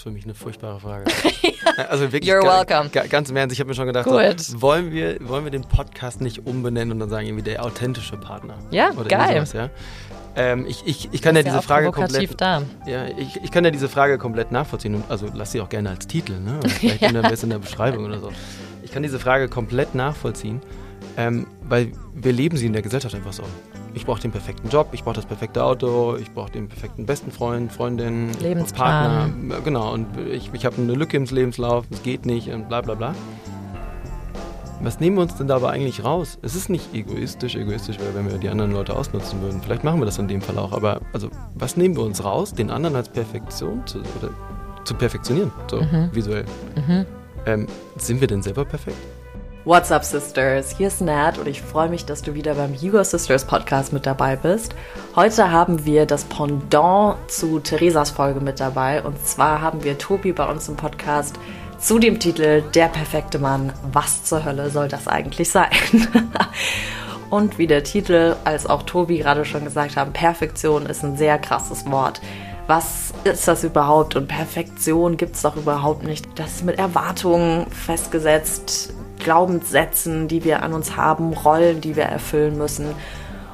ist für mich eine furchtbare Frage. also wirklich. You're welcome. Ganz im Ernst, ich habe mir schon gedacht, so, wollen, wir, wollen wir den Podcast nicht umbenennen und dann sagen irgendwie der authentische Partner? Ja, Oder geil. Sowas, ja? Ähm, ich, ich, ich kann ja diese Frage komplett. Da. Ja, ich, ich kann ja diese Frage komplett nachvollziehen. also lass sie auch gerne als Titel, ne? Oder vielleicht ja. in, in der Beschreibung oder so. Ich kann diese Frage komplett nachvollziehen, ähm, weil wir leben sie in der Gesellschaft einfach so. Ich brauche den perfekten Job, ich brauche das perfekte Auto, ich brauche den perfekten besten Freund, Freundin, Lebensplan. Partner. Genau, und ich, ich habe eine Lücke im Lebenslauf, es geht nicht und bla bla bla. Was nehmen wir uns denn dabei eigentlich raus? Es ist nicht egoistisch, egoistisch wäre, wenn wir die anderen Leute ausnutzen würden. Vielleicht machen wir das in dem Fall auch, aber also was nehmen wir uns raus, den anderen als Perfektion zu, zu perfektionieren, so mhm. visuell? Mhm. Ähm, sind wir denn selber perfekt? What's up, Sisters? Hier ist Nat und ich freue mich, dass du wieder beim Hugo Sisters Podcast mit dabei bist. Heute haben wir das Pendant zu Theresas Folge mit dabei und zwar haben wir Tobi bei uns im Podcast zu dem Titel Der perfekte Mann. Was zur Hölle soll das eigentlich sein? und wie der Titel als auch Tobi gerade schon gesagt haben, Perfektion ist ein sehr krasses Wort was ist das überhaupt? Und Perfektion gibt es doch überhaupt nicht. Das ist mit Erwartungen festgesetzt, Glaubenssätzen, die wir an uns haben, Rollen, die wir erfüllen müssen.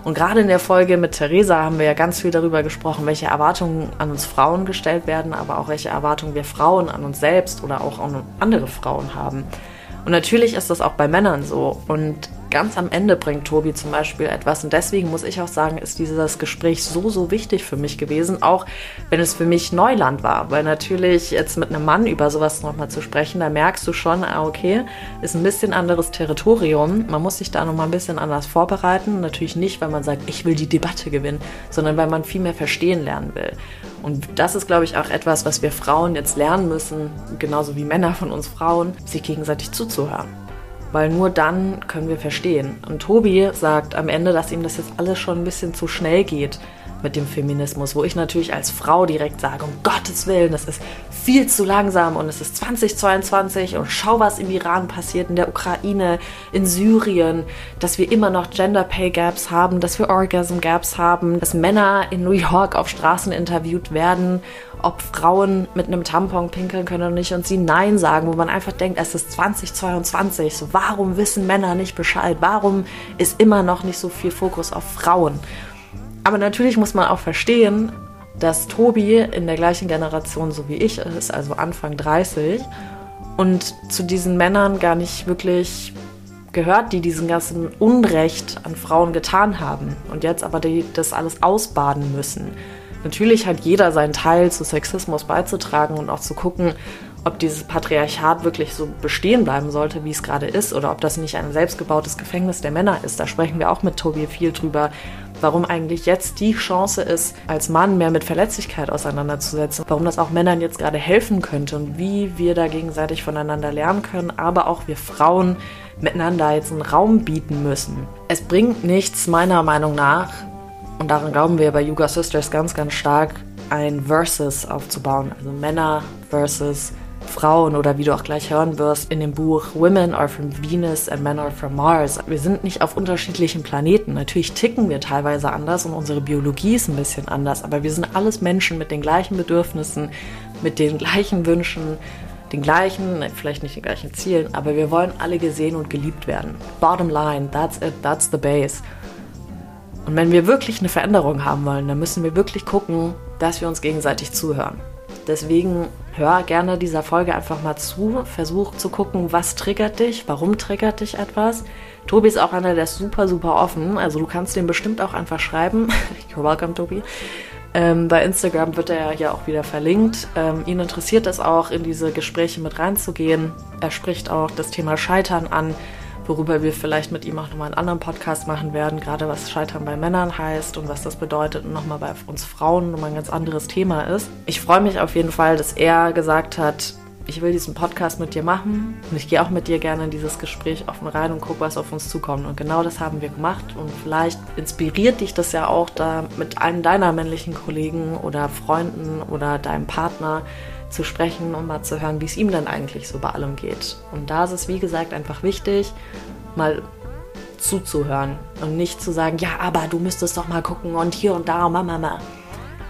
Und gerade in der Folge mit Theresa haben wir ja ganz viel darüber gesprochen, welche Erwartungen an uns Frauen gestellt werden, aber auch welche Erwartungen wir Frauen an uns selbst oder auch an andere Frauen haben. Und natürlich ist das auch bei Männern so. Und ganz am Ende bringt Tobi zum Beispiel etwas. Und deswegen muss ich auch sagen, ist dieses Gespräch so, so wichtig für mich gewesen, auch wenn es für mich Neuland war. Weil natürlich jetzt mit einem Mann über sowas nochmal zu sprechen, da merkst du schon, ah, okay, ist ein bisschen anderes Territorium. Man muss sich da nochmal ein bisschen anders vorbereiten. Natürlich nicht, weil man sagt, ich will die Debatte gewinnen, sondern weil man viel mehr verstehen lernen will. Und das ist, glaube ich, auch etwas, was wir Frauen jetzt lernen müssen, genauso wie Männer von uns Frauen, sich gegenseitig zuzuhören weil nur dann können wir verstehen. Und Tobi sagt am Ende, dass ihm das jetzt alles schon ein bisschen zu schnell geht mit dem Feminismus, wo ich natürlich als Frau direkt sage, um Gottes Willen, das ist viel zu langsam und es ist 2022 und schau, was im Iran passiert, in der Ukraine, in Syrien, dass wir immer noch Gender Pay Gaps haben, dass wir Orgasm Gaps haben, dass Männer in New York auf Straßen interviewt werden ob Frauen mit einem Tampon pinkeln können oder nicht und sie Nein sagen, wo man einfach denkt, es ist 2022. So, warum wissen Männer nicht Bescheid? Warum ist immer noch nicht so viel Fokus auf Frauen? Aber natürlich muss man auch verstehen, dass Tobi in der gleichen Generation so wie ich ist, also Anfang 30, und zu diesen Männern gar nicht wirklich gehört, die diesen ganzen Unrecht an Frauen getan haben und jetzt aber die das alles ausbaden müssen. Natürlich hat jeder seinen Teil zu Sexismus beizutragen und auch zu gucken, ob dieses Patriarchat wirklich so bestehen bleiben sollte, wie es gerade ist, oder ob das nicht ein selbstgebautes Gefängnis der Männer ist. Da sprechen wir auch mit Tobi viel drüber, warum eigentlich jetzt die Chance ist, als Mann mehr mit Verletzlichkeit auseinanderzusetzen, warum das auch Männern jetzt gerade helfen könnte und wie wir da gegenseitig voneinander lernen können, aber auch wir Frauen miteinander jetzt einen Raum bieten müssen. Es bringt nichts, meiner Meinung nach, und daran glauben wir bei Yuga Sisters ganz, ganz stark, ein Versus aufzubauen. Also Männer versus Frauen oder wie du auch gleich hören wirst in dem Buch Women are from Venus and Men are from Mars. Wir sind nicht auf unterschiedlichen Planeten. Natürlich ticken wir teilweise anders und unsere Biologie ist ein bisschen anders, aber wir sind alles Menschen mit den gleichen Bedürfnissen, mit den gleichen Wünschen, den gleichen, vielleicht nicht den gleichen Zielen, aber wir wollen alle gesehen und geliebt werden. Bottom line, that's it, that's the base. Und wenn wir wirklich eine Veränderung haben wollen, dann müssen wir wirklich gucken, dass wir uns gegenseitig zuhören. Deswegen hör gerne dieser Folge einfach mal zu, versuch zu gucken, was triggert dich, warum triggert dich etwas. Tobi ist auch einer, der ist super, super offen. Also du kannst dem bestimmt auch einfach schreiben. You're welcome, Tobi. Ähm, bei Instagram wird er ja auch wieder verlinkt. Ähm, ihn interessiert es auch, in diese Gespräche mit reinzugehen. Er spricht auch das Thema Scheitern an worüber wir vielleicht mit ihm auch nochmal einen anderen Podcast machen werden, gerade was Scheitern bei Männern heißt und was das bedeutet und nochmal bei uns Frauen nochmal ein ganz anderes Thema ist. Ich freue mich auf jeden Fall, dass er gesagt hat, ich will diesen Podcast mit dir machen und ich gehe auch mit dir gerne in dieses Gespräch offen rein und gucke, was auf uns zukommt. Und genau das haben wir gemacht und vielleicht inspiriert dich das ja auch da mit einem deiner männlichen Kollegen oder Freunden oder deinem Partner zu sprechen und mal zu hören, wie es ihm dann eigentlich so bei allem geht. Und da ist es, wie gesagt, einfach wichtig, mal zuzuhören und nicht zu sagen, ja, aber du müsstest doch mal gucken und hier und da, Mama, Mama.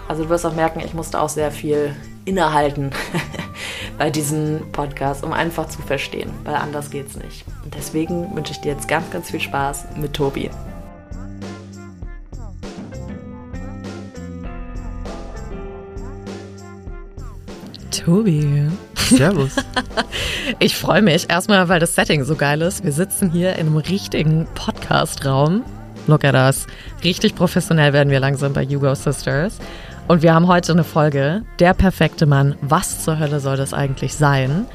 Also du wirst auch merken, ich musste auch sehr viel innehalten bei diesem Podcast, um einfach zu verstehen, weil anders geht's nicht. Und deswegen wünsche ich dir jetzt ganz, ganz viel Spaß mit Tobi. Tobi. Servus. ich freue mich erstmal, weil das Setting so geil ist. Wir sitzen hier in einem richtigen Podcast-Raum. Look at us. Richtig professionell werden wir langsam bei Hugo Sisters. Und wir haben heute eine Folge, der perfekte Mann. Was zur Hölle soll das eigentlich sein?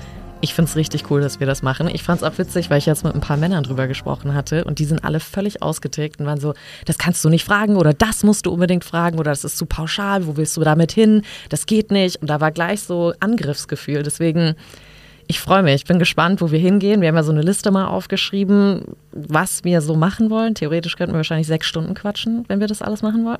Ich finde es richtig cool, dass wir das machen. Ich fand es auch witzig, weil ich jetzt mit ein paar Männern drüber gesprochen hatte und die sind alle völlig ausgetickt und waren so, das kannst du nicht fragen oder das musst du unbedingt fragen oder das ist zu pauschal, wo willst du damit hin? Das geht nicht. Und da war gleich so Angriffsgefühl. Deswegen ich freue mich, ich bin gespannt, wo wir hingehen. Wir haben ja so eine Liste mal aufgeschrieben, was wir so machen wollen. Theoretisch könnten wir wahrscheinlich sechs Stunden quatschen, wenn wir das alles machen wollen.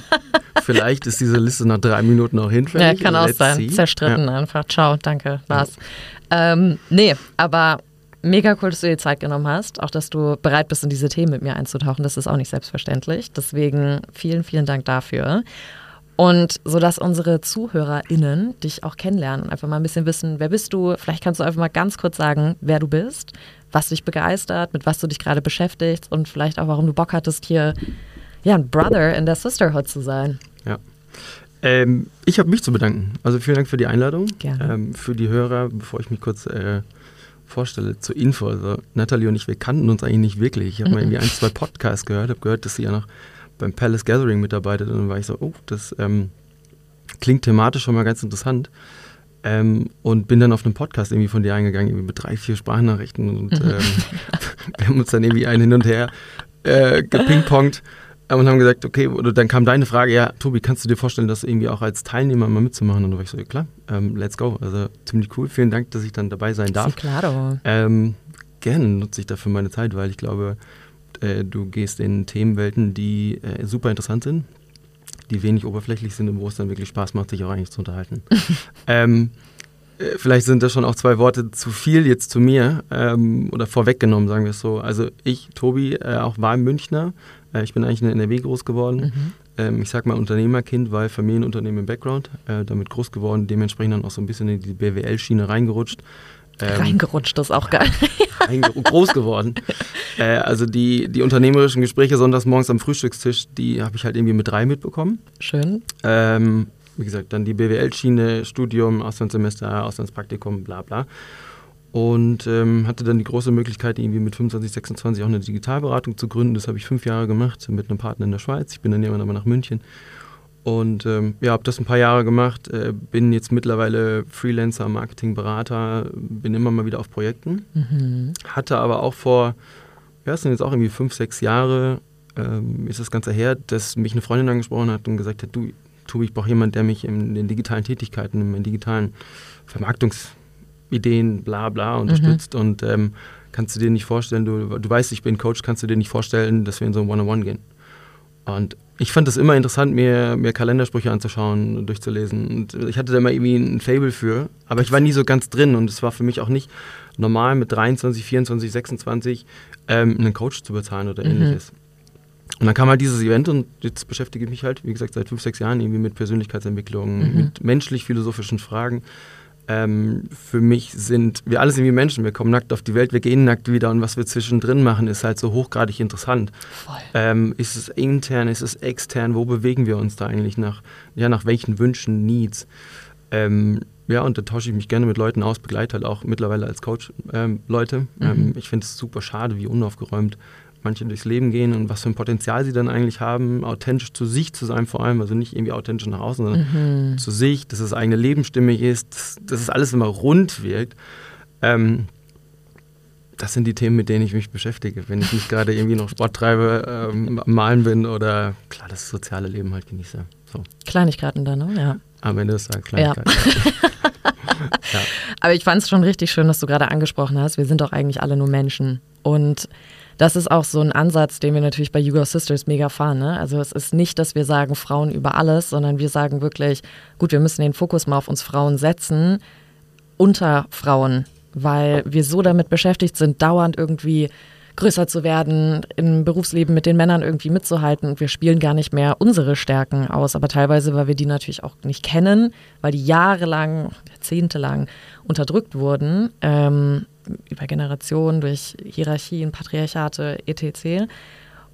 Vielleicht ist diese Liste nach drei Minuten auch hinfällig. Ja, kann auch sein. Zerstritten ja. einfach. Ciao, danke, war's. Ja. Ähm, nee, aber mega cool, dass du dir Zeit genommen hast. Auch, dass du bereit bist, in diese Themen mit mir einzutauchen. Das ist auch nicht selbstverständlich. Deswegen vielen, vielen Dank dafür. Und so dass unsere ZuhörerInnen dich auch kennenlernen und einfach mal ein bisschen wissen, wer bist du? Vielleicht kannst du einfach mal ganz kurz sagen, wer du bist, was dich begeistert, mit was du dich gerade beschäftigst und vielleicht auch, warum du Bock hattest, hier ja, ein Brother in der Sisterhood zu sein. Ja. Ähm, ich habe mich zu bedanken. Also vielen Dank für die Einladung. Gerne. Ähm, für die Hörer, bevor ich mich kurz äh, vorstelle, zur Info. Also Natalie und ich, wir kannten uns eigentlich nicht wirklich. Ich habe mal irgendwie ein, zwei Podcasts gehört, habe gehört, dass sie ja noch beim Palace Gathering mitarbeitet und dann war ich so, oh, das ähm, klingt thematisch schon mal ganz interessant. Ähm, und bin dann auf einen Podcast irgendwie von dir eingegangen, irgendwie mit drei, vier Sprachnachrichten und ähm, wir haben uns dann irgendwie ein hin und her äh, gepingpongt und haben gesagt, okay, oder dann kam deine Frage, ja, Tobi, kannst du dir vorstellen, das irgendwie auch als Teilnehmer mal mitzumachen? Und da war ich so, ja klar, ähm, let's go. Also ziemlich cool. Vielen Dank, dass ich dann dabei sein darf. Claro. Ähm, gerne nutze ich dafür meine Zeit, weil ich glaube, äh, du gehst in Themenwelten, die äh, super interessant sind, die wenig oberflächlich sind und wo es dann wirklich Spaß macht, sich auch eigentlich zu unterhalten. ähm, äh, vielleicht sind das schon auch zwei Worte zu viel jetzt zu mir ähm, oder vorweggenommen, sagen wir es so. Also ich, Tobi, äh, auch war Münchner. Äh, ich bin eigentlich in NRW groß geworden. Mhm. Ähm, ich sag mal Unternehmerkind, weil Familienunternehmen im Background, äh, damit groß geworden, dementsprechend dann auch so ein bisschen in die BWL-Schiene reingerutscht. Ähm, Reingerutscht, das ist auch geil. groß geworden. äh, also die, die unternehmerischen Gespräche sonntags morgens am Frühstückstisch, die habe ich halt irgendwie mit drei mitbekommen. Schön. Ähm, wie gesagt, dann die BWL-Schiene, Studium, Auslandssemester, Auslandspraktikum, bla bla. Und ähm, hatte dann die große Möglichkeit, irgendwie mit 25, 26 auch eine Digitalberatung zu gründen. Das habe ich fünf Jahre gemacht mit einem Partner in der Schweiz. Ich bin dann irgendwann aber nach München und ähm, ja, habe das ein paar Jahre gemacht, äh, bin jetzt mittlerweile Freelancer, Marketingberater, bin immer mal wieder auf Projekten. Mhm. Hatte aber auch vor, ja, es sind jetzt auch irgendwie fünf, sechs Jahre, ähm, ist das Ganze her, dass mich eine Freundin angesprochen hat und gesagt hat, du, Tobi, ich brauche jemanden, der mich in den digitalen Tätigkeiten, in den digitalen Vermarktungsideen, bla bla unterstützt. Mhm. Und ähm, kannst du dir nicht vorstellen, du, du weißt, ich bin Coach, kannst du dir nicht vorstellen, dass wir in so ein One-on-One gehen. Und ich fand es immer interessant, mir, mir Kalendersprüche anzuschauen und durchzulesen. Und ich hatte da immer irgendwie ein Fable für, aber ich war nie so ganz drin und es war für mich auch nicht normal, mit 23, 24, 26 ähm, einen Coach zu bezahlen oder mhm. ähnliches. Und dann kam halt dieses Event und jetzt beschäftige ich mich halt, wie gesagt, seit fünf, sechs Jahren irgendwie mit Persönlichkeitsentwicklung, mhm. mit menschlich-philosophischen Fragen ähm, für mich sind wir alle sind wie Menschen. Wir kommen nackt auf die Welt, wir gehen nackt wieder und was wir zwischendrin machen, ist halt so hochgradig interessant. Ähm, ist es intern, ist es extern? Wo bewegen wir uns da eigentlich nach? Ja, nach welchen Wünschen, Needs? Ähm, ja, und da tausche ich mich gerne mit Leuten aus, begleite halt auch mittlerweile als Coach ähm, Leute. Mhm. Ähm, ich finde es super schade, wie unaufgeräumt manche durchs Leben gehen und was für ein Potenzial sie dann eigentlich haben, authentisch zu sich zu sein vor allem, also nicht irgendwie authentisch nach außen, sondern mhm. zu sich, dass das eigene Leben stimmig ist, dass, es alles immer rund wirkt. Ähm, das sind die Themen, mit denen ich mich beschäftige, wenn ich nicht gerade irgendwie noch Sport treibe, ähm, malen bin oder klar das soziale Leben halt genieße. So. Kleinigkeiten dann, ne? Ja. Am Ende ist es Kleinigkeiten. Ja. ja. Aber ich fand es schon richtig schön, dass du gerade angesprochen hast, wir sind doch eigentlich alle nur Menschen. Und das ist auch so ein Ansatz, den wir natürlich bei Yugo Sisters mega fahren. Ne? Also es ist nicht, dass wir sagen Frauen über alles, sondern wir sagen wirklich, gut, wir müssen den Fokus mal auf uns Frauen setzen, unter Frauen, weil wir so damit beschäftigt sind, dauernd irgendwie größer zu werden, im Berufsleben mit den Männern irgendwie mitzuhalten. Und wir spielen gar nicht mehr unsere Stärken aus, aber teilweise, weil wir die natürlich auch nicht kennen, weil die jahrelang, jahrzehntelang unterdrückt wurden, ähm, über Generationen durch Hierarchien, Patriarchate, etc.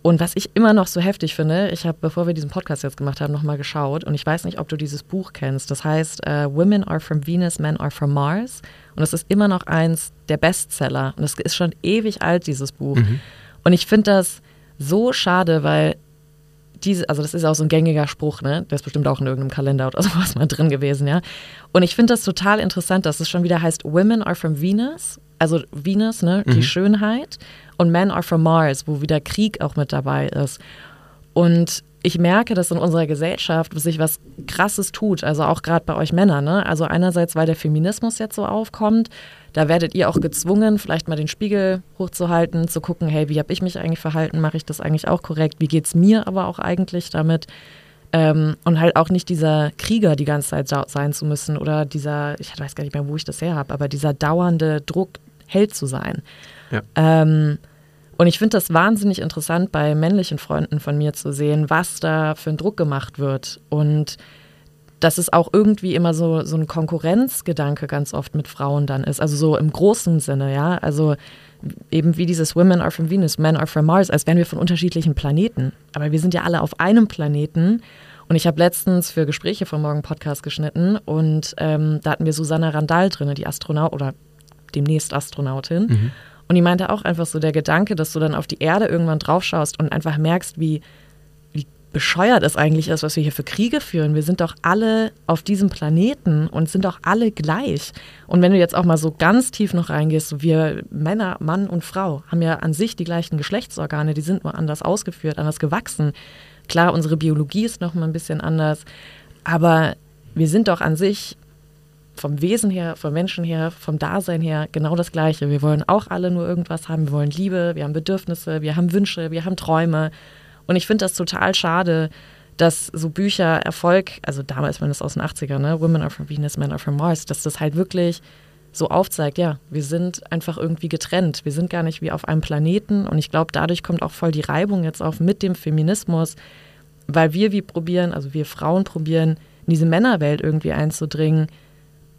Und was ich immer noch so heftig finde, ich habe, bevor wir diesen Podcast jetzt gemacht haben, nochmal geschaut und ich weiß nicht, ob du dieses Buch kennst. Das heißt uh, Women are from Venus, Men are from Mars. Und das ist immer noch eins der Bestseller. Und es ist schon ewig alt, dieses Buch. Mhm. Und ich finde das so schade, weil diese, also das ist auch so ein gängiger Spruch, ne? Der ist bestimmt auch in irgendeinem Kalender oder sowas mal drin gewesen, ja. Und ich finde das total interessant, dass es schon wieder heißt, Women are from Venus, also Venus, ne, mhm. die Schönheit und Men Are From Mars, wo wieder Krieg auch mit dabei ist. Und ich merke, dass in unserer Gesellschaft sich was Krasses tut, also auch gerade bei euch Männern. Ne? Also einerseits, weil der Feminismus jetzt so aufkommt, da werdet ihr auch gezwungen, vielleicht mal den Spiegel hochzuhalten, zu gucken, hey, wie habe ich mich eigentlich verhalten, mache ich das eigentlich auch korrekt, wie geht es mir aber auch eigentlich damit? Ähm, und halt auch nicht dieser Krieger die ganze Zeit sein zu müssen oder dieser, ich weiß gar nicht mehr, wo ich das her habe, aber dieser dauernde Druck, Held zu sein. Ja. Ähm, und ich finde das wahnsinnig interessant, bei männlichen Freunden von mir zu sehen, was da für ein Druck gemacht wird. Und dass es auch irgendwie immer so, so ein Konkurrenzgedanke ganz oft mit Frauen dann ist. Also so im großen Sinne, ja. Also eben wie dieses Women are from Venus, Men are from Mars, als wären wir von unterschiedlichen Planeten. Aber wir sind ja alle auf einem Planeten. Und ich habe letztens für Gespräche vom Morgen Podcast geschnitten und ähm, da hatten wir Susanna Randall drin, die Astronaut oder demnächst Astronautin. Mhm. Und die meinte auch einfach so der Gedanke, dass du dann auf die Erde irgendwann draufschaust und einfach merkst, wie, wie bescheuert es eigentlich ist, was wir hier für Kriege führen. Wir sind doch alle auf diesem Planeten und sind doch alle gleich. Und wenn du jetzt auch mal so ganz tief noch reingehst, wir Männer, Mann und Frau haben ja an sich die gleichen Geschlechtsorgane, die sind nur anders ausgeführt, anders gewachsen. Klar, unsere Biologie ist noch mal ein bisschen anders, aber wir sind doch an sich vom Wesen her, vom Menschen her, vom Dasein her genau das Gleiche. Wir wollen auch alle nur irgendwas haben. Wir wollen Liebe, wir haben Bedürfnisse, wir haben Wünsche, wir haben Träume. Und ich finde das total schade, dass so Bücher Erfolg, also damals, wenn es aus den 80ern, ne, Women are from Venus, Men are from Mars, dass das halt wirklich so aufzeigt, ja, wir sind einfach irgendwie getrennt. Wir sind gar nicht wie auf einem Planeten. Und ich glaube, dadurch kommt auch voll die Reibung jetzt auf mit dem Feminismus, weil wir wie probieren, also wir Frauen probieren, in diese Männerwelt irgendwie einzudringen,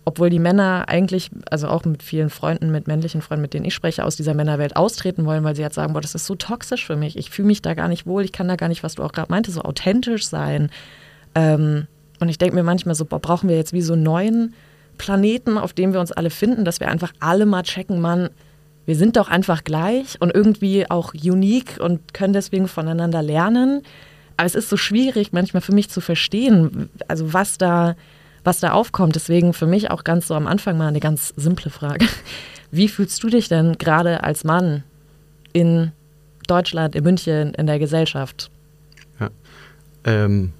obwohl die Männer eigentlich, also auch mit vielen Freunden, mit männlichen Freunden, mit denen ich spreche, aus dieser Männerwelt austreten wollen, weil sie jetzt sagen, boah, das ist so toxisch für mich, ich fühle mich da gar nicht wohl, ich kann da gar nicht, was du auch gerade meinte, so authentisch sein. Ähm, und ich denke mir manchmal so, boah, brauchen wir jetzt wie so einen neuen Planeten, auf dem wir uns alle finden, dass wir einfach alle mal checken, Mann, wir sind doch einfach gleich und irgendwie auch unique und können deswegen voneinander lernen. Aber es ist so schwierig manchmal für mich zu verstehen, also was da was da aufkommt. Deswegen für mich auch ganz so am Anfang mal eine ganz simple Frage. Wie fühlst du dich denn gerade als Mann in Deutschland, in München, in der Gesellschaft? Ja. Ähm,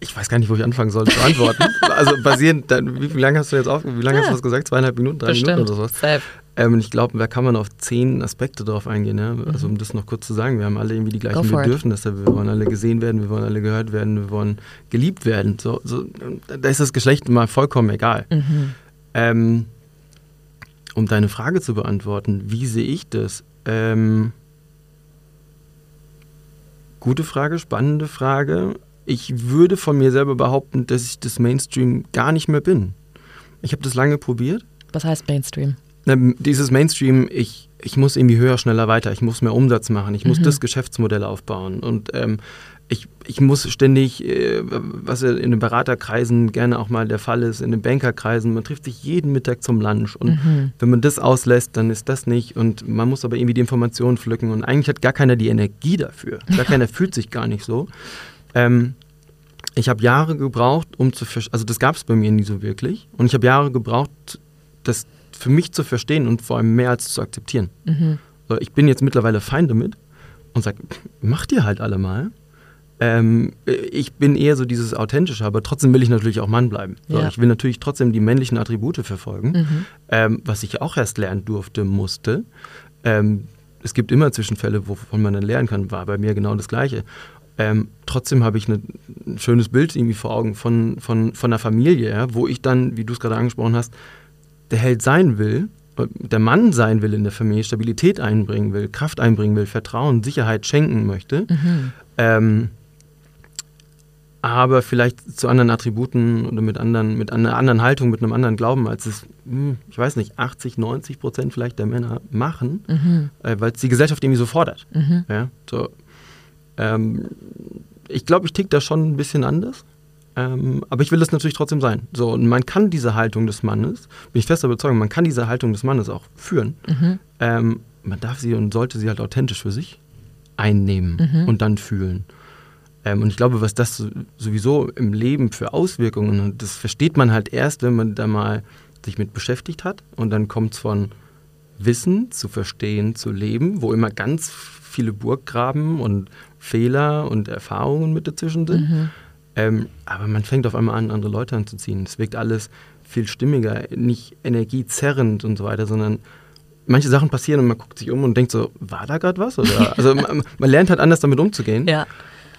ich weiß gar nicht, wo ich anfangen soll zu antworten. also basierend, wie, wie lange hast du jetzt auf, wie lange ja. hast du das gesagt? Zweieinhalb Minuten, drei Bestimmt. Minuten oder sowas? Safe. Ähm, ich glaube, da kann man auf zehn Aspekte drauf eingehen. Ja? Also um das noch kurz zu sagen, wir haben alle irgendwie die gleichen Bedürfnisse. Wir wollen alle gesehen werden, wir wollen alle gehört werden, wir wollen geliebt werden. So, so, da ist das Geschlecht mal vollkommen egal. Mhm. Ähm, um deine Frage zu beantworten, wie sehe ich das? Ähm, gute Frage, spannende Frage. Ich würde von mir selber behaupten, dass ich das Mainstream gar nicht mehr bin. Ich habe das lange probiert. Was heißt Mainstream? Dieses Mainstream, ich, ich muss irgendwie höher, schneller weiter, ich muss mehr Umsatz machen, ich muss mhm. das Geschäftsmodell aufbauen. Und ähm, ich, ich muss ständig, äh, was in den Beraterkreisen gerne auch mal der Fall ist, in den Bankerkreisen, man trifft sich jeden Mittag zum Lunch. Und mhm. wenn man das auslässt, dann ist das nicht. Und man muss aber irgendwie die Informationen pflücken. Und eigentlich hat gar keiner die Energie dafür, gar keiner fühlt sich gar nicht so. Ähm, ich habe Jahre gebraucht, um zu verstehen, also das gab es bei mir nie so wirklich. Und ich habe Jahre gebraucht, das für mich zu verstehen und vor allem mehr als zu akzeptieren. Mhm. Ich bin jetzt mittlerweile fein damit und sage, macht ihr halt alle mal. Ähm, ich bin eher so dieses Authentische, aber trotzdem will ich natürlich auch Mann bleiben. So, ja. Ich will natürlich trotzdem die männlichen Attribute verfolgen, mhm. ähm, was ich auch erst lernen durfte, musste. Ähm, es gibt immer Zwischenfälle, wovon man dann lernen kann, war bei mir genau das Gleiche. Ähm, trotzdem habe ich eine, ein schönes Bild irgendwie vor Augen von, von, von einer Familie, ja, wo ich dann, wie du es gerade angesprochen hast, der Held sein will, der Mann sein will in der Familie, Stabilität einbringen will, Kraft einbringen will, Vertrauen, Sicherheit schenken möchte, mhm. ähm, aber vielleicht zu anderen Attributen oder mit anderen, mit einer anderen Haltung, mit einem anderen Glauben, als es, hm, ich weiß nicht, 80, 90 Prozent vielleicht der Männer machen, mhm. äh, weil es die Gesellschaft irgendwie so fordert. Mhm. Ja, so, ähm, ich glaube, ich tick da schon ein bisschen anders. Ähm, aber ich will das natürlich trotzdem sein. So, und man kann diese Haltung des Mannes, bin ich fest überzeugt, man kann diese Haltung des Mannes auch führen. Mhm. Ähm, man darf sie und sollte sie halt authentisch für sich einnehmen mhm. und dann fühlen. Ähm, und ich glaube, was das sowieso im Leben für Auswirkungen, und das versteht man halt erst, wenn man da mal sich mit beschäftigt hat. Und dann kommt es von Wissen zu verstehen, zu leben, wo immer ganz viele Burggraben und Fehler und Erfahrungen mit dazwischen sind. Mhm. Ähm, aber man fängt auf einmal an, andere Leute anzuziehen. Es wirkt alles viel stimmiger, nicht energiezerrend und so weiter, sondern manche Sachen passieren und man guckt sich um und denkt so, war da gerade was? Oder, also man, man, lernt halt anders damit umzugehen. Ja.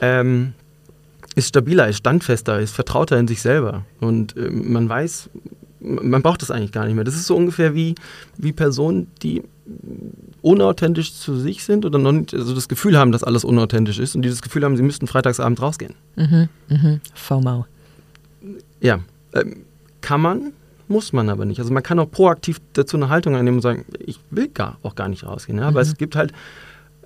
Ähm, ist stabiler, ist standfester, ist vertrauter in sich selber. Und äh, man weiß, man braucht das eigentlich gar nicht mehr. Das ist so ungefähr wie, wie Personen, die unauthentisch zu sich sind oder noch nicht, also das Gefühl haben, dass alles unauthentisch ist und die das Gefühl haben, sie müssten freitagsabend rausgehen. Mhm, mhm. FOMO. Ja, ähm, kann man, muss man aber nicht. Also man kann auch proaktiv dazu eine Haltung einnehmen und sagen, ich will gar, auch gar nicht rausgehen. Ja? Aber mhm. es gibt halt,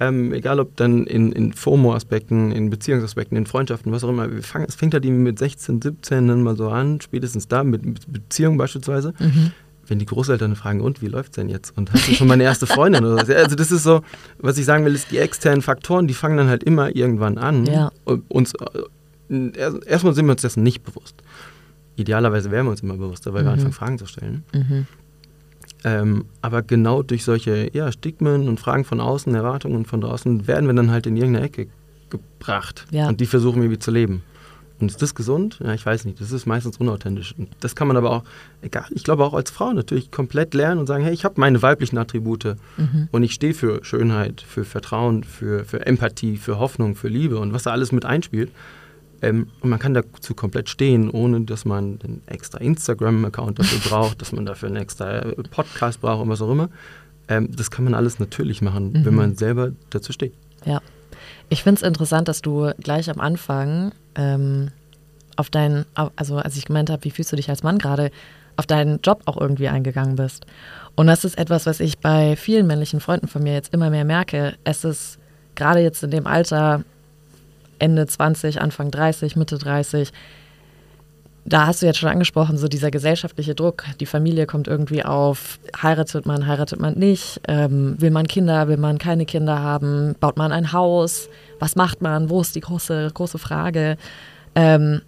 ähm, egal ob dann in, in FOMO-Aspekten, in Beziehungsaspekten, in Freundschaften, was auch immer, fangen, es fängt halt irgendwie mit 16, 17 dann mal so an, spätestens da, mit, mit Beziehungen beispielsweise. Mhm wenn die Großeltern fragen, und wie läuft es denn jetzt? Und hast du schon meine erste Freundin oder so? Also das ist so, was ich sagen will, ist die externen Faktoren, die fangen dann halt immer irgendwann an. Ja. Uns, äh, erstmal sind wir uns dessen nicht bewusst. Idealerweise wären wir uns immer bewusster, weil mhm. wir anfangen, Fragen zu stellen. Mhm. Ähm, aber genau durch solche ja, Stigmen und Fragen von außen, Erwartungen von draußen, werden wir dann halt in irgendeine Ecke gebracht. Ja. Und die versuchen wir wie zu leben. Und ist das gesund? Ja, ich weiß nicht. Das ist meistens unauthentisch. Und das kann man aber auch, egal, ich glaube auch als Frau natürlich komplett lernen und sagen, hey, ich habe meine weiblichen Attribute mhm. und ich stehe für Schönheit, für Vertrauen, für, für Empathie, für Hoffnung, für Liebe und was da alles mit einspielt. Ähm, und man kann dazu komplett stehen, ohne dass man einen extra Instagram-Account dafür braucht, dass man dafür einen extra äh, Podcast braucht und was auch immer. Ähm, das kann man alles natürlich machen, mhm. wenn man selber dazu steht. Ja. Ich finde es interessant, dass du gleich am Anfang ähm, auf deinen, also als ich gemeint habe, wie fühlst du dich als Mann gerade, auf deinen Job auch irgendwie eingegangen bist. Und das ist etwas, was ich bei vielen männlichen Freunden von mir jetzt immer mehr merke. Es ist gerade jetzt in dem Alter, Ende 20, Anfang 30, Mitte 30, da hast du jetzt schon angesprochen, so dieser gesellschaftliche Druck, die Familie kommt irgendwie auf, heiratet man, heiratet man nicht, ähm, will man Kinder, will man keine Kinder haben, baut man ein Haus, was macht man, wo ist die große, große Frage. Ähm,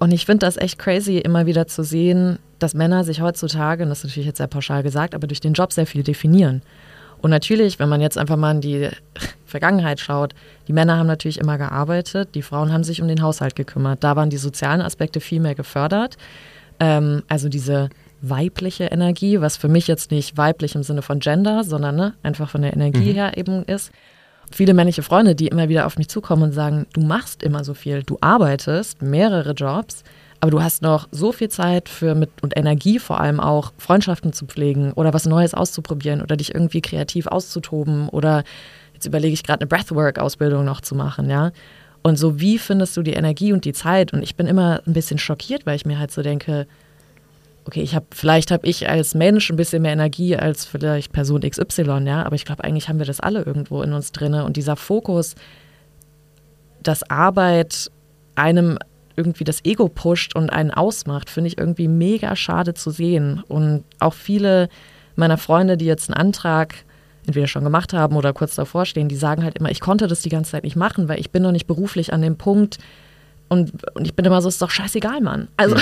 und ich finde das echt crazy, immer wieder zu sehen, dass Männer sich heutzutage, und das ist natürlich jetzt sehr pauschal gesagt, aber durch den Job sehr viel definieren. Und natürlich, wenn man jetzt einfach mal in die Vergangenheit schaut, die Männer haben natürlich immer gearbeitet, die Frauen haben sich um den Haushalt gekümmert. Da waren die sozialen Aspekte viel mehr gefördert. Ähm, also diese weibliche Energie, was für mich jetzt nicht weiblich im Sinne von Gender, sondern ne, einfach von der Energie mhm. her eben ist. Viele männliche Freunde, die immer wieder auf mich zukommen und sagen, du machst immer so viel, du arbeitest mehrere Jobs, aber du hast noch so viel Zeit für mit und Energie vor allem auch Freundschaften zu pflegen oder was Neues auszuprobieren oder dich irgendwie kreativ auszutoben oder jetzt überlege ich gerade eine Breathwork-Ausbildung noch zu machen, ja. Und so, wie findest du die Energie und die Zeit? Und ich bin immer ein bisschen schockiert, weil ich mir halt so denke, okay, ich habe, vielleicht habe ich als Mensch ein bisschen mehr Energie als vielleicht Person XY, ja, aber ich glaube, eigentlich haben wir das alle irgendwo in uns drin. Und dieser Fokus, dass Arbeit einem irgendwie das Ego pusht und einen ausmacht, finde ich irgendwie mega schade zu sehen. Und auch viele meiner Freunde, die jetzt einen Antrag entweder schon gemacht haben oder kurz davor stehen, die sagen halt immer, ich konnte das die ganze Zeit nicht machen, weil ich bin noch nicht beruflich an dem Punkt, und, und, ich bin immer so, ist doch scheißegal, Mann. Also,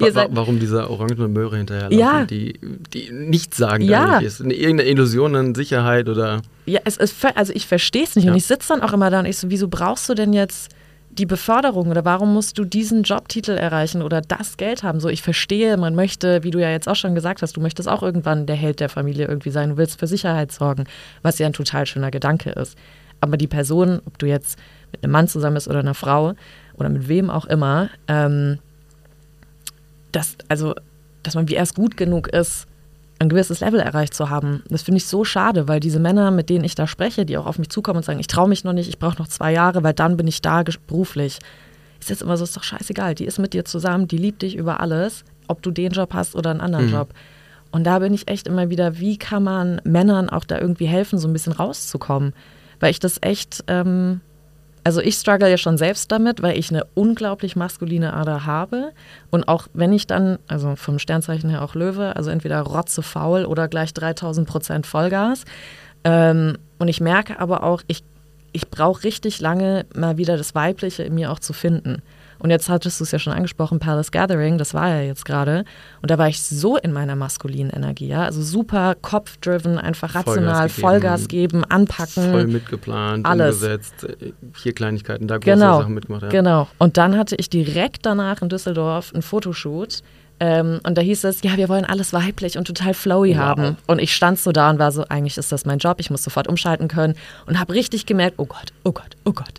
ja. wa warum dieser orangene Möhre hinterherlaufen, ja. die, die nichts sagen ja. ist. Irgendeine Illusion an Sicherheit oder. Ja, es ist, also ich verstehe es nicht. Ja. Und ich sitze dann auch immer da und ich so, wieso brauchst du denn jetzt die Beförderung oder warum musst du diesen Jobtitel erreichen oder das Geld haben? So, ich verstehe, man möchte, wie du ja jetzt auch schon gesagt hast, du möchtest auch irgendwann der Held der Familie irgendwie sein, du willst für Sicherheit sorgen, was ja ein total schöner Gedanke ist. Aber die Person, ob du jetzt mit einem Mann zusammen bist oder einer Frau oder mit wem auch immer, ähm, dass, also, dass man wie erst gut genug ist, ein gewisses Level erreicht zu haben. Das finde ich so schade, weil diese Männer, mit denen ich da spreche, die auch auf mich zukommen und sagen, ich traue mich noch nicht, ich brauche noch zwei Jahre, weil dann bin ich da beruflich. Ist jetzt immer so, ist doch scheißegal. Die ist mit dir zusammen, die liebt dich über alles, ob du den Job hast oder einen anderen mhm. Job. Und da bin ich echt immer wieder, wie kann man Männern auch da irgendwie helfen, so ein bisschen rauszukommen? Weil ich das echt, ähm, also ich struggle ja schon selbst damit, weil ich eine unglaublich maskuline Ader habe. Und auch wenn ich dann, also vom Sternzeichen her auch Löwe, also entweder rotze faul oder gleich 3000 Prozent Vollgas. Ähm, und ich merke aber auch, ich, ich brauche richtig lange mal wieder das Weibliche in mir auch zu finden. Und jetzt hattest du es ja schon angesprochen, Palace Gathering, das war ja jetzt gerade. Und da war ich so in meiner maskulinen Energie, ja. Also super kopfdriven, einfach rational, Vollgas, Vollgas geben, anpacken. Voll mitgeplant, alles. umgesetzt, hier Kleinigkeiten, da große genau, Sachen mitgemacht. Ja. Genau. Und dann hatte ich direkt danach in Düsseldorf einen Fotoshoot ähm, und da hieß es, ja, wir wollen alles weiblich und total flowy wow. haben. Und ich stand so da und war so, eigentlich ist das mein Job, ich muss sofort umschalten können und habe richtig gemerkt, oh Gott, oh Gott, oh Gott.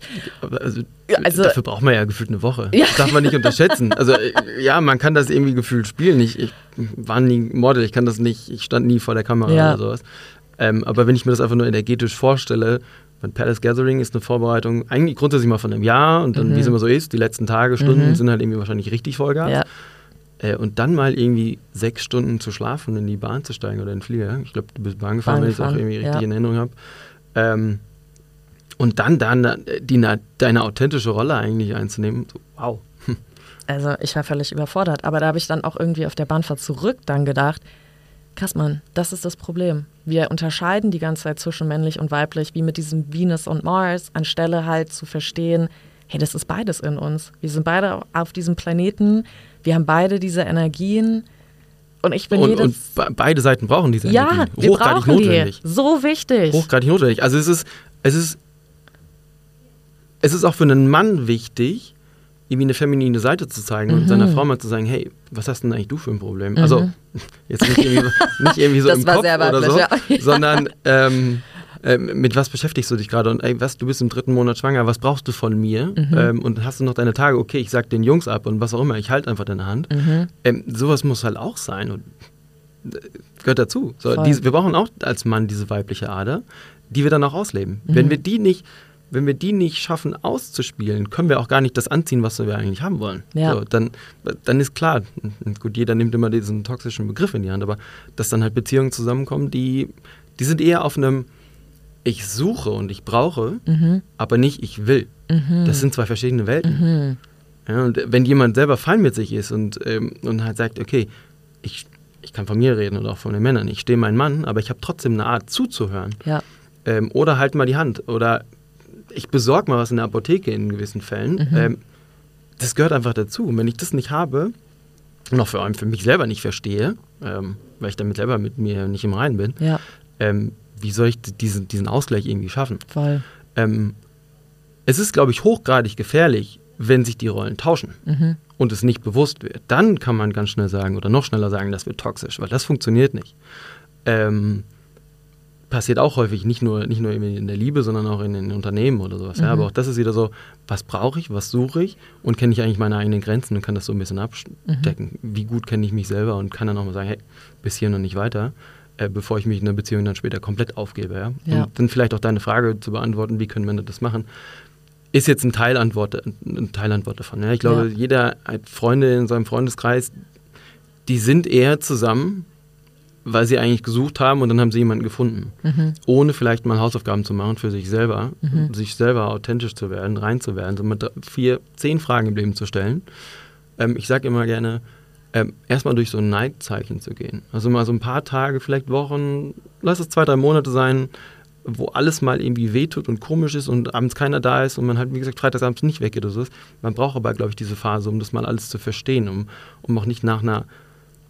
Also, also, dafür braucht man ja gefühlt eine Woche. Ja. Das darf man nicht unterschätzen. Also äh, ja, man kann das irgendwie gefühlt spielen. Ich, ich war nie Model, ich kann das nicht, ich stand nie vor der Kamera ja. oder sowas. Ähm, aber wenn ich mir das einfach nur energetisch vorstelle, mein Palace Gathering ist eine Vorbereitung eigentlich grundsätzlich mal von einem Jahr und dann, mhm. wie es immer so ist, die letzten Tage, Stunden mhm. sind halt irgendwie wahrscheinlich richtig Vollgas. Ja. Äh, und dann mal irgendwie sechs Stunden zu schlafen und in die Bahn zu steigen oder in den Flieger. Ich glaube, du bist Bahn gefahren, wenn ich es auch irgendwie richtig ja. in Erinnerung habe. Ähm, und dann, dann die, deine authentische Rolle eigentlich einzunehmen. So, wow. Also ich war völlig überfordert. Aber da habe ich dann auch irgendwie auf der Bahnfahrt zurück dann gedacht, krass Mann, das ist das Problem. Wir unterscheiden die ganze Zeit zwischen männlich und weiblich, wie mit diesem Venus und Mars, anstelle halt zu verstehen, hey, das ist beides in uns. Wir sind beide auf diesem Planeten wir haben beide diese Energien. Und ich bin und, jedes. Und beide Seiten brauchen diese ja, Energien. Wir Hochgradig brauchen notwendig. Die. So wichtig. Hochgradig notwendig. Also es ist, es ist, es ist auch für einen Mann wichtig, irgendwie eine feminine Seite zu zeigen mhm. und seiner Frau mal zu sagen, hey, was hast denn eigentlich du für ein Problem? Mhm. Also jetzt nicht irgendwie, nicht irgendwie so das im Kopf oder so, ja. sondern ähm, ähm, mit was beschäftigst du dich gerade? Und ey, was, du bist im dritten Monat schwanger, was brauchst du von mir? Mhm. Ähm, und hast du noch deine Tage? Okay, ich sag den Jungs ab und was auch immer, ich halte einfach deine Hand. Mhm. Ähm, sowas muss halt auch sein und äh, gehört dazu. So, diese, wir brauchen auch als Mann diese weibliche Ader, die wir dann auch ausleben. Mhm. Wenn wir die nicht wenn wir die nicht schaffen auszuspielen, können wir auch gar nicht das anziehen, was wir eigentlich haben wollen. Ja. So, dann, dann ist klar, gut, jeder nimmt immer diesen toxischen Begriff in die Hand, aber dass dann halt Beziehungen zusammenkommen, die, die sind eher auf einem, ich suche und ich brauche, mhm. aber nicht ich will. Mhm. Das sind zwei verschiedene Welten. Mhm. Ja, und wenn jemand selber fein mit sich ist und, ähm, und halt sagt, okay, ich, ich kann von mir reden oder auch von den Männern, ich stehe mein Mann, aber ich habe trotzdem eine Art zuzuhören. Ja. Ähm, oder halt mal die Hand oder ich besorge mal was in der Apotheke in gewissen Fällen. Mhm. Ähm, das gehört einfach dazu. Und wenn ich das nicht habe und auch vor allem für mich selber nicht verstehe, ähm, weil ich damit selber mit mir nicht im Reinen bin, ja. Wie soll ich diesen, diesen Ausgleich irgendwie schaffen? Voll. Ähm, es ist, glaube ich, hochgradig gefährlich, wenn sich die Rollen tauschen mhm. und es nicht bewusst wird. Dann kann man ganz schnell sagen oder noch schneller sagen, das wird toxisch, weil das funktioniert nicht. Ähm, passiert auch häufig, nicht nur, nicht nur in der Liebe, sondern auch in den Unternehmen oder sowas. Mhm. Ja, aber auch das ist wieder so, was brauche ich, was suche ich und kenne ich eigentlich meine eigenen Grenzen und kann das so ein bisschen abstecken. Mhm. Wie gut kenne ich mich selber und kann dann auch mal sagen, hey, bis hier noch nicht weiter äh, bevor ich mich in der Beziehung dann später komplett aufgebe. Ja? ja? Und dann vielleicht auch deine Frage zu beantworten, wie können Männer das machen, ist jetzt ein Teilantwort, ein Teilantwort davon. Ja? Ich glaube, ja. jeder hat Freunde in seinem Freundeskreis, die sind eher zusammen, weil sie eigentlich gesucht haben und dann haben sie jemanden gefunden. Mhm. Ohne vielleicht mal Hausaufgaben zu machen für sich selber, mhm. sich selber authentisch zu werden, rein zu werden, so mit vier, zehn Fragen im Leben zu stellen. Ähm, ich sage immer gerne, ähm, erstmal durch so ein Neidzeichen zu gehen. Also mal so ein paar Tage, vielleicht Wochen, lass es zwei, drei Monate sein, wo alles mal irgendwie wehtut und komisch ist und abends keiner da ist und man halt, wie gesagt, freitagsabends nicht weggeht oder so. Man braucht aber, glaube ich, diese Phase, um das mal alles zu verstehen, um, um auch nicht nach einer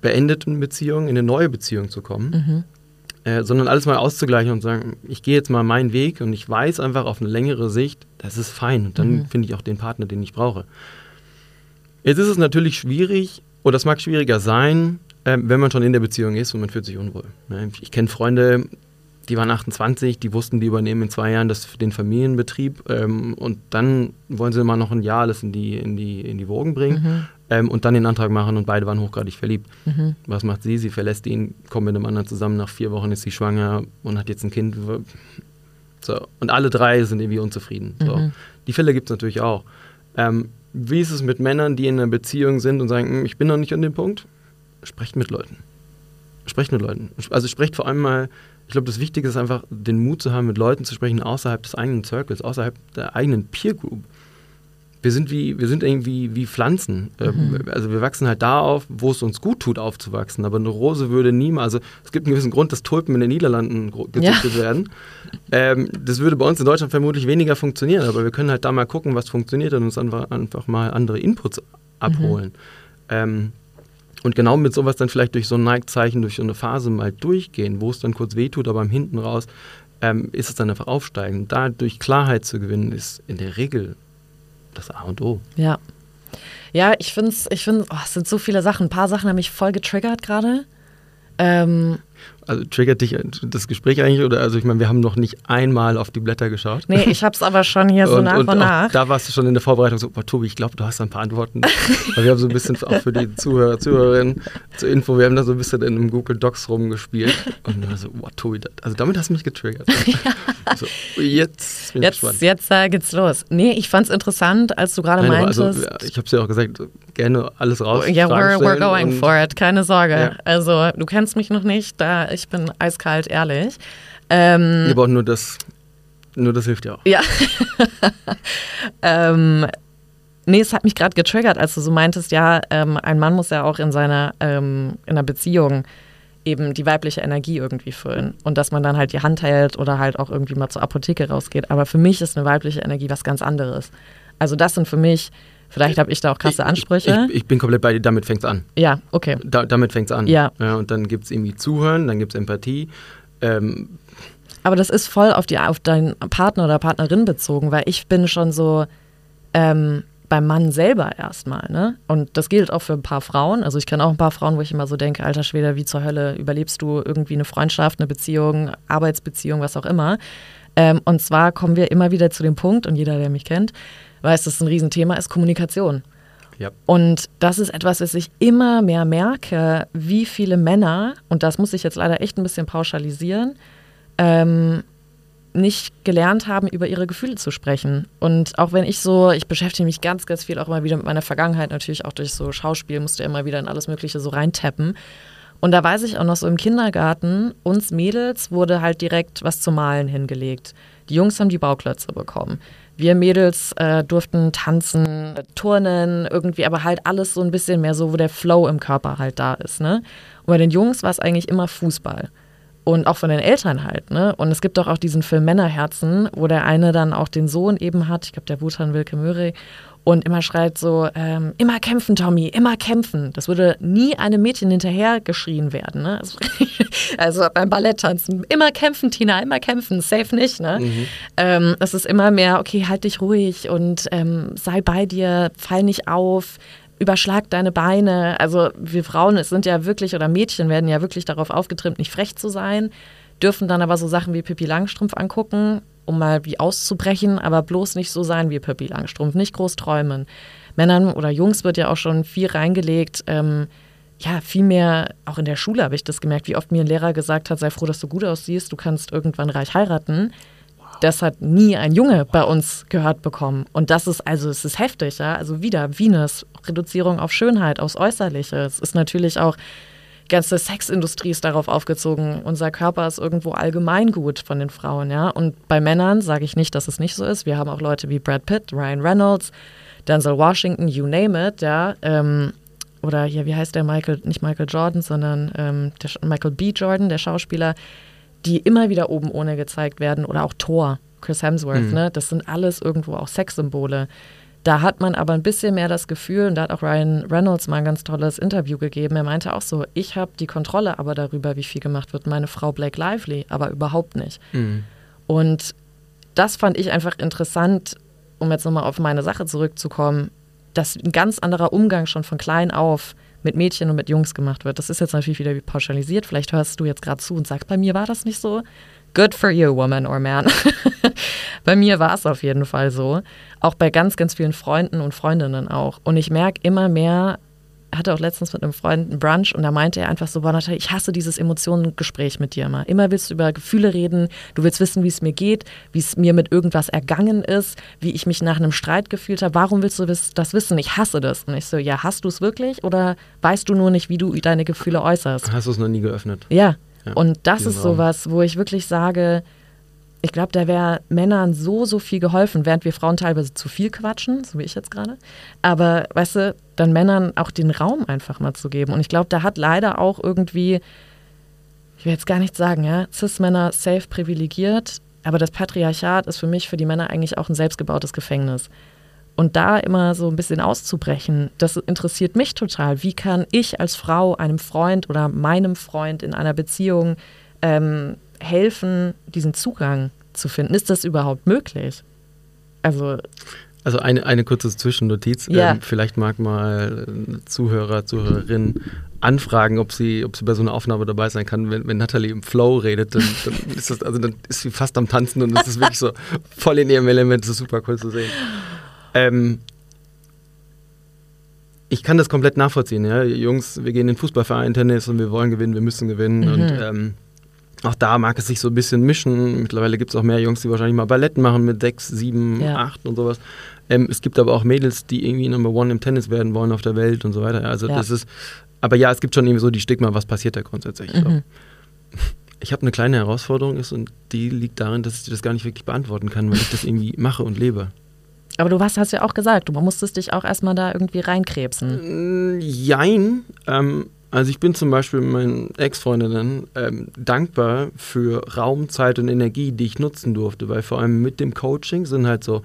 beendeten Beziehung in eine neue Beziehung zu kommen. Mhm. Äh, sondern alles mal auszugleichen und sagen, ich gehe jetzt mal meinen Weg und ich weiß einfach auf eine längere Sicht, das ist fein und dann mhm. finde ich auch den Partner, den ich brauche. Jetzt ist es natürlich schwierig, und das mag schwieriger sein, äh, wenn man schon in der Beziehung ist und man fühlt sich unwohl. Ne? Ich kenne Freunde, die waren 28, die wussten, die übernehmen in zwei Jahren das, den Familienbetrieb ähm, und dann wollen sie mal noch ein Jahr alles in die, in die, in die Wogen bringen mhm. ähm, und dann den Antrag machen und beide waren hochgradig verliebt. Mhm. Was macht sie? Sie verlässt ihn, kommt mit einem anderen zusammen, nach vier Wochen ist sie schwanger und hat jetzt ein Kind. So. Und alle drei sind irgendwie unzufrieden. So. Mhm. Die Fälle gibt es natürlich auch. Ähm, wie ist es mit Männern, die in einer Beziehung sind und sagen, hm, ich bin noch nicht an dem Punkt? Sprecht mit Leuten. Sprecht mit Leuten. Also sprecht vor allem mal ich glaube, das Wichtige ist einfach, den Mut zu haben, mit Leuten zu sprechen außerhalb des eigenen Circles, außerhalb der eigenen Peer Group. Wir sind wie, wir sind irgendwie wie Pflanzen. Ähm, mhm. Also wir wachsen halt da auf, wo es uns gut tut, aufzuwachsen. Aber eine Rose würde niemals, also es gibt einen gewissen Grund, dass Tulpen in den Niederlanden gezüchtet ja. werden. Ähm, das würde bei uns in Deutschland vermutlich weniger funktionieren, aber wir können halt da mal gucken, was funktioniert und uns einfach, einfach mal andere Inputs abholen. Mhm. Ähm, und genau mit sowas dann vielleicht durch so ein Neigzeichen, durch so eine Phase mal durchgehen, wo es dann kurz wehtut, aber im Hinten raus ähm, ist es dann einfach aufsteigen. Da durch Klarheit zu gewinnen, ist in der Regel das A und O. Ja. Ja, ich finde es, ich finde, oh, es sind so viele Sachen. Ein paar Sachen haben mich voll getriggert gerade. Ähm, also triggert dich das Gespräch eigentlich? Oder also ich meine, wir haben noch nicht einmal auf die Blätter geschaut. Nee, ich habe es aber schon hier so und, nach und, und nach. Da warst du schon in der Vorbereitung so, oh, Tobi, ich glaube, du hast ein paar Antworten. Weil wir haben so ein bisschen auch für die Zuhörer, Zuhörerinnen zur Info, wir haben da so ein bisschen in einem Google Docs rumgespielt. Und dann so, oh, Tobi, das, also damit hast du mich getriggert. Ja. So, jetzt bin ich jetzt, gespannt. Jetzt äh, geht's los. Nee, ich fand es interessant, als du gerade also, meintest. Also, ich habe es ja auch gesagt, gerne alles raus. Ja, we're, we're going for it, keine Sorge. Ja. Also du kennst mich noch nicht, da ich bin eiskalt ehrlich. Ähm, Wir brauchen nur das, nur das hilft ja auch. Ja. ähm, nee, es hat mich gerade getriggert, als du so meintest, ja, ähm, ein Mann muss ja auch in seiner, ähm, in einer Beziehung eben die weibliche Energie irgendwie füllen und dass man dann halt die Hand hält oder halt auch irgendwie mal zur Apotheke rausgeht. Aber für mich ist eine weibliche Energie was ganz anderes. Also das sind für mich, vielleicht habe ich da auch krasse Ansprüche. Ich, ich, ich bin komplett bei dir, damit fängt es an. Ja, okay. Da, damit fängt es an. Ja. ja. Und dann gibt es irgendwie Zuhören, dann gibt es Empathie ähm, aber das ist voll auf, die, auf deinen Partner oder Partnerin bezogen, weil ich bin schon so ähm, beim Mann selber erstmal, ne? Und das gilt auch für ein paar Frauen. Also ich kenne auch ein paar Frauen, wo ich immer so denke, alter Schwede, wie zur Hölle überlebst du irgendwie eine Freundschaft, eine Beziehung, Arbeitsbeziehung, was auch immer. Ähm, und zwar kommen wir immer wieder zu dem Punkt, und jeder, der mich kennt, weiß, dass es ein Riesenthema ist, Kommunikation. Ja. Und das ist etwas, was ich immer mehr merke, wie viele Männer, und das muss ich jetzt leider echt ein bisschen pauschalisieren, ähm, nicht gelernt haben, über ihre Gefühle zu sprechen. Und auch wenn ich so, ich beschäftige mich ganz, ganz viel auch immer wieder mit meiner Vergangenheit, natürlich auch durch so Schauspiel, musste immer wieder in alles Mögliche so reintappen. Und da weiß ich auch noch so im Kindergarten, uns Mädels wurde halt direkt was zum Malen hingelegt. Die Jungs haben die Bauklötze bekommen. Wir Mädels äh, durften tanzen, turnen, irgendwie, aber halt alles so ein bisschen mehr so, wo der Flow im Körper halt da ist. Ne? Und bei den Jungs war es eigentlich immer Fußball. Und auch von den Eltern halt, ne? Und es gibt doch auch diesen Film Männerherzen, wo der eine dann auch den Sohn eben hat, ich glaube, der Wutan Wilke Möhre, und immer schreit so, ähm, immer kämpfen, Tommy, immer kämpfen. Das würde nie einem Mädchen hinterher geschrien werden. Ne? Also, also beim Balletttanzen, immer kämpfen, Tina, immer kämpfen, safe nicht. Ne? Mhm. Ähm, es ist immer mehr, okay, halt dich ruhig und ähm, sei bei dir, fall nicht auf, überschlag deine Beine. Also wir Frauen es sind ja wirklich, oder Mädchen werden ja wirklich darauf aufgetrimmt, nicht frech zu sein, dürfen dann aber so Sachen wie Pippi Langstrumpf angucken um mal wie auszubrechen, aber bloß nicht so sein wie Pippi Langstrumpf, nicht groß träumen. Männern oder Jungs wird ja auch schon viel reingelegt. Ähm, ja, viel mehr, auch in der Schule habe ich das gemerkt, wie oft mir ein Lehrer gesagt hat, sei froh, dass du gut aussiehst, du kannst irgendwann reich heiraten. Das hat nie ein Junge bei uns gehört bekommen. Und das ist, also es ist heftig, ja. Also wieder Venus, Reduzierung auf Schönheit, aufs Äußerliche. Es ist natürlich auch ganze Sexindustrie ist darauf aufgezogen. Unser Körper ist irgendwo allgemeingut von den Frauen, ja. Und bei Männern sage ich nicht, dass es nicht so ist. Wir haben auch Leute wie Brad Pitt, Ryan Reynolds, Denzel Washington, you name it, ja. Ähm, oder hier, wie heißt der Michael, nicht Michael Jordan, sondern ähm, der Michael B. Jordan, der Schauspieler, die immer wieder oben ohne gezeigt werden. Oder auch Thor, Chris Hemsworth, mhm. ne? Das sind alles irgendwo auch Sexsymbole. Da hat man aber ein bisschen mehr das Gefühl, und da hat auch Ryan Reynolds mal ein ganz tolles Interview gegeben. Er meinte auch so: Ich habe die Kontrolle aber darüber, wie viel gemacht wird. Meine Frau Blake Lively, aber überhaupt nicht. Mhm. Und das fand ich einfach interessant, um jetzt nochmal auf meine Sache zurückzukommen, dass ein ganz anderer Umgang schon von klein auf mit Mädchen und mit Jungs gemacht wird. Das ist jetzt natürlich wieder wie pauschalisiert. Vielleicht hörst du jetzt gerade zu und sagst, bei mir war das nicht so. Good for you, woman or man. bei mir war es auf jeden Fall so. Auch bei ganz, ganz vielen Freunden und Freundinnen auch. Und ich merke immer mehr, hatte auch letztens mit einem Freund einen Brunch und da meinte er einfach so, boah, Natalie, ich hasse dieses Emotionengespräch mit dir immer. Immer willst du über Gefühle reden, du willst wissen, wie es mir geht, wie es mir mit irgendwas ergangen ist, wie ich mich nach einem Streit gefühlt habe. Warum willst du das wissen? Ich hasse das. Und ich so, ja, hast du es wirklich oder weißt du nur nicht, wie du deine Gefühle äußerst? Hast du es noch nie geöffnet? Ja. Ja und das ist sowas, wo ich wirklich sage, ich glaube, da wäre Männern so, so viel geholfen, während wir Frauen teilweise zu viel quatschen, so wie ich jetzt gerade. Aber, weißt du, dann Männern auch den Raum einfach mal zu geben. Und ich glaube, da hat leider auch irgendwie, ich will jetzt gar nicht sagen, ja, Cis-Männer safe privilegiert, aber das Patriarchat ist für mich, für die Männer eigentlich auch ein selbstgebautes Gefängnis. Und da immer so ein bisschen auszubrechen, das interessiert mich total. Wie kann ich als Frau einem Freund oder meinem Freund in einer Beziehung ähm, helfen, diesen Zugang zu finden? Ist das überhaupt möglich? Also. Also eine, eine kurze Zwischennotiz. Ja. Ähm, vielleicht mag mal Zuhörer, Zuhörerin anfragen, ob sie, ob sie bei so einer Aufnahme dabei sein kann. Wenn, wenn Natalie im Flow redet, dann, dann, ist das, also dann ist sie fast am Tanzen und es ist wirklich so voll in ihrem Element. Das ist super cool zu sehen. Ähm, ich kann das komplett nachvollziehen. Ja? Jungs, wir gehen in den Fußballverein, Tennis und wir wollen gewinnen, wir müssen gewinnen. Mhm. Und ähm, auch da mag es sich so ein bisschen mischen. Mittlerweile gibt es auch mehr Jungs, die wahrscheinlich mal Ballett machen mit sechs, sieben, ja. acht und sowas. Ähm, es gibt aber auch Mädels, die irgendwie Number One im Tennis werden wollen auf der Welt und so weiter. Also ja. das ist, aber ja, es gibt schon irgendwie so die Stigma, was passiert da grundsätzlich. Mhm. So. Ich habe eine kleine Herausforderung ist und die liegt darin, dass ich das gar nicht wirklich beantworten kann, weil ich das irgendwie mache und lebe. Aber du hast, hast ja auch gesagt, du musstest dich auch erstmal da irgendwie reinkrebsen. Jein. Ähm, also ich bin zum Beispiel meinen Ex-Freundinnen ähm, dankbar für Raum, Zeit und Energie, die ich nutzen durfte, weil vor allem mit dem Coaching sind halt so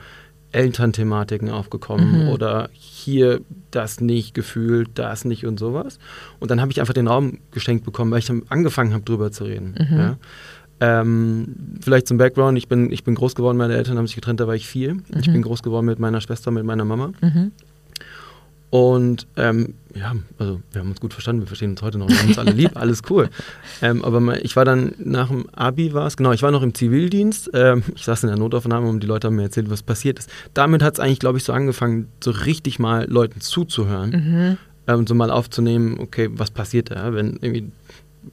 Elternthematiken aufgekommen mhm. oder hier das nicht gefühlt, das nicht und sowas. Und dann habe ich einfach den Raum geschenkt bekommen, weil ich dann angefangen habe, drüber zu reden. Mhm. Ja. Ähm, vielleicht zum Background, ich bin, ich bin groß geworden, meine Eltern haben sich getrennt, da war ich vier. Mhm. Ich bin groß geworden mit meiner Schwester, mit meiner Mama. Mhm. Und ähm, ja, also wir haben uns gut verstanden, wir verstehen uns heute noch, wir haben uns alle lieb, alles cool. Ähm, aber ich war dann nach dem Abi war es, genau, ich war noch im Zivildienst. Ähm, ich saß in der Notaufnahme und die Leute haben mir erzählt, was passiert ist. Damit hat es eigentlich, glaube ich, so angefangen, so richtig mal Leuten zuzuhören mhm. und so mal aufzunehmen, okay, was passiert da, wenn irgendwie,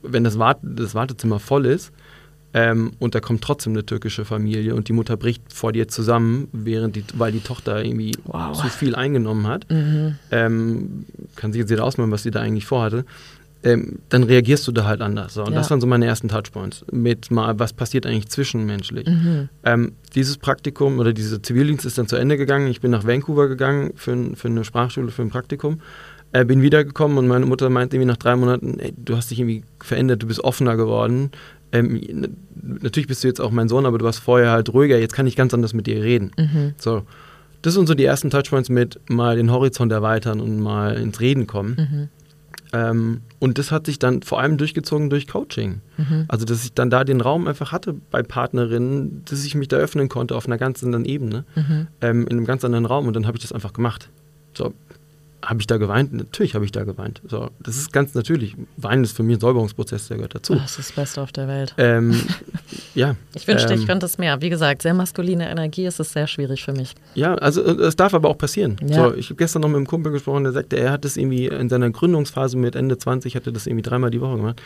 wenn das, Wart das Wartezimmer voll ist ähm, und da kommt trotzdem eine türkische Familie und die Mutter bricht vor dir zusammen, während die, weil die Tochter irgendwie wow. zu viel eingenommen hat. Mhm. Ähm, kann sich jetzt jeder ausmalen, was sie da eigentlich vorhatte. Ähm, dann reagierst du da halt anders. So. Und ja. das waren so meine ersten Touchpoints mit mal, was passiert eigentlich zwischenmenschlich. Mhm. Ähm, dieses Praktikum oder dieser Zivildienst ist dann zu Ende gegangen. Ich bin nach Vancouver gegangen für, für eine Sprachschule, für ein Praktikum. Äh, bin wiedergekommen und meine Mutter meinte irgendwie nach drei Monaten, ey, du hast dich irgendwie verändert, du bist offener geworden ähm, natürlich bist du jetzt auch mein Sohn, aber du warst vorher halt ruhiger, jetzt kann ich ganz anders mit dir reden. Mhm. So. Das sind so die ersten Touchpoints mit mal den Horizont erweitern und mal ins Reden kommen. Mhm. Ähm, und das hat sich dann vor allem durchgezogen durch Coaching. Mhm. Also, dass ich dann da den Raum einfach hatte bei Partnerinnen, dass ich mich da öffnen konnte auf einer ganz anderen Ebene, mhm. ähm, in einem ganz anderen Raum und dann habe ich das einfach gemacht. So, habe ich da geweint? Natürlich habe ich da geweint. So, das ist ganz natürlich. Weinen ist für mich ein Säuberungsprozess, der gehört dazu. Das ist das Beste auf der Welt. Ähm, ja. Ich wünschte, ähm, ich könnte es mehr. Wie gesagt, sehr maskuline Energie ist es sehr schwierig für mich. Ja, also äh, es darf aber auch passieren. Ja. So, ich habe gestern noch mit einem Kumpel gesprochen, der sagte, er hat das irgendwie in seiner Gründungsphase mit Ende 20, hatte das irgendwie dreimal die Woche gemacht.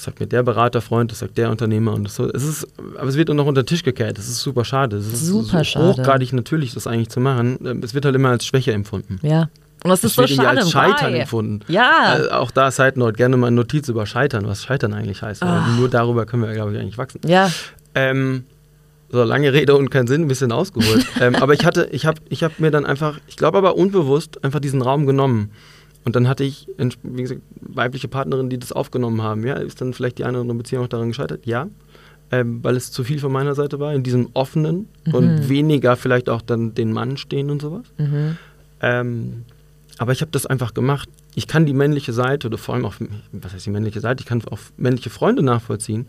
Das sagt mir der Beraterfreund, das sagt der Unternehmer und das so. Es ist, aber es wird noch unter den Tisch gekehrt. Das ist super schade. Es ist super so schade. hochgradig natürlich, das eigentlich zu machen. Ähm, es wird halt immer als Schwäche empfunden. Ja. Und das ist es so schade. als Scheitern Why? empfunden. Ja. Also auch da Side Note, gerne mal eine Notiz über Scheitern, was Scheitern eigentlich heißt. Nur darüber können wir, glaube ich, eigentlich wachsen. Ja. Ähm, so, lange Rede und kein Sinn, ein bisschen ausgeholt. ähm, aber ich hatte, ich habe ich hab mir dann einfach, ich glaube aber unbewusst, einfach diesen Raum genommen. Und dann hatte ich, wie gesagt, weibliche Partnerinnen, die das aufgenommen haben. Ja, ist dann vielleicht die eine oder andere Beziehung auch daran gescheitert? Ja. Ähm, weil es zu viel von meiner Seite war, in diesem offenen mhm. und weniger vielleicht auch dann den Mann stehen und sowas. Mhm. Ähm, aber ich habe das einfach gemacht. Ich kann die männliche Seite oder vor allem auch, was heißt die männliche Seite, ich kann auch männliche Freunde nachvollziehen,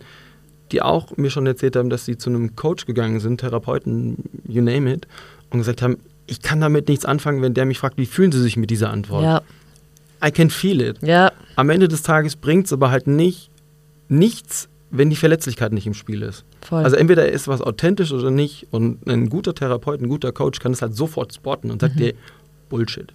die auch mir schon erzählt haben, dass sie zu einem Coach gegangen sind, Therapeuten, you name it, und gesagt haben, ich kann damit nichts anfangen, wenn der mich fragt, wie fühlen sie sich mit dieser Antwort? Ja. I can feel it. Ja. Am Ende des Tages bringt es aber halt nicht nichts, wenn die Verletzlichkeit nicht im Spiel ist. Voll. Also entweder ist was authentisch oder nicht und ein guter Therapeut, ein guter Coach kann es halt sofort spotten und sagt dir Bullshit.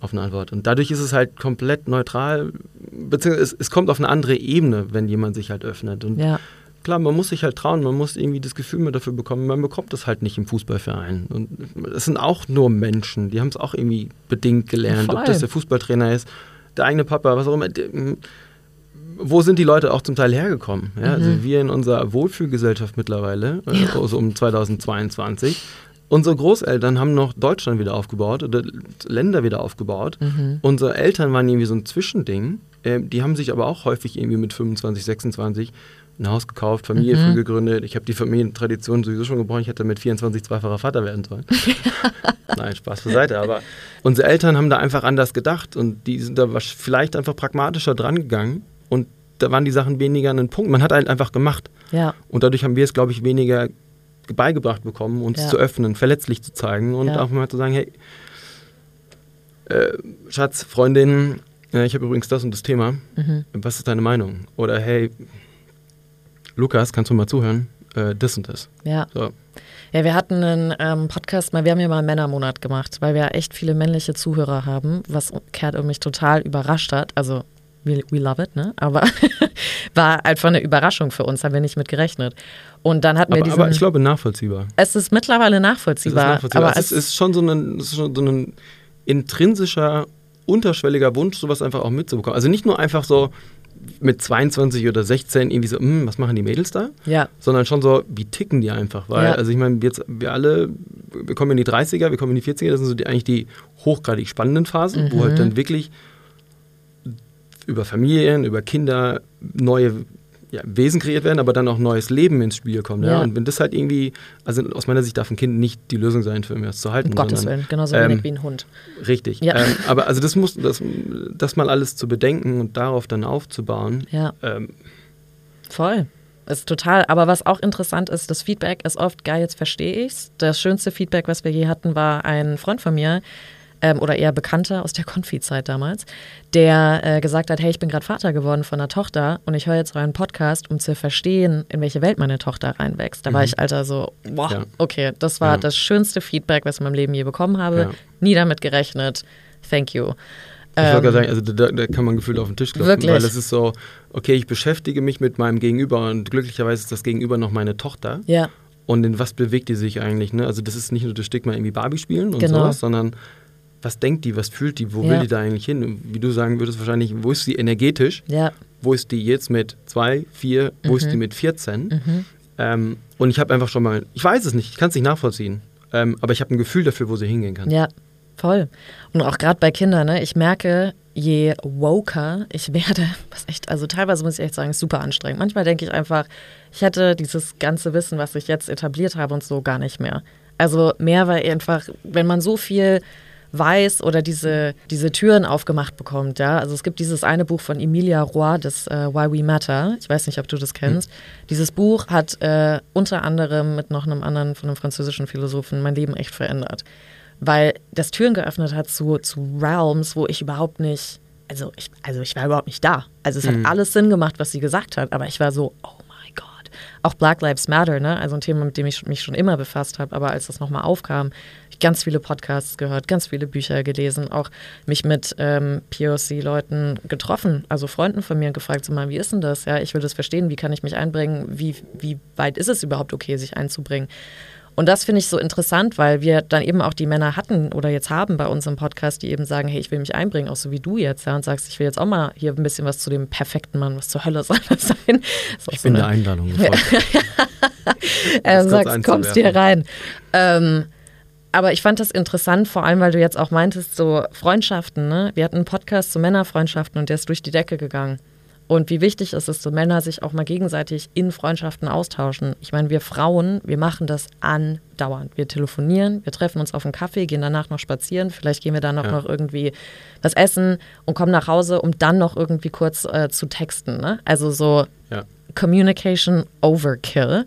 Auf eine Antwort. Und dadurch ist es halt komplett neutral, beziehungsweise es, es kommt auf eine andere Ebene, wenn jemand sich halt öffnet. Und ja. Klar, man muss sich halt trauen, man muss irgendwie das Gefühl mehr dafür bekommen, man bekommt das halt nicht im Fußballverein. Und es sind auch nur Menschen, die haben es auch irgendwie bedingt gelernt, Voll. ob das der Fußballtrainer ist, der eigene Papa, was auch immer. Der, wo sind die Leute auch zum Teil hergekommen? Ja, Also wir in unserer Wohlfühlgesellschaft mittlerweile, äh, Ja. also um 2022, unsere Großeltern haben noch Deutschland wieder aufgebaut oder Länder wieder aufgebaut. Unsere Eltern waren irgendwie so ein Zwischending. Äh, die haben sich aber auch häufig irgendwie mit 25, 26 ein Haus gekauft, Familie früh gegründet. Ich habe die Familientradition sowieso schon gebrochen. Ich hätte mit 24 zweifacher Vater werden sollen. Nein, Spaß beiseite. Aber unsere Eltern haben da einfach anders gedacht und die sind da vielleicht einfach pragmatischer dran gegangen und da waren die Sachen weniger an den Punkt. Man hat halt einfach gemacht. Ja. Und dadurch haben wir es, glaube ich, weniger beigebracht bekommen, uns Ja. zu öffnen, verletzlich zu zeigen und Ja. auch mal zu sagen, hey, äh, Schatz, Freundin, äh, ich habe übrigens das und das Thema. Mhm. Was ist deine Meinung? Oder hey, Lukas, kannst du mal zuhören? Äh, das und das. Ja. So. Ja, wir hatten einen ähm, Podcast, mal, wir haben ja mal einen Männermonat gemacht, weil wir echt viele männliche Zuhörer haben, was Kurt und mich total überrascht hat. Also, we, we love it, ne? Aber war einfach eine Überraschung für uns, haben wir nicht mit gerechnet. Und dann hatten wir Aber, diesen. aber ich glaube nachvollziehbar. es ist mittlerweile Es ist nachvollziehbar. nachvollziehbar. Aber es ist, ist schon so ein, es ist schon so ein intrinsischer, unterschwelliger Wunsch, sowas einfach auch mitzubekommen. Also nicht nur einfach so mit 22 oder 16 irgendwie so, "Hm, was machen die Mädels da? ja, sondern schon so, wie ticken die einfach? Weil, Ja. also ich meine, jetzt, wir alle, wir kommen in die 30er, wir kommen in die 40er, das sind so die, eigentlich die hochgradig spannenden Phasen, wo Mhm. halt dann wirklich über Familien, über Kinder neue ja, Wesen kreiert werden, aber dann auch neues Leben ins Spiel kommt. Ja. Ja. Und wenn das halt irgendwie, also aus meiner Sicht darf ein Kind nicht die Lösung sein, für irgendwas zu halten. um Gottes sondern, Willen, genauso ähm, wenig wie ein Hund. Richtig. Ja. Ähm, aber also das muss, das, das mal alles zu bedenken und darauf dann aufzubauen. Ja. Ähm, Voll. Ist total. Aber was auch interessant ist, das Feedback ist oft geil, jetzt verstehe ich's. Das schönste Feedback, was wir je hatten, war ein Freund von mir, ähm, oder eher Bekannter aus der Konfi-Zeit damals, der äh, gesagt hat, hey, ich bin gerade Vater geworden von einer Tochter und ich höre jetzt euren Podcast, um zu verstehen, in welche Welt meine Tochter reinwächst. Da war ich, Alter, so, wow, Ja. okay, das war Ja. das schönste Feedback, was ich in meinem Leben je bekommen habe. Ja. Nie damit gerechnet. Thank you. Ich wollte Ähm, gerade sagen, also da, da kann man gefühlt auf den Tisch klopfen, Wirklich? weil es ist so, okay, ich beschäftige mich mit meinem Gegenüber und glücklicherweise ist das Gegenüber noch meine Tochter. Ja, Und in was bewegt die sich eigentlich? Ne? Also das ist nicht nur das Stigma irgendwie Barbie spielen und Genau. sowas, sondern was denkt die, was fühlt die, wo Ja. will die da eigentlich hin? Und Wie du sagen würdest wahrscheinlich, wo ist sie energetisch? ja, Wo ist die jetzt mit zwei, vier, wo ist die Mhm. mit 14? Ähm, und ich habe einfach schon mal, ich weiß es nicht, ich kann es nicht nachvollziehen, ähm, aber ich habe ein Gefühl dafür, wo sie hingehen kann. Ja, voll. Und auch gerade bei Kindern, ne? Ich merke, je woker ich werde, was echt, also teilweise muss ich echt sagen, ist super anstrengend. Manchmal denke ich einfach, ich hätte dieses ganze Wissen, was ich jetzt etabliert habe und so gar nicht mehr. Also mehr, weil einfach, wenn man so viel weiß oder diese, diese Türen aufgemacht bekommt, ja. Also es gibt dieses eine Buch von Emilia Roy, das äh, Why We Matter. Ich weiß nicht, ob du das kennst. Dieses Buch hat äh, unter anderem mit noch einem anderen, von einem französischen Philosophen, mein Leben echt verändert. Weil das Türen geöffnet hat zu, zu Realms, wo ich überhaupt nicht, also ich, also ich war überhaupt nicht da. Also es hat alles Sinn gemacht, was sie gesagt hat, aber ich war so, oh. Auch Black Lives Matter, ne? Also ein Thema, mit dem ich mich schon immer befasst habe, aber als das nochmal aufkam, ich ganz viele Podcasts gehört, ganz viele Bücher gelesen, auch mich mit ähm, POC-Leuten getroffen, also Freunden von mir gefragt, so mal, wie ist denn das? Ja, ich will das verstehen, wie kann ich mich einbringen, wie, wie weit ist es überhaupt okay, sich einzubringen? Und das finde ich so interessant, weil wir dann eben auch die Männer hatten oder jetzt haben bei uns im Podcast, die eben sagen, hey, ich will mich einbringen, auch so wie du jetzt, ja, und sagst, ich will jetzt auch mal hier ein bisschen was zu dem perfekten Mann, was zur Hölle soll das sein? Auch Ich so bin eine- der Einladung gefolgt. äh, kurz sagst, kommst hier rein. Ähm, aber ich fand das interessant, vor allem, weil du jetzt auch meintest, so Freundschaften, ne? Wir hatten einen Podcast zu Männerfreundschaften und der ist durch die Decke gegangen. Und wie wichtig ist es, so Männer sich auch mal gegenseitig in Freundschaften austauschen. Ich meine, wir Frauen, wir machen das andauernd. Wir telefonieren, wir treffen uns auf einen Kaffee, gehen danach noch spazieren, vielleicht gehen wir dann noch, Ja. noch irgendwie was essen und kommen nach Hause, um dann noch irgendwie kurz äh, zu texten. Ne? Also so Ja. Communication Overkill.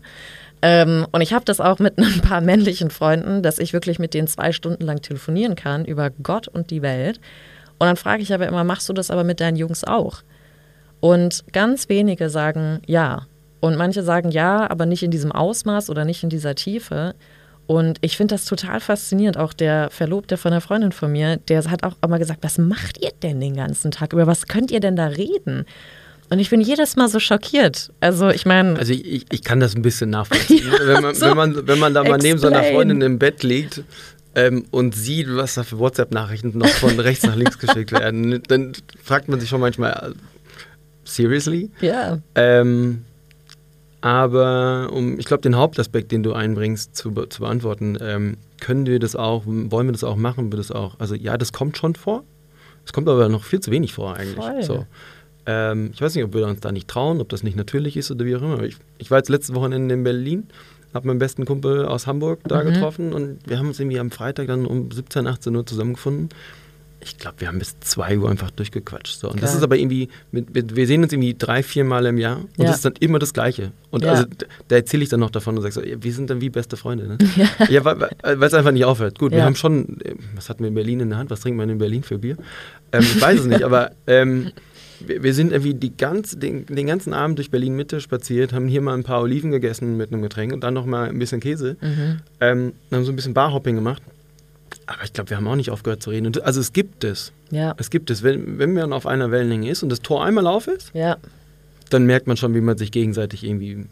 Ähm, und ich habe das auch mit ein paar männlichen Freunden, dass ich wirklich mit denen zwei Stunden lang telefonieren kann über Gott und die Welt. Und dann frage ich aber immer, machst du das aber mit deinen Jungs auch? Und ganz wenige sagen ja. Und manche sagen ja, aber nicht in diesem Ausmaß oder nicht in dieser Tiefe. Und ich finde das total faszinierend. Auch der Verlobte von einer Freundin von mir, der hat auch immer gesagt, was macht ihr denn den ganzen Tag? Über was könnt ihr denn da reden? Und ich bin jedes Mal so schockiert. Also ich meine. Also ich, ich kann das ein bisschen nachvollziehen. ja, wenn, man, so wenn, man, wenn man da mal neben so einer Freundin im Bett liegt ähm, und sieht, was da für WhatsApp-Nachrichten noch von rechts nach links geschickt werden, dann fragt man sich schon manchmal, seriously? Ja. Ähm, aber um, ich glaube, den Hauptaspekt, den du einbringst, zu, zu beantworten, ähm, können wir das auch, wollen wir das auch machen, wir das auch. Also ja, das kommt schon vor. Es kommt aber noch viel zu wenig vor eigentlich. Voll. So. Ähm, ich weiß nicht, ob wir uns da nicht trauen, ob das nicht natürlich ist oder wie auch immer. Ich, ich war jetzt letzte Wochenende in Berlin, habe meinen besten Kumpel aus Hamburg da mhm. getroffen und wir haben uns irgendwie am Freitag dann um 17, 18 Uhr zusammengefunden ich glaube, wir haben bis 2 Uhr einfach durchgequatscht. So. Und Klar. das ist aber irgendwie, wir sehen uns irgendwie drei, vier Mal im Jahr und ja. das ist dann immer das Gleiche. Und ja. also, da erzähle ich dann noch davon und sage so, wir sind dann wie beste Freunde. Ne? Ja, ja weil es einfach nicht aufhört. Gut, wir haben schon, was hatten wir in Berlin in der Hand? Was trinkt man in Berlin für Bier? Ähm, ich weiß es nicht, aber ähm, wir, wir, sind irgendwie die ganz, den, den, ganzen Abend durch Berlin Mitte spaziert, haben hier mal ein paar Oliven gegessen mit einem Getränk und dann noch mal ein bisschen Käse. Mhm. Ähm, haben so ein bisschen Barhopping gemacht. Aber ich glaube, wir haben auch nicht aufgehört zu reden. Und also es gibt es. Ja. Es gibt es. Wenn, wenn man auf einer Wellenlänge ist und das Tor einmal auf ist, ja. dann merkt man schon, wie man sich gegenseitig irgendwie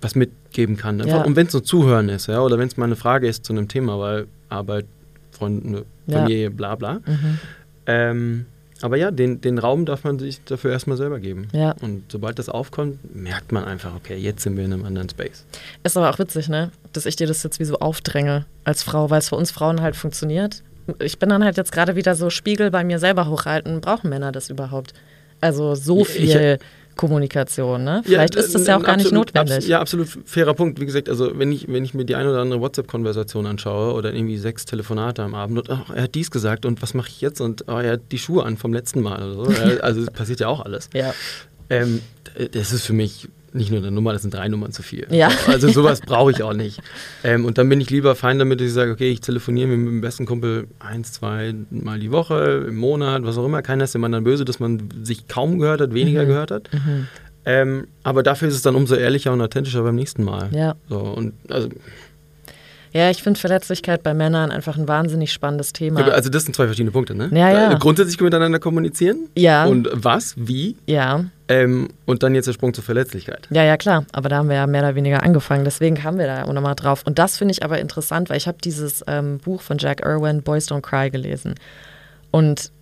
was mitgeben kann. Ja. Und wenn es nur Zuhören ist, ja, oder wenn es mal eine Frage ist zu einem Thema, weil Arbeit, Freunde, Familie, ja. bla bla. Mhm. Ähm, aber ja, den, den Raum darf man sich dafür erstmal selber geben. Ja. Und sobald das aufkommt, merkt man einfach, okay, jetzt sind wir in einem anderen Space. Ist aber auch witzig, ne? Dass ich dir das jetzt wie so aufdränge als Frau, weil es für uns Frauen halt funktioniert. Ich bin dann halt jetzt gerade wieder so Spiegel bei mir selber hochhalten. Brauchen Männer das überhaupt? Also so viel. Ich, Kommunikation. Ne? Vielleicht ja, ist das ja auch gar absolut, nicht notwendig. Abs ja, absolut fairer Punkt. Wie gesagt, also wenn ich, wenn ich mir die eine oder andere WhatsApp-Konversation anschaue oder irgendwie sechs Telefonate am Abend und ach, er hat dies gesagt und was mache ich jetzt und oh, er hat die Schuhe an vom letzten Mal oder so. also passiert ja auch alles. Ja. Ähm, das ist für mich nicht nur eine Nummer, das sind drei Nummern zu viel. Ja. Also sowas brauche ich auch nicht. Ähm, und dann bin ich lieber fein damit, dass ich sage, okay, ich telefoniere mit meinem besten Kumpel eins, zwei Mal die Woche, im Monat, was auch immer. Keiner ist dem anderen böse, dass man sich kaum gehört hat, weniger mhm. gehört hat. Mhm. Ähm, aber dafür ist es dann umso ehrlicher und authentischer beim nächsten Mal. Ja. So, und also ja, ich finde Verletzlichkeit bei Männern einfach ein wahnsinnig spannendes Thema. Also das sind zwei verschiedene Punkte, ne? Ja, ja. Grundsätzlich miteinander kommunizieren. Ja. Und was, wie. Ja. Ähm, und dann jetzt der Sprung zur Verletzlichkeit. Ja, ja, klar. Aber da haben wir ja mehr oder weniger angefangen. Deswegen kamen wir da auch nochmal drauf. Und das finde ich aber interessant, weil ich habe dieses ähm, Buch von Jack Irwin, Boys Don't Cry, gelesen. Und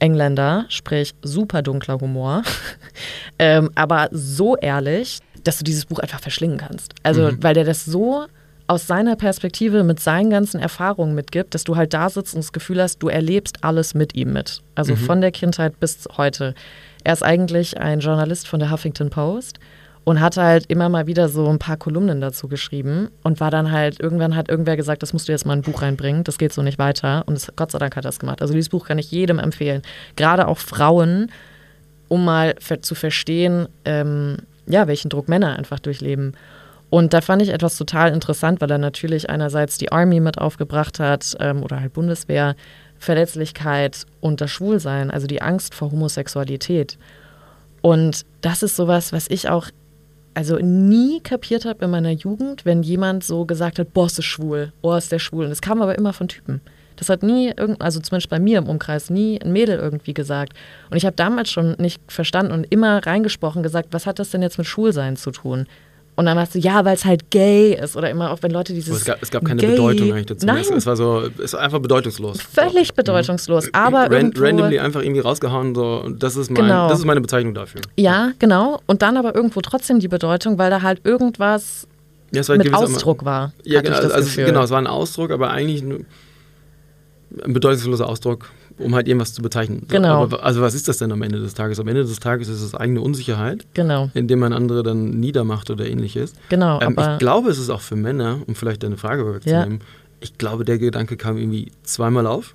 Engländer, sprich super dunkler Humor, ähm, aber so ehrlich, dass du dieses Buch einfach verschlingen kannst. Also, mhm. weil der das so aus seiner Perspektive mit seinen ganzen Erfahrungen mitgibt, dass du halt da sitzt und das Gefühl hast, du erlebst alles mit ihm mit. Also mhm. von der Kindheit bis heute. Er ist eigentlich ein Journalist von der Huffington Post und hat halt immer mal wieder so ein paar Kolumnen dazu geschrieben und war dann halt, irgendwann hat irgendwer gesagt, das musst du jetzt mal ein Buch reinbringen, das geht so nicht weiter und das, Gott sei Dank hat er das gemacht. Also dieses Buch kann ich jedem empfehlen, gerade auch Frauen, um mal zu verstehen, ähm, ja, welchen Druck Männer einfach durchleben. Und da fand ich etwas total interessant, weil er natürlich einerseits die Army mit aufgebracht hat ähm, oder halt Bundeswehr, Verletzlichkeit und das Schwulsein, also die Angst vor Homosexualität. Und das ist sowas, was ich auch also nie kapiert habe in meiner Jugend, wenn jemand so gesagt hat, boah, ist schwul, boah, ist der schwul. Und es kam aber immer von Typen. Das hat nie, irgend, also zumindest bei mir im Umkreis, nie ein Mädel irgendwie gesagt. Und ich habe damals schon nicht verstanden und immer reingesprochen gesagt, was hat das denn jetzt mit Schwulsein zu tun? Und dann hast du, ja, weil es halt gay ist. Oder immer auch, wenn Leute dieses. Es gab, es gab keine gay, Bedeutung eigentlich dazu. Nein. Es, war so, es ist einfach bedeutungslos. Völlig bedeutungslos. Mhm. Aber. Ran, randomly einfach irgendwie rausgehauen, so, das ist, mein, genau. das ist meine Bezeichnung dafür. Ja, genau. Und dann aber irgendwo trotzdem die Bedeutung, weil da halt irgendwas ja, mit Ausdruck war. Ja, genau, also, genau, es war ein Ausdruck, aber eigentlich ein bedeutungsloser Ausdruck um halt irgendwas zu bezeichnen. Genau. Aber, also was ist das denn am Ende des Tages? Am Ende des Tages ist es eigene Unsicherheit, genau. indem man andere dann niedermacht oder ähnliches. Genau. Ähm, ich glaube, es ist auch für Männer, um vielleicht deine Frage vorwegzunehmen, ja. ich glaube, der Gedanke kam irgendwie zweimal auf,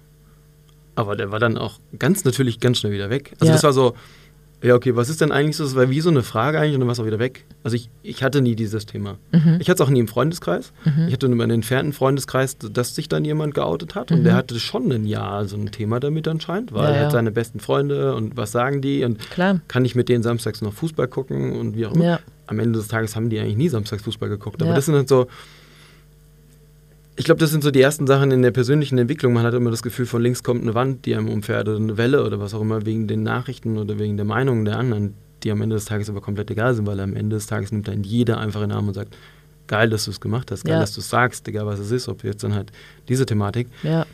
aber der war dann auch ganz natürlich ganz schnell wieder weg. Also ja. das war so, ja, okay, was ist denn eigentlich so? Das war wie so eine Frage eigentlich und dann war es auch wieder weg. Also ich, ich hatte nie dieses Thema. Mhm. Ich hatte es auch nie im Freundeskreis. Mhm. Ich hatte nur einen entfernten Freundeskreis, dass sich dann jemand geoutet hat. Und Mhm. der hatte schon ein Jahr so ein Thema damit anscheinend, weil Ja, er hat seine besten Freunde und was sagen die und Klar. kann ich mit denen samstags noch Fußball gucken und wie auch immer. Ja. Am Ende des Tages haben die eigentlich nie samstags Fußball geguckt. Aber das sind halt so, ich glaube, das sind so die ersten Sachen in der persönlichen Entwicklung. Man hat immer das Gefühl, von links kommt eine Wand, die einem umfährt oder eine Welle oder was auch immer, wegen den Nachrichten oder wegen der Meinungen der anderen, die am Ende des Tages aber komplett egal sind, weil am Ende des Tages nimmt dann jeder einfach in den Arm und sagt, geil, dass du es gemacht hast, geil, Ja. dass du es sagst, egal was es ist, ob jetzt dann halt diese Thematik. Ja.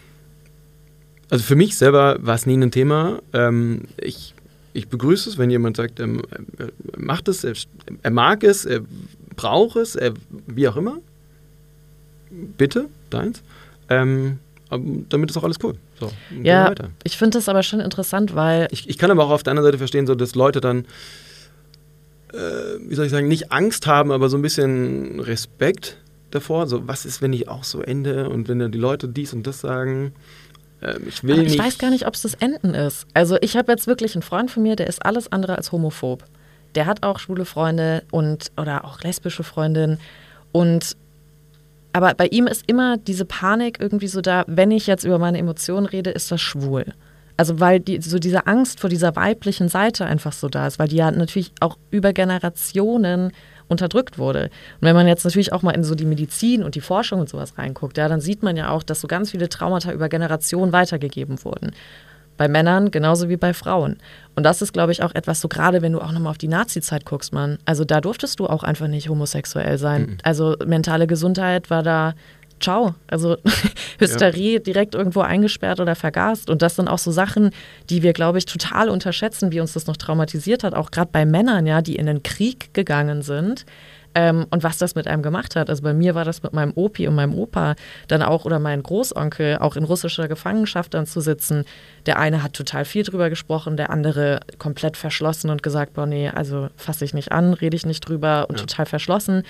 Also für mich selber war es nie ein Thema. Ähm, ich, ich begrüße es, wenn jemand sagt, ähm, er macht es, er, er mag es, er braucht es, er, wie auch immer. Bitte, deins. Ähm, damit ist auch alles cool. So, Ja, ich finde das aber schon interessant, weil Ich, ich kann aber auch auf der anderen Seite verstehen, so, dass Leute dann, äh, wie soll ich sagen, nicht Angst haben, aber so ein bisschen Respekt davor. So, was ist, wenn ich auch so ende und wenn dann die Leute dies und das sagen? Ähm, ich will Aber ich nicht. weiß gar nicht, ob es das Enden ist. Also ich habe jetzt wirklich einen Freund von mir, der ist alles andere als homophob. Der hat auch schwule Freunde und oder auch lesbische Freundinnen. Und aber bei ihm ist immer diese Panik irgendwie so da, wenn ich jetzt über meine Emotionen rede, ist das schwul. Also weil die, so diese Angst vor dieser weiblichen Seite einfach so da ist, weil die ja natürlich auch über Generationen unterdrückt wurde. Und wenn man jetzt natürlich auch mal in so die Medizin und die Forschung und sowas reinguckt, ja, dann sieht man ja auch, dass so ganz viele Traumata über Generationen weitergegeben wurden. Bei Männern genauso wie bei Frauen. Und das ist, glaube ich, auch etwas, so gerade wenn du auch nochmal auf die Nazi-Zeit guckst, Mann. Also da durftest du auch einfach nicht homosexuell sein. Also mentale Gesundheit war da, ciao. Also Hysterie direkt irgendwo eingesperrt oder vergast. Und das sind auch so Sachen, die wir, glaube ich, total unterschätzen, wie uns das noch traumatisiert hat. Auch gerade bei Männern, ja, die in den Krieg gegangen sind. Ähm, und was das mit einem gemacht hat. Also bei mir war das mit meinem Opi und meinem Opa dann auch oder meinem Großonkel auch in russischer Gefangenschaft dann zu sitzen. Der eine hat total viel drüber gesprochen, der andere komplett verschlossen und gesagt, boah nee, also fasse ich nicht an, rede ich nicht drüber und Ja. total verschlossen.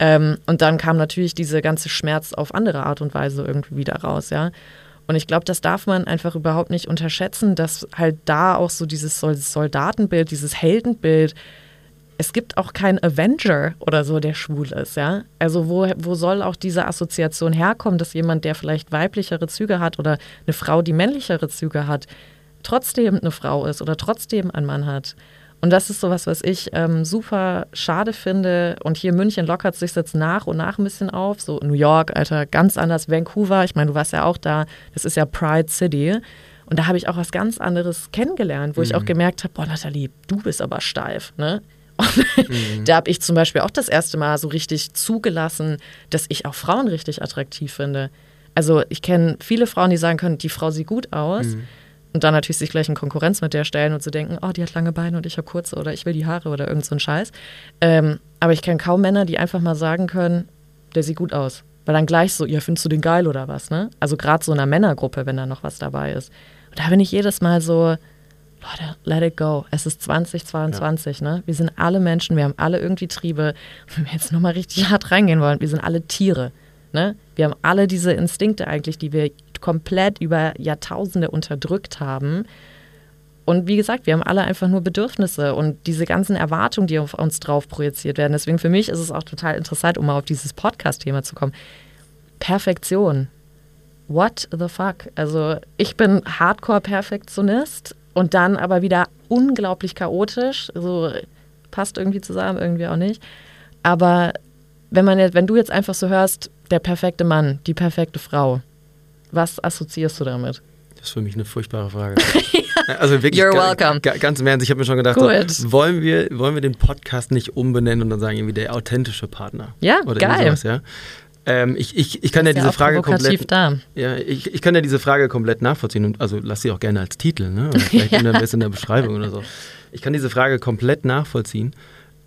Ähm, und dann kam natürlich diese ganze Schmerz auf andere Art und Weise irgendwie wieder raus, ja. Und ich glaube, das darf man einfach überhaupt nicht unterschätzen, dass halt da auch so dieses Sol- Soldatenbild, dieses Heldenbild, es gibt auch keinen Avenger oder so, der schwul ist, ja. Also wo, wo soll auch diese Assoziation herkommen, dass jemand, der vielleicht weiblichere Züge hat oder eine Frau, die männlichere Züge hat, trotzdem eine Frau ist oder trotzdem ein Mann hat. Und das ist sowas, was ich ähm, super schade finde. Und hier in München lockert sich jetzt nach und nach ein bisschen auf. So New York, Alter, ganz anders. Vancouver, ich meine, du warst ja auch da. Das ist ja Pride City. Und da habe ich auch was ganz anderes kennengelernt, wo ich auch gemerkt habe, boah, Nathalie, du bist aber steif, ne? Und da habe ich zum Beispiel auch das erste Mal so richtig zugelassen, dass ich auch Frauen richtig attraktiv finde. Also ich kenne viele Frauen, die sagen können, die Frau sieht gut aus. Und dann natürlich sich gleich in Konkurrenz mit der stellen und zu denken, oh, die hat lange Beine und ich habe kurze oder ich will die Haare oder irgend so ein Scheiß. Ähm, aber ich kenne kaum Männer, die einfach mal sagen können, der sieht gut aus. Weil dann gleich so, ja, findest du den geil oder was, ne? Also gerade so in einer Männergruppe, wenn da noch was dabei ist. Und da bin ich jedes Mal so, Leute, let it go. Es ist 2022, ne? Wir sind alle Menschen, wir haben alle irgendwie Triebe. Wenn wir jetzt nochmal richtig hart reingehen wollen, wir sind alle Tiere, ne? Wir haben alle diese Instinkte eigentlich, die wir komplett über Jahrtausende unterdrückt haben. Und wie gesagt, wir haben alle einfach nur Bedürfnisse und diese ganzen Erwartungen, die auf uns drauf projiziert werden. Deswegen für mich ist es auch total interessant, um mal auf dieses Podcast-Thema zu kommen. Perfektion. What the fuck? Also ich bin Hardcore-Perfektionist und dann aber wieder unglaublich chaotisch. So passt irgendwie zusammen, irgendwie auch nicht. Aber wenn man jetzt, wenn du jetzt einfach so hörst, der perfekte Mann, die perfekte Frau, was assoziierst du damit? Das ist für mich eine furchtbare Frage. Also wirklich, You're welcome. ga- ganz im Ernst, ich habe mir schon gedacht, so, wollen, wir, wollen wir den Podcast nicht umbenennen und dann sagen, irgendwie der authentische Partner? Ja, Oder geil. sowas, ja? Ähm, ich, ich, ich kann ja Ist diese Frage komplett. da. Ja, ich, ich kann ja diese Frage komplett nachvollziehen und also lass sie auch gerne als Titel, ne? Oder vielleicht in, der, in der Beschreibung oder so. Ich kann diese Frage komplett nachvollziehen,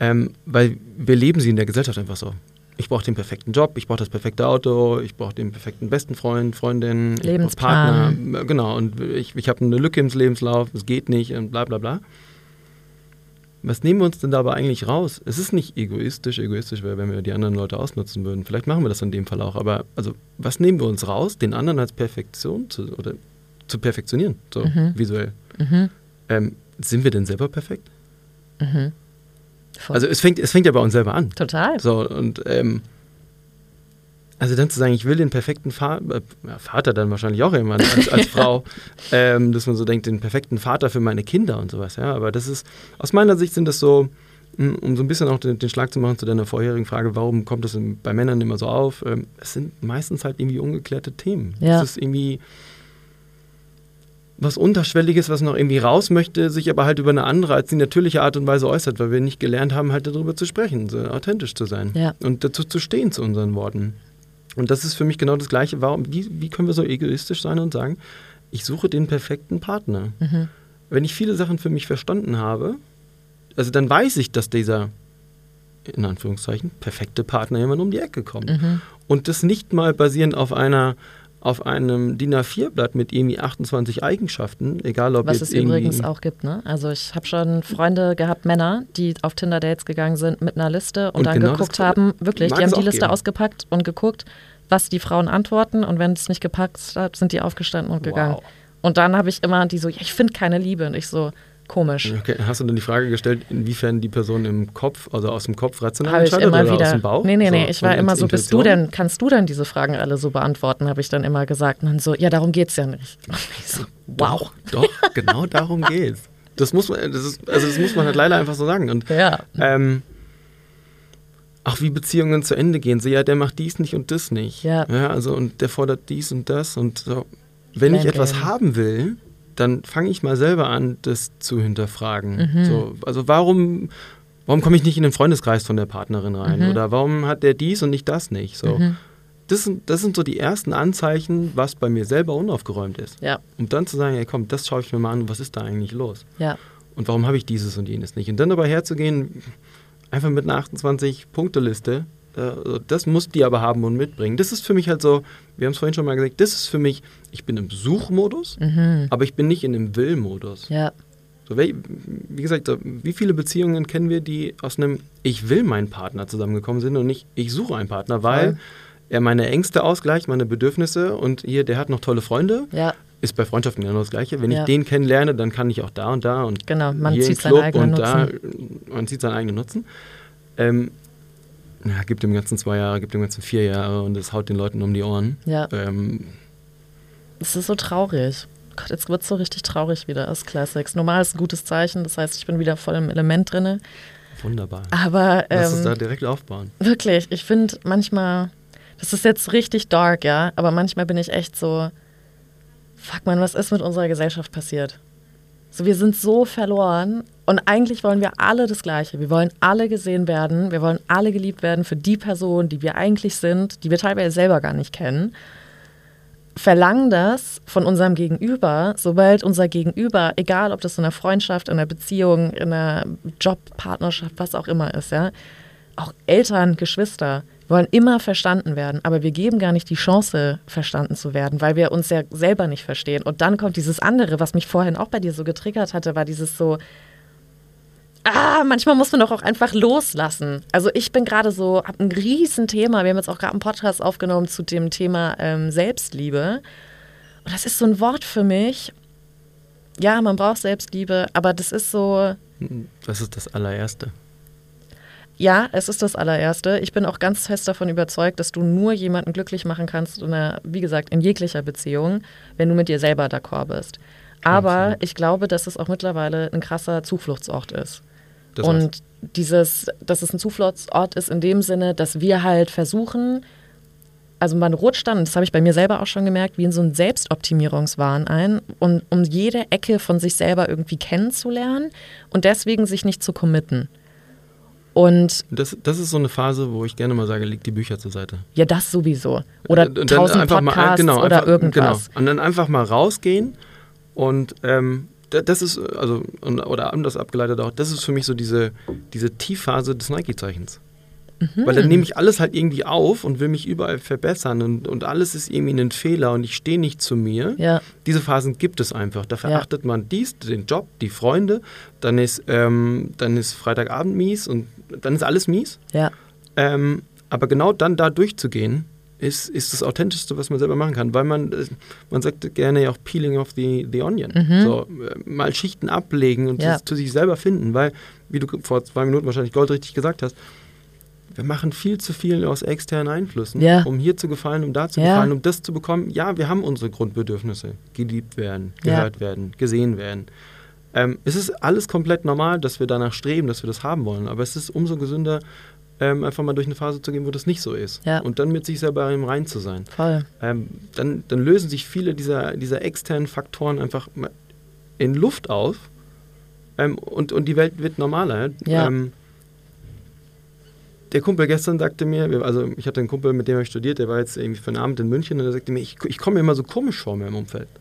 ähm, weil wir leben sie in der Gesellschaft einfach so. Ich brauche den perfekten Job, ich brauche das perfekte Auto, ich brauche den perfekten besten Freund, Freundin, Lebensplan. Partner, genau. Und ich, ich habe eine Lücke im Lebenslauf, es geht nicht und bla bla bla. Was nehmen wir uns denn dabei eigentlich raus? Es ist nicht egoistisch, egoistisch wäre, wenn wir die anderen Leute ausnutzen würden. Vielleicht machen wir das in dem Fall auch. Aber also, was nehmen wir uns raus, den anderen als Perfektion zu, oder zu perfektionieren, so Mhm. visuell? Mhm. Ähm, sind wir denn selber perfekt? Voll. Also es fängt, es fängt ja bei uns selber an. Total. So, und ähm, also dann zu sagen, ich will den perfekten Vater, äh, Vater dann wahrscheinlich auch irgendwann als, als Frau, ähm, dass man so denkt, den perfekten Vater für meine Kinder und sowas, ja. Aber das ist, aus meiner Sicht sind das so, mh, um so ein bisschen auch den, den Schlag zu machen zu deiner vorherigen Frage, warum kommt das bei Männern immer so auf? Ähm, es sind meistens halt irgendwie ungeklärte Themen. Ja. Es ist irgendwie was Unterschwelliges, was noch irgendwie raus möchte, sich aber halt über eine andere als die natürliche Art und Weise äußert, weil wir nicht gelernt haben, halt darüber zu sprechen, so authentisch zu sein Ja. und dazu zu stehen zu unseren Worten. Und das ist für mich genau das Gleiche. Warum, wie, wie können wir so egoistisch sein und sagen, ich suche den perfekten Partner? Mhm. Wenn ich viele Sachen für mich verstanden habe, also dann weiß ich, dass dieser, in Anführungszeichen, perfekte Partner jemand um die Ecke kommt. Mhm. Und das nicht mal basierend auf einer auf einem DIN A4-Blatt mit irgendwie 28 Eigenschaften, egal ob Was jetzt es übrigens auch gibt, ne? Also ich habe schon Freunde gehabt, Männer, die auf Tinder-Dates gegangen sind mit einer Liste und, Und dann genau geguckt haben, wirklich, die haben die Liste geben. ausgepackt und geguckt, was die Frauen antworten und wenn es nicht gepackt hat, sind die aufgestanden und gegangen. Wow. Und dann habe ich immer die so, ja, ich finde keine Liebe und ich so, komisch. Okay, hast du dann die Frage gestellt, inwiefern die Person im Kopf, also aus dem Kopf rational Habe ich immer oder wieder. aus dem Bauch? Nee, nee, nee. So, ich war von immer so, bist du denn, kannst du denn diese Fragen alle so beantworten, habe ich dann immer gesagt. Und dann so, ja, darum geht's ja nicht. Ich so, wow. Doch, doch, genau darum geht's. Das muss man, das ist, also das muss man halt leider einfach so sagen. Und Ja. ähm, auch wie Beziehungen zu Ende gehen. So, ja, der macht dies nicht und das nicht. Ja. also und der fordert dies und das. Und so. Wenn ich Blame etwas haben will, dann fange ich mal selber an, das zu hinterfragen. Mhm. So, also warum, warum komme ich nicht in den Freundeskreis von der Partnerin rein? Mhm. Oder warum hat der dies und nicht das nicht? So. Mhm. Das, sind, das sind so die ersten Anzeichen, was bei mir selber unaufgeräumt ist. Ja, Um dann zu sagen, ey komm, das schaue ich mir mal an, was ist da eigentlich los? ja. Und warum habe ich dieses und jenes nicht? Und dann aber herzugehen, einfach mit einer 28-Punkte-Liste, äh, das muss die aber haben und mitbringen. Das ist für mich halt so, wir haben es vorhin schon mal gesagt, das ist für mich, ich bin im Suchmodus, Mhm. aber ich bin nicht in dem Will-Modus. Ja, So, wie gesagt, so, wie viele Beziehungen kennen wir, die aus einem Ich will meinen Partner zusammengekommen sind und nicht Ich suche einen Partner, weil Voll. er meine Ängste ausgleicht, meine Bedürfnisse und hier, der hat noch tolle Freunde. ja, Ist bei Freundschaften genau das Gleiche. Wenn Ja. ich den kennenlerne, dann kann ich auch da und da und genau. Man hier zieht seinen eigenen und da, Nutzen. man zieht seinen eigenen Nutzen. Ähm, ja, gibt dem ganzen zwei Jahre, gibt dem ganzen vier Jahre und es haut den Leuten um die Ohren. Ja, Ähm, es ist so traurig. Gott, jetzt wird es so richtig traurig wieder aus Classics. Normal ist ein gutes Zeichen, das heißt, ich bin wieder voll im Element drinne. wunderbar. Aber Lass uns ähm, da direkt aufbauen. Wirklich, ich finde manchmal, das ist jetzt richtig dark, ja, aber manchmal bin ich echt so, fuck man, was ist mit unserer Gesellschaft passiert? So, wir sind so verloren und eigentlich wollen wir alle das Gleiche. Wir wollen alle gesehen werden, wir wollen alle geliebt werden für die Person, die wir eigentlich sind, die wir teilweise selber gar nicht kennen. Verlangen das von unserem Gegenüber, sobald unser Gegenüber, egal ob das in einer Freundschaft, in einer Beziehung, in einer Jobpartnerschaft, was auch immer ist, ja, auch Eltern, Geschwister wollen immer verstanden werden, aber wir geben gar nicht die Chance, verstanden zu werden, weil wir uns ja selber nicht verstehen. Und dann kommt dieses andere, was mich vorhin auch bei dir so getriggert hatte, war dieses so, ah, manchmal muss man doch auch einfach loslassen. Also ich bin gerade so, habe ein riesen Thema, wir haben jetzt auch gerade einen Podcast aufgenommen zu dem Thema ähm, Selbstliebe. Und das ist so ein Wort für mich. Ja, man braucht Selbstliebe, aber das ist so, Das ist das allererste. Ja, es ist das allererste. Ich bin auch ganz fest davon überzeugt, dass du nur jemanden glücklich machen kannst, in einer, wie gesagt, in jeglicher Beziehung, wenn du mit dir selber d'accord bist. Aber ich glaube, dass es auch mittlerweile ein krasser Zufluchtsort ist. Das war's. Und dieses, dass es ein Zufluchtsort ist in dem Sinne, dass wir halt versuchen, also man rutscht dann, das habe ich bei mir selber auch schon gemerkt, wie in so einen Selbstoptimierungswahn ein, um, um jede Ecke von sich selber irgendwie kennenzulernen und deswegen sich nicht zu committen. Und Das, das ist so eine Phase, wo ich gerne mal sage, leg die Bücher zur Seite. ja, das sowieso. Oder Und tausend einfach mal- Podcasts genau, oder einfach- irgendwas. Genau. Und dann einfach mal rausgehen und ähm, da- das ist, also, und- oder anders abgeleitet auch, das ist für mich so diese, diese Tiefphase des Nike-Zeichens. Mhm. Weil dann nehme ich alles halt irgendwie auf und will mich überall verbessern und, und alles ist irgendwie ein Fehler und ich stehe nicht zu mir. Ja, Diese Phasen gibt es einfach. Da Ja. verachtet man dies, den Job, die Freunde, dann ist, ähm, dann ist Freitagabend mies und dann ist alles mies. ja, Ähm, aber genau dann da durchzugehen, ist, ist das Authentischste, was man selber machen kann, weil man, äh, man sagt gerne ja auch Peeling of the, the Onion. So, äh, mal Schichten ablegen und Mhm. Ja. zu sich selber finden, weil wie du vor zwei Minuten wahrscheinlich goldrichtig gesagt hast, wir machen viel zu viel aus externen Einflüssen, Ja. um hier zu gefallen, um da zu Ja. gefallen, um das zu bekommen. Ja, wir haben unsere Grundbedürfnisse. Geliebt werden, Ja. gehört werden, gesehen werden. Ähm, es ist alles komplett normal, dass wir danach streben, dass wir das haben wollen. Aber es ist umso gesünder, ähm, einfach mal durch eine Phase zu gehen, wo das nicht so ist. Ja. Und dann mit sich selber im Rein zu sein. Voll. Ähm, dann, dann lösen sich viele dieser, dieser externen Faktoren einfach in Luft auf ähm, und, und die Welt wird normaler. Ja. Der Kumpel gestern sagte mir, also ich hatte einen Kumpel, mit dem ich studiert, der war jetzt irgendwie für einen Abend in München und er sagte mir, ich, ich komme mir immer so komisch vor mir im Umfeld.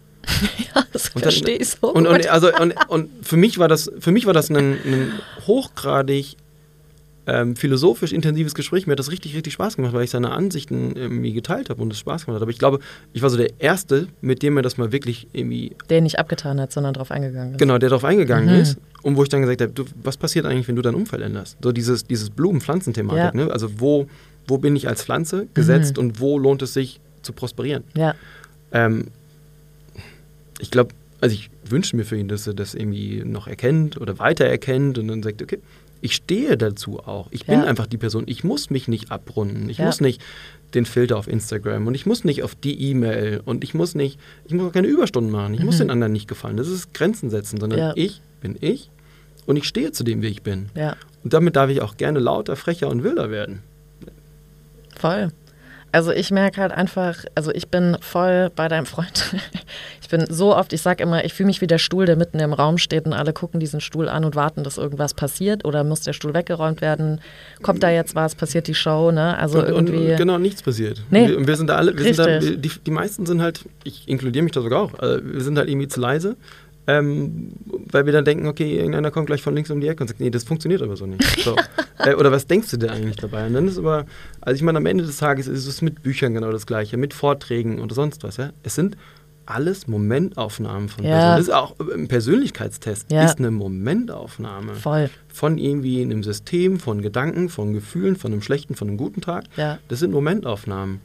Ja, das Und verstehe ich so. Und, und, also, und, und für mich war das, für mich war das ein, ein hochgradig ähm, philosophisch intensives Gespräch. Mir hat das richtig, richtig Spaß gemacht, weil ich seine Ansichten irgendwie geteilt habe und es Spaß gemacht hat. Aber ich glaube, ich war so der Erste, mit dem er das mal wirklich irgendwie, Der nicht abgetan hat, sondern drauf eingegangen ist. genau, der darauf eingegangen Mhm. ist. Und wo ich dann gesagt habe, du, was passiert eigentlich, wenn du dein Umfeld änderst? So dieses, dieses Blumen-Pflanzen-Thematik. Ja. Ne? Also wo, wo bin ich als Pflanze gesetzt und wo lohnt es sich zu prosperieren? Ja, Ähm, ich glaube, also ich wünsche mir für ihn, dass er das irgendwie noch erkennt oder weiter erkennt und dann sagt, okay, ich stehe dazu auch. Ich bin Ja. einfach die Person. Ich muss mich nicht abrunden. Ich Ja. muss nicht den Filter auf Instagram und ich muss nicht auf die E-Mail und ich muss nicht, ich muss auch keine Überstunden machen. Ich muss den anderen nicht gefallen. Das ist Grenzen setzen, sondern Mhm. Ja. ich bin ich und ich stehe zu dem, wie ich bin. Und damit darf ich auch gerne lauter, frecher und wilder werden. voll. Also ich merke halt einfach, also ich bin voll bei deinem Freund. Ich bin so oft, ich sag immer, ich fühle mich wie der Stuhl, der mitten im Raum steht und alle gucken diesen Stuhl an und warten, dass irgendwas passiert oder muss der Stuhl weggeräumt werden? Kommt da jetzt was? Passiert die Show? Ne? Also und, irgendwie. und genau nichts passiert. Nee. Und wir, wir sind da alle, wir sind da, die, die meisten sind halt, ich inkludiere mich da sogar auch, also wir sind halt irgendwie zu leise, ähm, weil wir dann denken, okay, irgendeiner kommt gleich von links um die Ecke und sagt, nee, das funktioniert aber so nicht. So. äh, oder was denkst du denn eigentlich dabei? Und dann ist aber, also ich meine, am Ende des Tages ist es mit Büchern genau das Gleiche, mit Vorträgen oder sonst was. Ja? Es sind alles Momentaufnahmen von Ja. Personen. Das ist auch ein Persönlichkeitstest, Ja. ist eine Momentaufnahme Voll. von irgendwie einem System, von Gedanken, von Gefühlen, von einem schlechten, von einem guten Tag. Ja. Das sind Momentaufnahmen.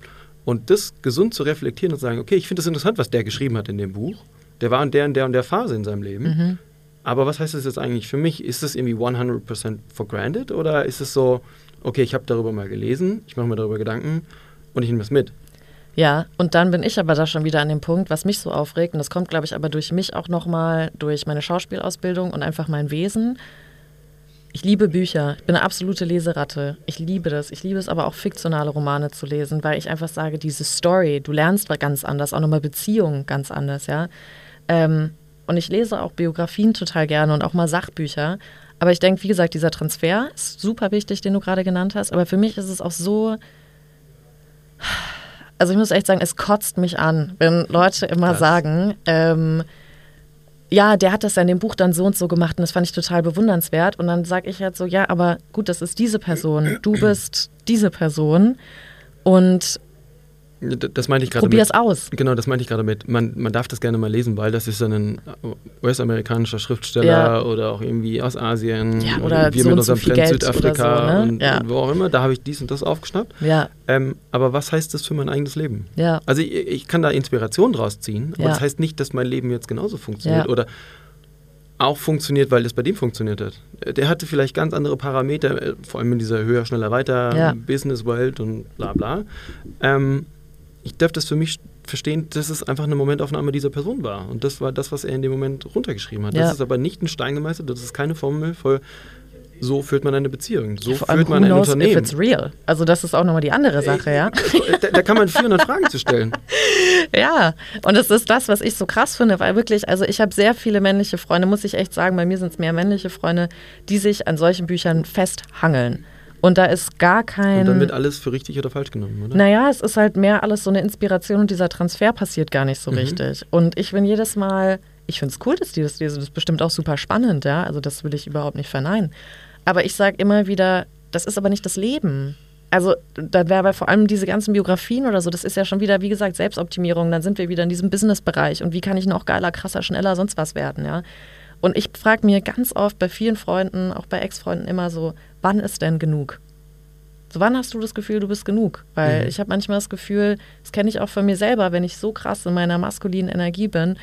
Und das gesund zu reflektieren und zu sagen, okay, ich finde das interessant, was der geschrieben hat in dem Buch. Der war in der und der und der Phase in seinem Leben. Mhm. Aber was heißt das jetzt eigentlich für mich? Ist das irgendwie 100% for granted oder ist es so, okay, ich habe darüber mal gelesen, ich mache mir darüber Gedanken und ich nehme das mit? Ja, und dann bin ich aber da schon wieder an dem Punkt, was mich so aufregt, und das kommt, glaube ich, aber durch mich auch nochmal, durch meine Schauspielausbildung und einfach mein Wesen. Ich liebe Bücher. Ich bin eine absolute Leseratte. Ich liebe das. Ich liebe es aber auch, fiktionale Romane zu lesen, weil ich einfach sage, diese Story, du lernst ganz anders, auch nochmal Beziehungen ganz anders, ja. Ähm, und ich lese auch Biografien total gerne und auch mal Sachbücher. Aber ich denke, wie gesagt, dieser Transfer ist super wichtig, den du gerade genannt hast. Aber für mich ist es auch so, also ich muss echt sagen, es kotzt mich an, wenn Leute immer Krass. sagen, ähm, ja, der hat das ja in dem Buch dann so und so gemacht und das fand ich total bewundernswert. Und dann sage ich halt so, ja, aber gut, das ist diese Person, du bist diese Person und Das meinte ich gerade probier mit. es aus. Genau, das meinte ich gerade mit. Man, man darf das gerne mal lesen, weil das ist dann ein US-amerikanischer Schriftsteller Ja. oder auch irgendwie aus Asien. Ja, oder wir so mit so unserem viel Trend Südafrika so, ne? und, Ja. und wo auch immer. Da habe ich dies und das aufgeschnappt. Ja, Ähm, aber was heißt das für mein eigenes Leben? ja, Also ich, ich kann da Inspiration draus ziehen, aber Ja. das heißt nicht, dass mein Leben jetzt genauso funktioniert oder auch funktioniert, weil es bei dem funktioniert hat. Der hatte vielleicht ganz andere Parameter, äh, vor allem in dieser höher, schneller, weiter Ja. Business-Welt und bla bla. Ähm, ich darf das für mich verstehen, dass es einfach eine Momentaufnahme dieser Person war. Und das war das, was er in dem Moment runtergeschrieben hat. Ja. Das ist aber nicht ein Stein gemeißelt, das ist keine Formel für so führt man eine Beziehung, so vor allem, führt man ein knows if Unternehmen. it's real. Also das ist auch nochmal die andere Sache, ja. Da, da kann man 400 Fragen zu stellen. Ja, und es ist das, was ich so krass finde, weil wirklich, also ich habe sehr viele männliche Freunde, muss ich echt sagen, bei mir sind es mehr männliche Freunde, die sich an solchen Büchern festhangeln. Und da ist gar kein. Und dann wird alles für richtig oder falsch genommen, oder? Naja, es ist halt mehr alles so eine Inspiration und dieser Transfer passiert gar nicht so Mhm. richtig. Und ich bin jedes Mal, ich finde es cool, dass die das lesen, das ist bestimmt auch super spannend, ja. Also das will ich überhaupt nicht verneinen. Aber ich sage immer wieder, das ist aber nicht das Leben. Also da wäre vor allem diese ganzen Biografien oder so, das ist ja schon wieder, wie gesagt, Selbstoptimierung, dann sind wir wieder in diesem Business-Bereich und wie kann ich noch geiler, krasser, schneller, sonst was werden, ja. Und ich frage mir ganz oft bei vielen Freunden, auch bei Ex-Freunden immer so, wann ist denn genug? So, wann hast du das Gefühl, du bist genug? Weil Mhm. ich habe manchmal das Gefühl, das kenne ich auch von mir selber, wenn ich so krass in meiner maskulinen Energie bin,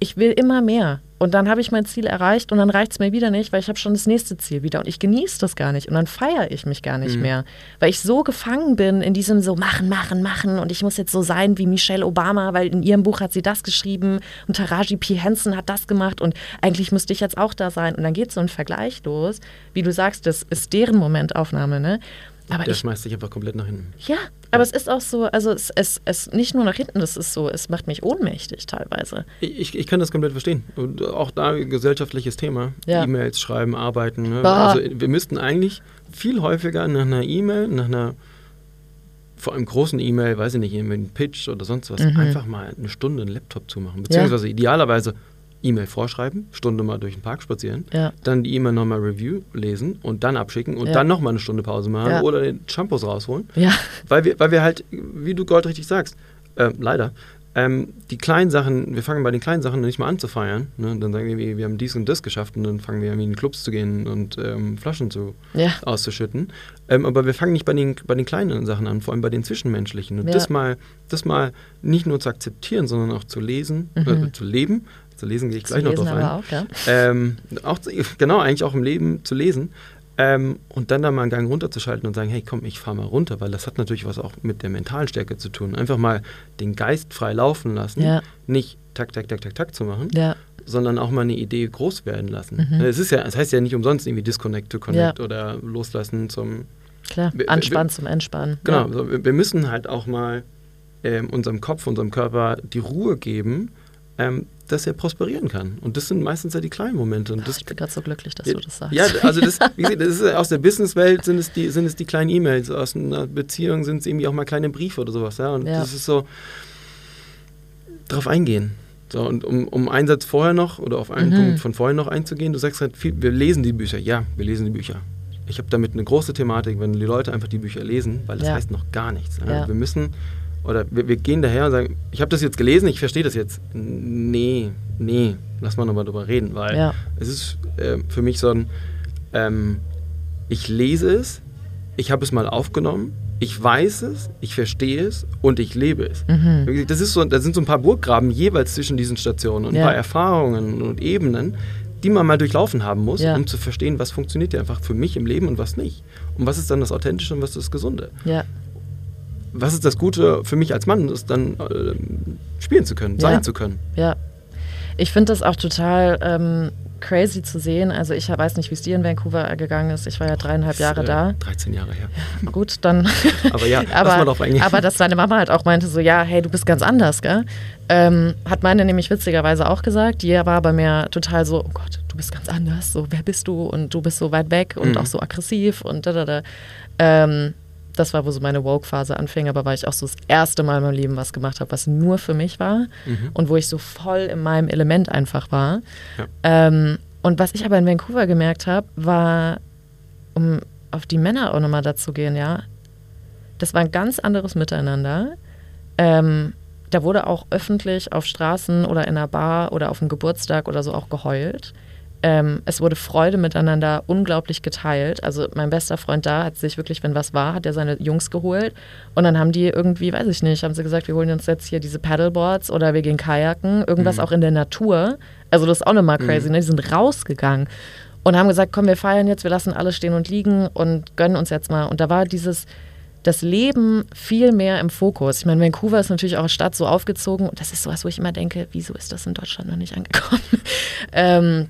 ich will immer mehr. Und dann habe ich mein Ziel erreicht und dann reicht es mir wieder nicht, weil ich habe schon das nächste Ziel wieder und ich genieße das gar nicht und dann feiere ich mich gar nicht Mhm. mehr, weil ich so gefangen bin in diesem so machen, machen, machen und ich muss jetzt so sein wie Michelle Obama, weil in ihrem Buch hat sie das geschrieben und Taraji P. Henson hat das gemacht und eigentlich müsste ich jetzt auch da sein und dann geht so ein Vergleich los, wie du sagst, das ist deren Momentaufnahme, ne? Aber ich schmeißt dich einfach komplett nach hinten. ja, aber es ist auch so, also es, es, es nicht nur nach hinten, das ist so, es macht mich ohnmächtig teilweise. Ich, ich kann das komplett verstehen. Und auch da gesellschaftliches Thema. Ja. E-Mails schreiben, arbeiten. Ne? Also wir müssten eigentlich viel häufiger nach einer E-Mail, nach einer vor allem großen E-Mail, weiß ich nicht, irgendwie einen Pitch oder sonst was, Mhm. einfach mal eine Stunde einen Laptop zumachen. Beziehungsweise idealerweise E-Mail vorschreiben, Stunde mal durch den Park spazieren, Ja. dann die E-Mail nochmal Review lesen und dann abschicken und Ja. dann nochmal eine Stunde Pause machen Ja. oder den Shampoos rausholen. Ja, Weil wir, weil wir halt, wie du goldrichtig sagst, äh, leider, ähm, die kleinen Sachen, wir fangen bei den kleinen Sachen nicht mal an zu feiern. Ne? Dann sagen wir, wir haben dies und das geschafft und dann fangen wir irgendwie in Clubs zu gehen und ähm, Flaschen zu, auszuschütten. Ähm, aber wir fangen nicht bei den, bei den kleinen Sachen an, vor allem bei den zwischenmenschlichen. Und das, mal, das mal nicht nur zu akzeptieren, sondern auch zu lesen, Mhm. äh, zu leben. Zu lesen gehe ich zu gleich noch lesen drauf ein. aber auch, ja. Ähm, auch zu, genau, eigentlich auch im Leben zu lesen. Ähm, und dann da mal einen Gang runterzuschalten und sagen, hey komm, ich fahre mal runter, weil das hat natürlich was auch mit der mentalen Stärke zu tun. Einfach mal den Geist frei laufen lassen, Ja. nicht tak, tak, tak, tak, tak zu machen, Ja, sondern auch mal eine Idee groß werden lassen. Mhm. Es ist ja, es heißt ja nicht umsonst irgendwie Disconnect to Connect oder loslassen zum klar. Anspannen zum Entspannen. Genau, Ja. so, wir, wir müssen halt auch mal ähm, unserem Kopf, unserem Körper die Ruhe geben, ähm, dass er prosperieren kann. Und das sind meistens ja die kleinen Momente. Und das, Ich bin gerade so glücklich, dass du das sagst. ja, also das, wie gesagt, das ist ja aus der Businesswelt sind es die, sind es die kleinen E-Mails, aus einer Beziehung sind es irgendwie auch mal kleine Briefe oder sowas, ja. Und Ja. das ist so drauf eingehen. So, und um, um einen Satz vorher noch oder auf einen Mhm. Punkt von vorher noch einzugehen, du sagst halt viel, wir lesen die Bücher. Ja, wir lesen die Bücher. Ich habe damit eine große Thematik, wenn die Leute einfach die Bücher lesen, weil das Ja. heißt noch gar nichts. Ja. Ja. Wir müssen, oder wir, wir gehen daher und sagen, ich habe das jetzt gelesen, ich verstehe das jetzt. Nee, nee, lass mal nochmal drüber reden, weil Ja. es ist äh, für mich so ein, ähm, ich lese es, ich habe es mal aufgenommen, ich weiß es, ich verstehe es und ich lebe es. Mhm. Das, ist so, das sind so ein paar Burggraben jeweils zwischen diesen Stationen und Ja. ein paar Erfahrungen und Ebenen, die man mal durchlaufen haben muss, Ja. um zu verstehen, was funktioniert ja einfach für mich im Leben und was nicht. Und was ist dann das Authentische und was ist das Gesunde. Ja, Was ist das Gute für mich als Mann, das dann äh, spielen zu können, Ja. sein zu können. ja. Ich finde das auch total ähm, crazy zu sehen. Also ich weiß nicht, wie es dir in Vancouver gegangen ist. Ich war ja dreieinhalb Jahre äh, da. 13 Jahre her. Gut, dann. Aber ja, aber, drauf eingehen. aber dass deine Mama halt auch meinte, so, ja, hey, du bist ganz anders, gell? Ähm, hat meine nämlich witzigerweise auch gesagt. Die war bei mir total so, oh Gott, du bist ganz anders. So, wer bist du? Und du bist so weit weg und Mhm. auch so aggressiv und da, da, da. Ähm, das war, wo so meine Woke-Phase anfing, aber weil ich auch so das erste Mal in meinem Leben was gemacht habe, was nur für mich war Mhm. und wo ich so voll in meinem Element einfach war. Ja. Ähm, und was ich aber in Vancouver gemerkt habe, war, um auf die Männer auch nochmal dazu gehen, ja, das war ein ganz anderes Miteinander. Ähm, da wurde auch öffentlich auf Straßen oder in einer Bar oder auf einem Geburtstag oder so auch geheult. Ähm, es wurde Freude miteinander unglaublich geteilt. Also mein bester Freund da hat sich wirklich, wenn was war, hat er seine Jungs geholt und dann haben die irgendwie, weiß ich nicht, haben sie gesagt, wir holen uns jetzt hier diese Paddleboards oder wir gehen kajaken, irgendwas Mhm. auch in der Natur. Also das ist auch nochmal crazy, ne? Die sind rausgegangen und haben gesagt, komm, wir feiern jetzt, wir lassen alles stehen und liegen und gönnen uns jetzt mal. Und da war dieses, das Leben viel mehr im Fokus. Ich meine, Vancouver ist natürlich auch eine Stadt so aufgezogen und das ist sowas, wo ich immer denke, wieso ist das in Deutschland noch nicht angekommen? ähm,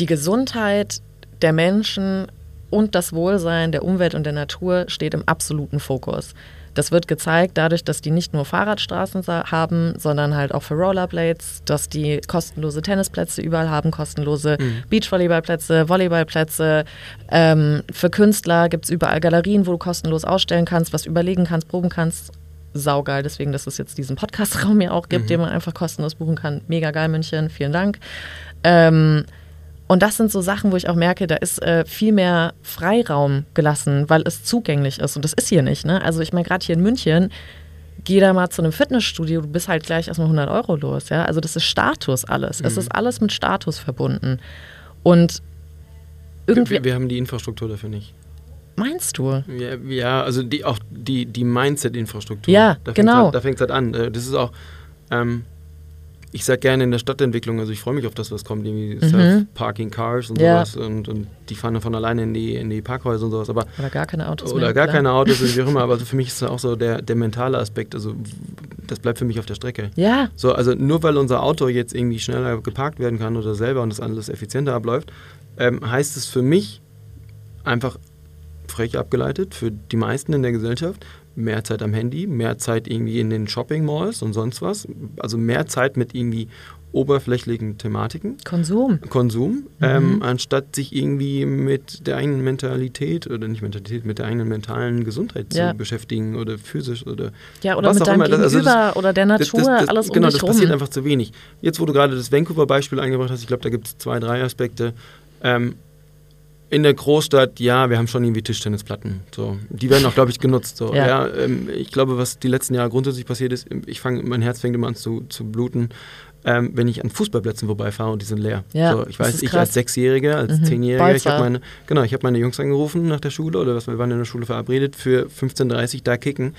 die Gesundheit der Menschen und das Wohlsein der Umwelt und der Natur steht im absoluten Fokus. Das wird gezeigt dadurch, dass die nicht nur Fahrradstraßen haben, sondern halt auch für Rollerblades, dass die kostenlose Tennisplätze überall haben, kostenlose Beachvolleyballplätze, Volleyballplätze. Ähm, für Künstler gibt es überall Galerien, wo du kostenlos ausstellen kannst, was überlegen kannst, proben kannst. Saugeil, deswegen, dass es jetzt diesen Podcast-Raum hier auch gibt, den man einfach kostenlos buchen kann. Mega geil, München, vielen Dank. Ähm, und das sind so Sachen, wo ich auch merke, da ist äh, viel mehr Freiraum gelassen, weil es zugänglich ist. Und das ist hier nicht. Ne? Also ich meine, gerade hier in München, geh da mal zu einem Fitnessstudio, du bist halt gleich erstmal 100 Euro los. Ja? Also das ist Status alles. Es ist alles mit Status verbunden. Und irgendwie, wir, wir haben die Infrastruktur dafür nicht. meinst du? Ja, ja also die, auch die, die Mindset-Infrastruktur. Ja, da genau. Halt, da fängt es halt an. Äh, Das ist auch, ähm, ich sag gerne in der Stadtentwicklung, also ich freue mich auf das, was kommt, irgendwie Mhm. Self-Parking Cars und Ja. sowas und, und die fahren von alleine in die, in die Parkhäuser und sowas, aber Oder gar keine Autos oder mehr. gar klar. keine Autos oder wie auch immer, aber also für mich ist das auch so der, der mentale Aspekt, also das bleibt für mich auf der Strecke. Ja, So, also nur weil unser Auto jetzt irgendwie schneller geparkt werden kann oder selber und das alles effizienter abläuft, ähm, heißt es für mich einfach frech abgeleitet, für die meisten in der Gesellschaft, mehr Zeit am Handy, mehr Zeit irgendwie in den Shopping Malls und sonst was. Also mehr Zeit mit irgendwie oberflächlichen Thematiken. Konsum. Konsum, ähm, anstatt sich irgendwie mit der eigenen Mentalität oder nicht Mentalität, mit der eigenen mentalen Gesundheit Ja. zu beschäftigen oder physisch oder Ja, oder was mit auch deinem immer. Das- also das- oder der Natur, das, das, alles um Genau, das rum. passiert einfach zu wenig. Jetzt, wo du gerade das Vancouver-Beispiel eingebracht hast, ich glaube, da gibt es zwei, drei Aspekte. Ähm, in der Großstadt, ja, wir haben schon irgendwie Tischtennisplatten. So. Die werden auch, glaube ich, genutzt. So. Ja. Ja. ähm, ich glaube, was die letzten Jahre grundsätzlich passiert ist, ich fange, mein Herz fängt immer an zu, zu bluten, ähm, wenn ich an Fußballplätzen vorbeifahre und die sind leer. Ja, so, ich weiß, ich als Sechsjähriger, als Mhm. Zehnjähriger, ich habe meine, genau, ich habe meine Jungs angerufen nach der Schule oder was, wir waren in der Schule verabredet für 15.30 da kicken.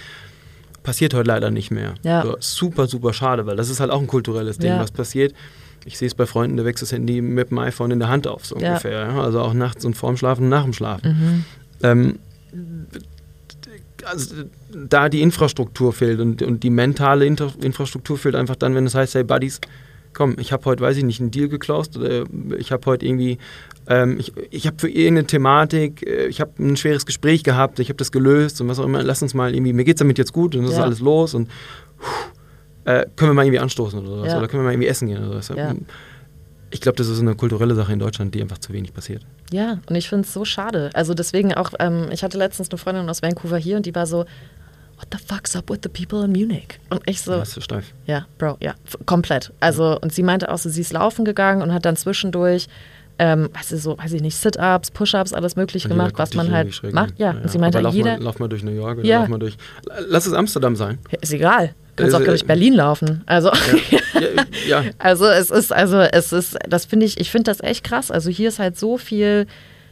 Passiert heute leider nicht mehr. Ja. So, super, super schade, weil das ist halt auch ein kulturelles Ding, Ja. was passiert. Ich sehe es bei Freunden, der wächst das Handy mit dem iPhone in der Hand auf, so Ja. ungefähr. Ja? Also auch nachts und vorm Schlafen und nach dem Schlafen. Mhm. Ähm, also, da die Infrastruktur fehlt und, und die mentale Inter Infrastruktur fehlt einfach dann, wenn es heißt, hey Buddies, komm, ich habe heute, weiß ich nicht, einen Deal geklaust oder ich habe heute irgendwie, ähm, ich, ich habe für irgendeine Thematik, äh, ich habe ein schweres Gespräch gehabt, ich habe das gelöst und was auch immer, lass uns mal irgendwie, mir geht's damit jetzt gut und das ist Ja. alles los und äh, können wir mal irgendwie anstoßen oder sowas Ja. oder können wir mal irgendwie essen gehen oder sowas. Ja. Ich glaube, das ist eine kulturelle Sache in Deutschland, die einfach zu wenig passiert. Ja, und ich finde es so schade. Also deswegen auch, ähm, ich hatte letztens eine Freundin aus Vancouver hier und die war so, what the fuck's up with the people in Munich? Und ich so, Das ist steif. ja, Bro, ja, komplett. Also, und sie meinte auch so, sie ist laufen gegangen und hat dann zwischendurch, ähm, ich so, weiß ich nicht, Sit-Ups, Push-Ups, alles möglich Und gemacht, was man halt macht. an. Ja, und sie meinte, Aber lauf, jeder, mal, lauf mal durch New York oder Ja. lauf mal durch. Lass es Amsterdam sein. Ja, ist egal. Kannst auch Also, durch Berlin laufen. Also, Ja, ja. Also es ist, also es ist, das finde ich, ich finde das echt krass. Also hier ist halt so viel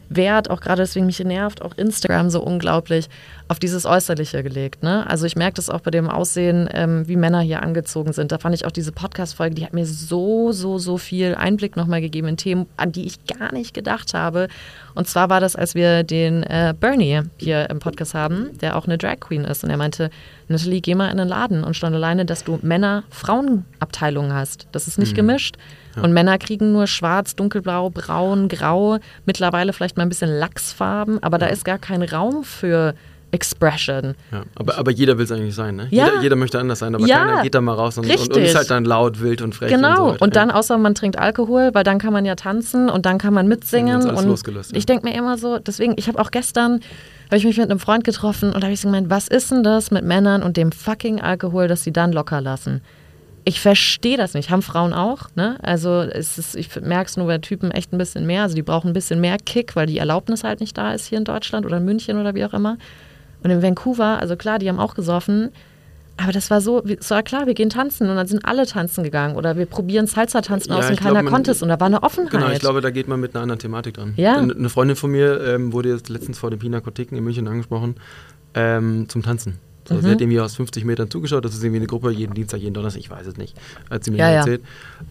Wert, auch gerade deswegen mich nervt, auch Instagram so unglaublich, auf dieses Äußerliche gelegt. Ne? Also ich merke das auch bei dem Aussehen, ähm, wie Männer hier angezogen sind. Da fand ich auch diese Podcast-Folge, die hat mir so, so, so viel Einblick nochmal gegeben in Themen, an die ich gar nicht gedacht habe. Und zwar war das, als wir den äh, Bernie hier im Podcast haben, der auch eine Drag Queen ist. Und er meinte, Natalie, geh mal in den Laden und stand alleine, dass du Männer-Frauen-Abteilungen hast. Das ist nicht gemischt. Und Männer kriegen nur schwarz, dunkelblau, braun, grau, mittlerweile vielleicht mal ein bisschen Lachsfarben, aber da ist gar kein Raum für Expression. Ja, aber, aber jeder will es eigentlich sein, ne? Ja. Jeder, jeder möchte anders sein, aber Ja. keiner geht da mal raus und, und, und ist halt dann laut, wild und frech. und, so Genau. Und dann, ja. außer man trinkt Alkohol, weil dann kann man ja tanzen und dann kann man mitsingen. Und dann alles und losgelöst, ja. ich denke mir immer so, deswegen, ich habe auch gestern, habe ich mich mit einem Freund getroffen und da habe ich so gemeint, was ist denn das mit Männern und dem fucking Alkohol, dass sie dann locker lassen? Ich verstehe das nicht. Haben Frauen auch, ne? Also es ist, ich merke es nur bei Typen echt ein bisschen mehr. Also die brauchen ein bisschen mehr Kick, weil die Erlaubnis halt nicht da ist hier in Deutschland oder in München oder wie auch immer. Und in Vancouver, also klar, die haben auch gesoffen, aber das war so, es war klar, wir gehen tanzen und dann sind alle tanzen gegangen oder wir probieren Salsa-Tanzen Ja, aus und keiner konnte es und da war eine Offenheit. Genau, ich glaube, da geht man mit einer anderen Thematik dran. Ja. Eine eine Freundin von mir ähm, wurde jetzt letztens vor den Pinakotheken in München angesprochen ähm, zum Tanzen. So, Mhm. Sie hat irgendwie aus 50 Metern zugeschaut, das ist irgendwie eine Gruppe, jeden Dienstag, jeden Donnerstag, ich weiß es nicht, hat sie mir Ja, ja. erzählt.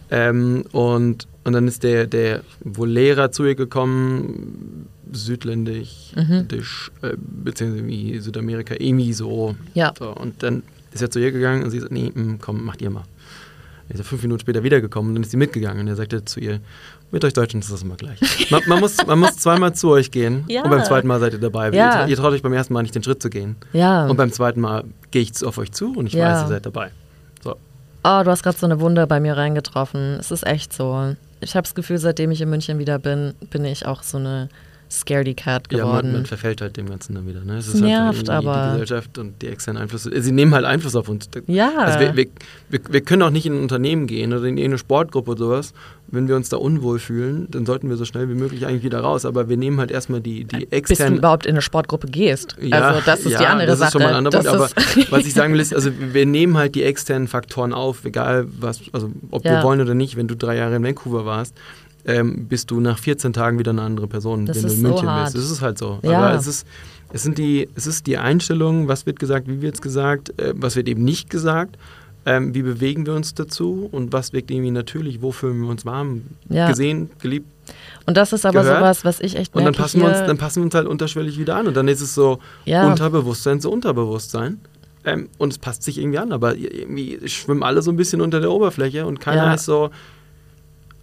Ähm, und, und dann ist der, der wohl Lehrer zu ihr gekommen, südländisch, Mhm. disch, äh, beziehungsweise Südamerika, irgendwie so. Ja. so. Und dann ist er zu ihr gegangen und sie sagt, nee, mm, komm, macht ihr mal. Er ist ja fünf Minuten später wiedergekommen und dann ist sie mitgegangen und er sagte zu ihr, mit euch Deutschen ist das immer gleich. Man, man, muss, man muss zweimal zu euch gehen Ja. und beim zweiten Mal seid ihr dabei. Ja. Ihr, tra- ihr traut euch beim ersten Mal nicht den Schritt zu gehen. Ja. Und beim zweiten Mal gehe ich auf euch zu und ich weiß, ihr seid dabei. So. Oh, du hast gerade so eine Wunde bei mir reingetroffen. Es ist echt so. Ich habe das Gefühl, seitdem ich in München wieder bin, bin ich auch so eine Scaredy Cat Ja, man, geworden. man verfällt halt dem Ganzen dann wieder. Ne? Es Es nervt irgendwie aber. Die Gesellschaft und die externen Einflüsse. Sie nehmen halt Einfluss auf uns. Ja. Also wir, wir, wir, wir können auch nicht in ein Unternehmen gehen oder in irgendeine Sportgruppe oder sowas. Wenn wir uns da unwohl fühlen, dann sollten wir so schnell wie möglich eigentlich wieder raus. Aber wir nehmen halt erstmal die, die bis du externen überhaupt in eine Sportgruppe gehst. also das ist ja, die andere das Sache. Ist schon mal ein anderer Das Punkt, ist- aber was ich sagen will, ist, also wir nehmen halt die externen Faktoren auf, egal was, also ob Ja. wir wollen oder nicht. Wenn du drei Jahre in Vancouver warst, ähm, bist du nach 14 Tagen wieder eine andere Person, Das wenn du ist in so München hart. bist. Das ist halt so. Ja. Aber es ist, es sind die, es ist die Einstellung, was wird gesagt, wie wird es gesagt, äh, was wird eben nicht gesagt. Ähm, wie bewegen wir uns dazu und was wirkt irgendwie natürlich, wo fühlen wir uns warm, Ja. gesehen, geliebt. Und das ist aber Gehört. sowas, was ich echt Und dann merke passen, wir uns, dann passen wir uns halt unterschwellig wieder an und dann ist es so Ja. Unterbewusstsein zu Unterbewusstsein. Ähm, und es passt sich irgendwie an, aber irgendwie schwimmen alle so ein bisschen unter der Oberfläche und keiner Ja. ist so,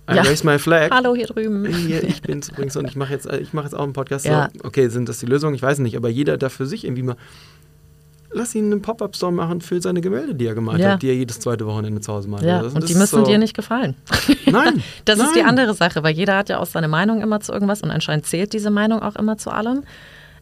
I Ja. raise my flag. Hallo hier drüben. Hier, ich bin's übrigens und ich mache jetzt, äh, ich mach jetzt auch einen Podcast. Ja. So, okay, sind das die Lösungen? Ich weiß nicht, aber jeder da für sich irgendwie mal. Lass ihn einen Pop-Up-Store machen für seine Gemälde, die er gemalt Ja. hat, die er jedes zweite Wochenende zu Hause malt. Ja, Also und das die müssen so, dir nicht gefallen. Nein. Das ist die nein. andere Sache, weil jeder hat ja auch seine Meinung immer zu irgendwas und anscheinend zählt diese Meinung auch immer zu allem.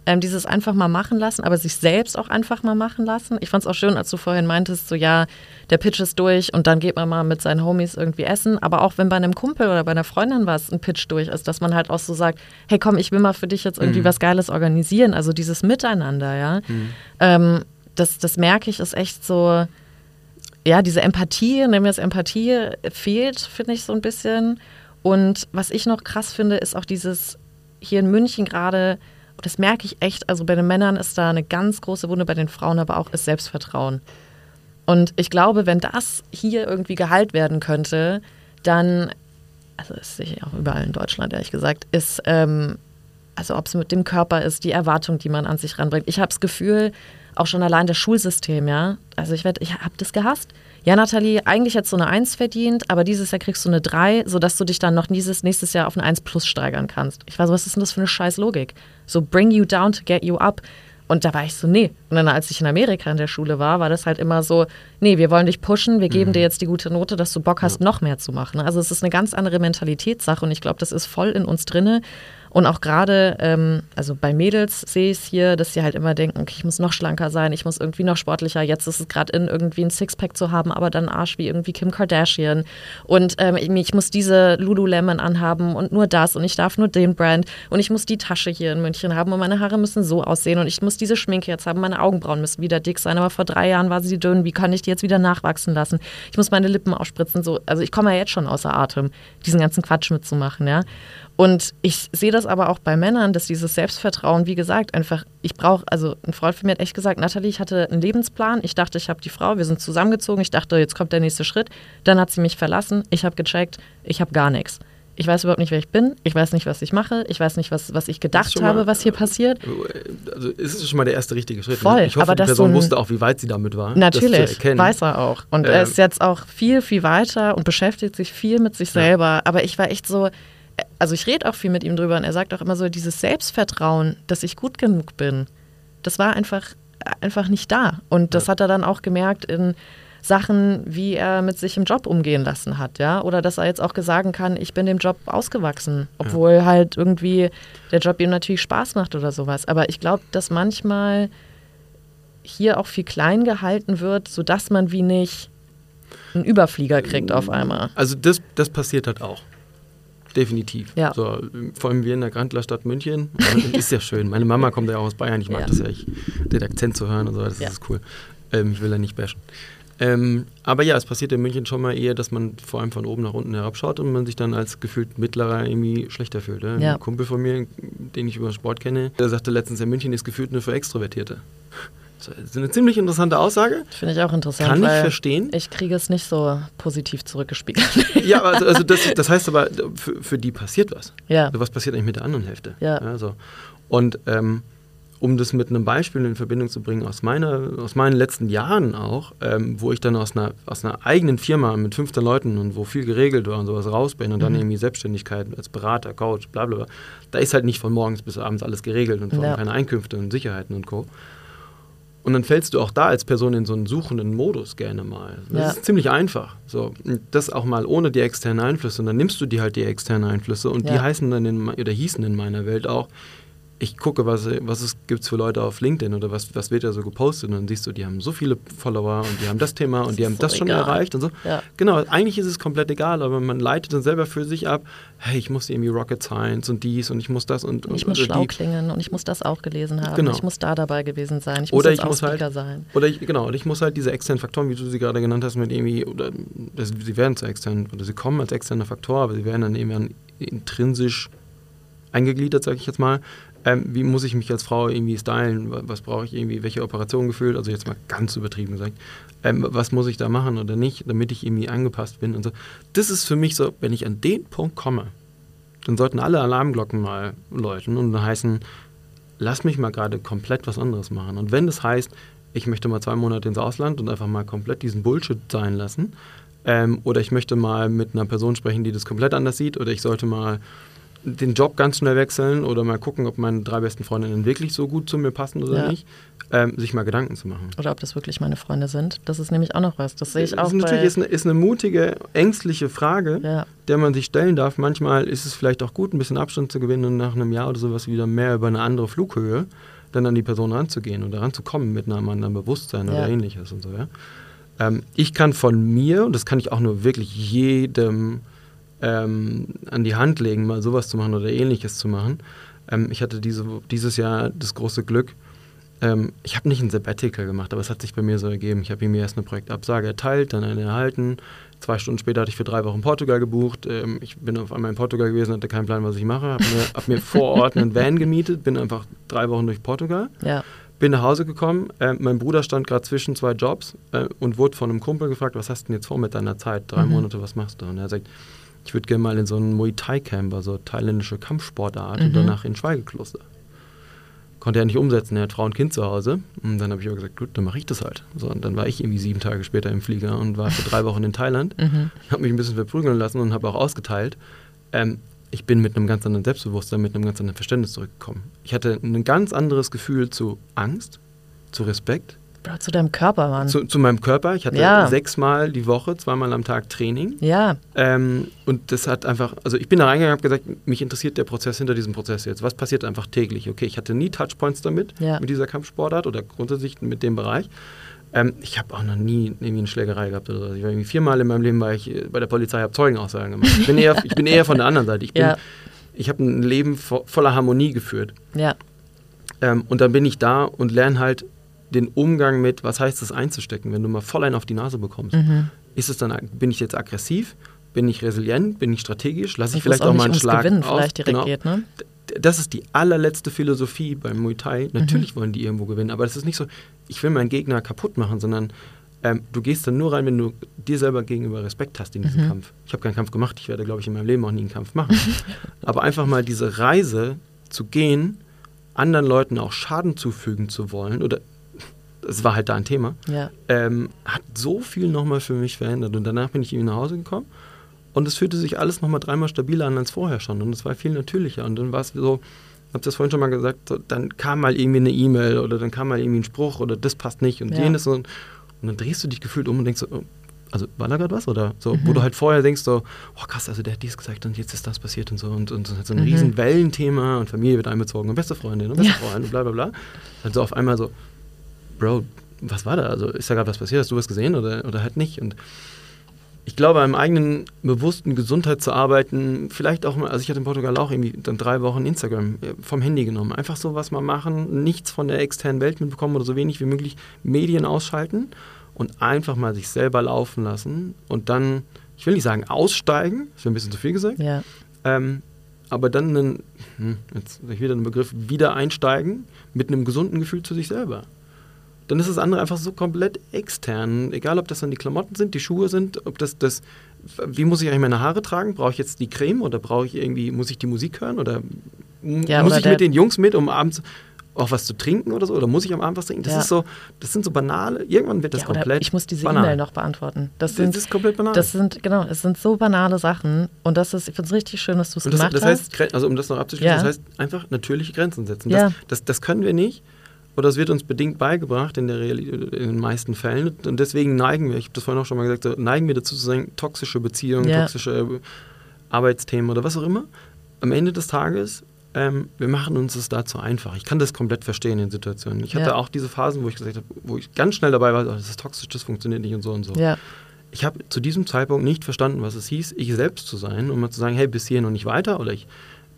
Ähm, dieses einfach mal machen lassen, aber sich selbst auch einfach mal machen lassen. Ich fand es auch schön, als du vorhin meintest, so ja, der Pitch ist durch und dann geht man mal mit seinen Homies irgendwie essen. Aber auch wenn bei einem Kumpel oder bei einer Freundin was ein Pitch durch ist, dass man halt auch so sagt, hey komm, ich will mal für dich jetzt irgendwie Mhm. was Geiles organisieren. Also dieses Miteinander, ja. Ähm, das, das merke ich, ist echt so, ja, diese Empathie, nennen wir es Empathie, fehlt, finde ich so ein bisschen. Und was ich noch krass finde, ist auch dieses hier in München gerade, das merke ich echt, also bei den Männern ist da eine ganz große Wunde, bei den Frauen aber auch ist Selbstvertrauen. Und ich glaube, wenn das hier irgendwie geheilt werden könnte, dann, also sehe ich auch überall in Deutschland, ehrlich gesagt, ist, ähm, also ob es mit dem Körper ist, die Erwartung, die man an sich ranbringt. Ich habe das Gefühl, auch schon allein das Schulsystem, ja. Also ich werd, ich habe das gehasst. Ja, Nathalie, eigentlich jetzt so eine Eins verdient, aber dieses Jahr kriegst du eine Drei, sodass du dich dann noch dieses nächstes Jahr auf eine Eins plus steigern kannst. Ich so, was ist denn das für eine scheiß Logik? So bring you down to get you up. Und da war ich so, nee. Und dann, als ich in Amerika in der Schule war, war das halt immer so, nee, wir wollen dich pushen, wir geben dir jetzt die gute Note, dass du Bock hast, noch mehr zu machen. Also es ist eine ganz andere Mentalitätssache und ich glaube, das ist voll in uns drinne. Und auch gerade, ähm, also bei Mädels sehe ich es hier, dass sie halt immer denken, okay, ich muss noch schlanker sein, ich muss irgendwie noch sportlicher. Jetzt ist es gerade in, irgendwie ein Sixpack zu haben, aber dann Arsch wie irgendwie Kim Kardashian. Und ähm, ich muss diese Lululemon anhaben und nur das und ich darf nur den Brand und ich muss die Tasche hier in München haben und meine Haare müssen so aussehen und ich muss diese Schminke jetzt haben, meine Augenbrauen müssen wieder dick sein, aber vor drei Jahren war sie dünn, wie kann ich die jetzt wieder nachwachsen lassen? Ich muss meine Lippen ausspritzen, so. Also ich komme ja jetzt schon außer Atem, diesen ganzen Quatsch mitzumachen, ja. Und ich sehe das aber auch bei Männern, dass dieses Selbstvertrauen, wie gesagt, einfach, ich brauche, also ein Freund von mir hat echt gesagt, Nathalie, ich hatte einen Lebensplan, ich dachte, ich habe die Frau, wir sind zusammengezogen, ich dachte, jetzt kommt der nächste Schritt. Dann hat sie mich verlassen, ich habe gecheckt, ich habe gar nichts. Ich weiß überhaupt nicht, wer ich bin, ich weiß nicht, was ich mache, ich weiß nicht, was, was ich Das gedacht mal- habe, was hier passiert. Also ist es schon mal der erste richtige Schritt. Voll, ich hoffe, aber die das Person so ein- wusste auch, wie weit sie damit war. das Natürlich, erkennen. weiß er auch. Und er Ähm, ist jetzt auch viel, viel weiter und beschäftigt sich viel mit sich selber. Aber ich war echt so, also ich rede auch viel mit ihm drüber und er sagt auch immer so, dieses Selbstvertrauen, dass ich gut genug bin, das war einfach, einfach nicht da. Und das Ja. hat er dann auch gemerkt in Sachen, wie er mit sich im Job umgehen lassen hat, ja. Oder dass er jetzt auch sagen kann, ich bin dem Job ausgewachsen, obwohl halt irgendwie der Job ihm natürlich Spaß macht oder sowas. Aber ich glaube, dass manchmal hier auch viel klein gehalten wird, sodass man wie nicht einen Überflieger kriegt auf einmal. Also das, das passiert halt auch. Definitiv. Ja. So, vor allem wir in der Grandlerstadt München. ist ja schön. Meine Mama kommt ja auch aus Bayern. Ich mag Ja. das ja, ich, den Akzent zu hören und so, das Ja. ist cool. Ähm, ich will da nicht bashen. Ähm, aber ja, es passiert in München schon mal eher, dass man vor allem von oben nach unten herabschaut und man sich dann als gefühlt Mittlerer irgendwie schlechter fühlt. Ja. Ein Kumpel von mir, den ich über Sport kenne, der sagte letztens, ja, München ist gefühlt nur für Extrovertierte. Das ist eine ziemlich interessante Aussage. Finde ich auch interessant. Kann ich verstehen. Ich kriege es nicht so positiv zurückgespiegelt. Ja, also, also das, das heißt aber, für, für die passiert was. ja. Also was passiert eigentlich mit der anderen Hälfte? Ja. so. Und ähm, um das mit einem Beispiel in Verbindung zu bringen aus, meiner, aus meinen letzten Jahren auch, ähm, wo ich dann aus einer, aus einer eigenen Firma mit 15 Leuten und wo viel geregelt war und sowas raus bin und dann Mhm. irgendwie Selbstständigkeit als Berater, Coach, bla bla bla, da ist halt nicht von morgens bis abends alles geregelt und vor allem Ja. keine Einkünfte und Sicherheiten und Co. Und dann fällst du auch da als Person in so einen suchenden Modus gerne mal. Das Ja. ist ziemlich einfach. So, das auch mal ohne die externen Einflüsse. Und dann nimmst du dir halt die externen Einflüsse und die Ja. heißen dann in, oder hießen in meiner Welt auch, ich gucke, was, was es gibt für Leute auf LinkedIn oder was, was wird da so gepostet und dann siehst du, die haben so viele Follower und die haben das Thema und die haben das schon egal. erreicht und so. Ja. Genau, eigentlich ist es komplett egal, aber man leitet dann selber für sich ab, hey, ich muss irgendwie Rocket Science und dies und ich muss das und, Ich und muss oder schlau die. klingen und ich muss das auch gelesen haben. Genau. Ich muss da dabei gewesen sein. Ich Oder muss jetzt ich auch muss halt- sein. Oder ich, genau, und ich muss halt diese externen Faktoren, wie du sie gerade genannt hast, mit irgendwie, oder das, sie werden zu externen, oder sie kommen als externer Faktor, aber sie werden dann eben an- intrinsisch eingegliedert, sage ich jetzt mal, Ähm, wie muss ich mich als Frau irgendwie stylen? Was, brauche ich irgendwie? Welche Operation gefühlt? Also jetzt mal ganz übertrieben gesagt. Ähm, was muss ich da machen oder nicht, damit ich irgendwie angepasst bin und so. Das ist für mich so, wenn ich an den Punkt komme, dann sollten alle Alarmglocken mal läuten und dann heißen, lass mich mal gerade komplett was anderes machen. Und wenn das heißt, ich möchte mal zwei Monate ins Ausland und einfach mal komplett diesen Bullshit sein lassen, ähm, oder ich möchte mal mit einer Person sprechen, die das komplett anders sieht, oder ich sollte mal den Job ganz schnell wechseln oder mal gucken, ob meine drei besten Freundinnen wirklich so gut zu mir passen oder ja. nicht, ähm, sich mal Gedanken zu machen. Oder ob das wirklich meine Freunde sind. Das ist nämlich auch noch was. Das sehe ich auch. Das ist natürlich ist eine, ist eine, mutige, ängstliche Frage, ja. der man sich stellen darf. Manchmal ist es vielleicht auch gut, ein bisschen Abstand zu gewinnen und nach einem Jahr oder sowas wieder mehr über eine andere Flughöhe dann an die Person ranzugehen oder ranzukommen mit einem anderen Bewusstsein ja. oder ähnliches und so. Ja? Ähm, ich kann von mir, und das kann ich auch nur wirklich jedem ähm, an die Hand legen, mal sowas zu machen oder ähnliches zu machen. Ähm, ich hatte diese, dieses Jahr das große Glück, ähm, ich habe nicht ein Sabbatical gemacht, aber es hat sich bei mir so ergeben. Ich habe mir erst eine Projektabsage erteilt, dann eine erhalten. Zwei Stunden später hatte ich für drei Wochen Portugal gebucht. Ähm, ich bin auf einmal in Portugal gewesen, hatte keinen Plan, was ich mache. Habe mir, hab mir vor Ort einen Van gemietet, bin einfach drei Wochen durch Portugal. Ja. Bin nach Hause gekommen. Äh, mein Bruder stand gerade zwischen zwei Jobs äh, und wurde von einem Kumpel gefragt, was hast du denn jetzt vor mit deiner Zeit? Drei mhm. Monate, was machst du? Und er sagt, ich würde gerne mal in so einen Muay Thai Camp, also thailändische Kampfsportart mhm. und danach in Schweigekloster. Konnte er nicht umsetzen, er hat Frau und Kind zu Hause. Und dann habe ich aber gesagt, gut, dann mache ich das halt. So, und dann war ich irgendwie sieben Tage später im Flieger und war für drei Wochen in Thailand. Mhm. Habe mich ein bisschen verprügeln lassen und habe auch ausgeteilt. Ähm, ich bin mit einem ganz anderen Selbstbewusstsein, mit einem ganz anderen Verständnis zurückgekommen. Ich hatte ein ganz anderes Gefühl zu Angst, zu Respekt, Bro, zu deinem Körper, Mann. Zu, zu meinem Körper. Ich hatte ja. sechsmal die Woche, zweimal am Tag Training. Ja. Ähm, und das hat einfach, also ich bin da reingegangen und habe gesagt, mich interessiert der Prozess hinter diesem Prozess jetzt. Was passiert einfach täglich? Okay, ich hatte nie Touchpoints damit, ja. mit dieser Kampfsportart oder grundsätzlich mit dem Bereich. Ähm, ich habe auch noch nie irgendwie eine Schlägerei gehabt oder so. Ich war irgendwie viermal in meinem Leben war ich bei der Polizei, habe Zeugenaussagen gemacht. Ich bin eher, ich bin eher von der anderen Seite. Ich, bin, ja. ich habe ein Leben vo voller Harmonie geführt. Ja. Ähm, und dann bin ich da und lerne halt den Umgang mit, was heißt es einzustecken, wenn du mal voll einen auf die Nase bekommst. Mhm. Ist es dann, bin ich jetzt aggressiv? Bin ich resilient? Bin ich strategisch? Lasse ich, ich vielleicht auch, auch mal einen Schlag Gewinnen aus? vielleicht direkt genau. geht, ne? Das ist die allerletzte Philosophie beim Muay Thai. Natürlich mhm. wollen die irgendwo gewinnen, aber es ist nicht so, ich will meinen Gegner kaputt machen, sondern ähm, du gehst dann nur rein, wenn du dir selber gegenüber Respekt hast in diesem mhm. Kampf. Ich habe keinen Kampf gemacht, ich werde, glaube ich, in meinem Leben auch nie einen Kampf machen. aber einfach mal diese Reise zu gehen, anderen Leuten auch Schaden zufügen zu wollen oder es war halt da ein Thema, ja. ähm, hat so viel nochmal für mich verändert. Und danach bin ich irgendwie nach Hause gekommen und es fühlte sich alles nochmal dreimal stabiler an als vorher schon. Und es war viel natürlicher. Und dann war es so, ich habe das vorhin schon mal gesagt, so, dann kam mal irgendwie eine E-Mail oder dann kam mal irgendwie ein Spruch oder das passt nicht und ja. jenes. Und, und dann drehst du dich gefühlt um und denkst so, oh, also war da gerade was? Oder so, mhm. wo du halt vorher denkst so, oh krass, also der hat dies gesagt und jetzt ist das passiert und so und, und so ein mhm. riesen Wellenthema und Familie wird einbezogen und beste Freundin und beste ja. Freund und bla bla bla. Also auf einmal so, Bro, was war da? Also ist da gerade was passiert? Hast du was gesehen oder, oder halt nicht? Und ich glaube, am eigenen bewussten Gesundheit zu arbeiten, vielleicht auch mal, also ich hatte in Portugal auch irgendwie dann drei Wochen Instagram äh, vom Handy genommen. Einfach so was mal machen, nichts von der externen Welt mitbekommen oder so wenig wie möglich Medien ausschalten und einfach mal sich selber laufen lassen und dann, ich will nicht sagen aussteigen, wäre ein bisschen zu viel gesagt, ja. ähm, aber dann einen, hm, jetzt wieder den Begriff, wieder einsteigen mit einem gesunden Gefühl zu sich selber dann ist das andere einfach so komplett extern. Egal, ob das dann die Klamotten sind, die Schuhe sind, ob das das. Wie muss ich eigentlich meine Haare tragen? Brauche ich jetzt die Creme oder brauche ich irgendwie, muss ich die Musik hören? Oder ja, muss oder ich mit den Jungs mit, um abends auch was zu trinken oder so? Oder muss ich am Abend was trinken? Das ja. ist so, das sind so banale, irgendwann wird das ja, komplett. Ich muss diese E-Mail noch beantworten. Das, sind, das ist komplett banal. Das sind, genau, es sind so banale Sachen. Und das ist, ich finde es richtig schön, dass du es gemacht das heißt, hast. Also um das noch abzuschließen, das heißt einfach natürliche Grenzen setzen. Das, das, das können wir nicht oder es wird uns bedingt beigebracht in, der Realität, in den meisten Fällen. Und deswegen neigen wir, ich habe das vorhin auch schon mal gesagt, neigen wir dazu zu sagen, toxische Beziehungen, ja. toxische Arbeitsthemen oder was auch immer. Am Ende des Tages, ähm, wir machen uns das dazu einfach. Ich kann das komplett verstehen in Situationen. Ich hatte ja. auch diese Phasen, wo ich gesagt habe, wo ich ganz schnell dabei war, oh, das ist toxisch, das funktioniert nicht und so und so. Ja. Ich habe zu diesem Zeitpunkt nicht verstanden, was es hieß, ich selbst zu sein, um mal zu sagen, hey, bis hierhin und nicht weiter oder ich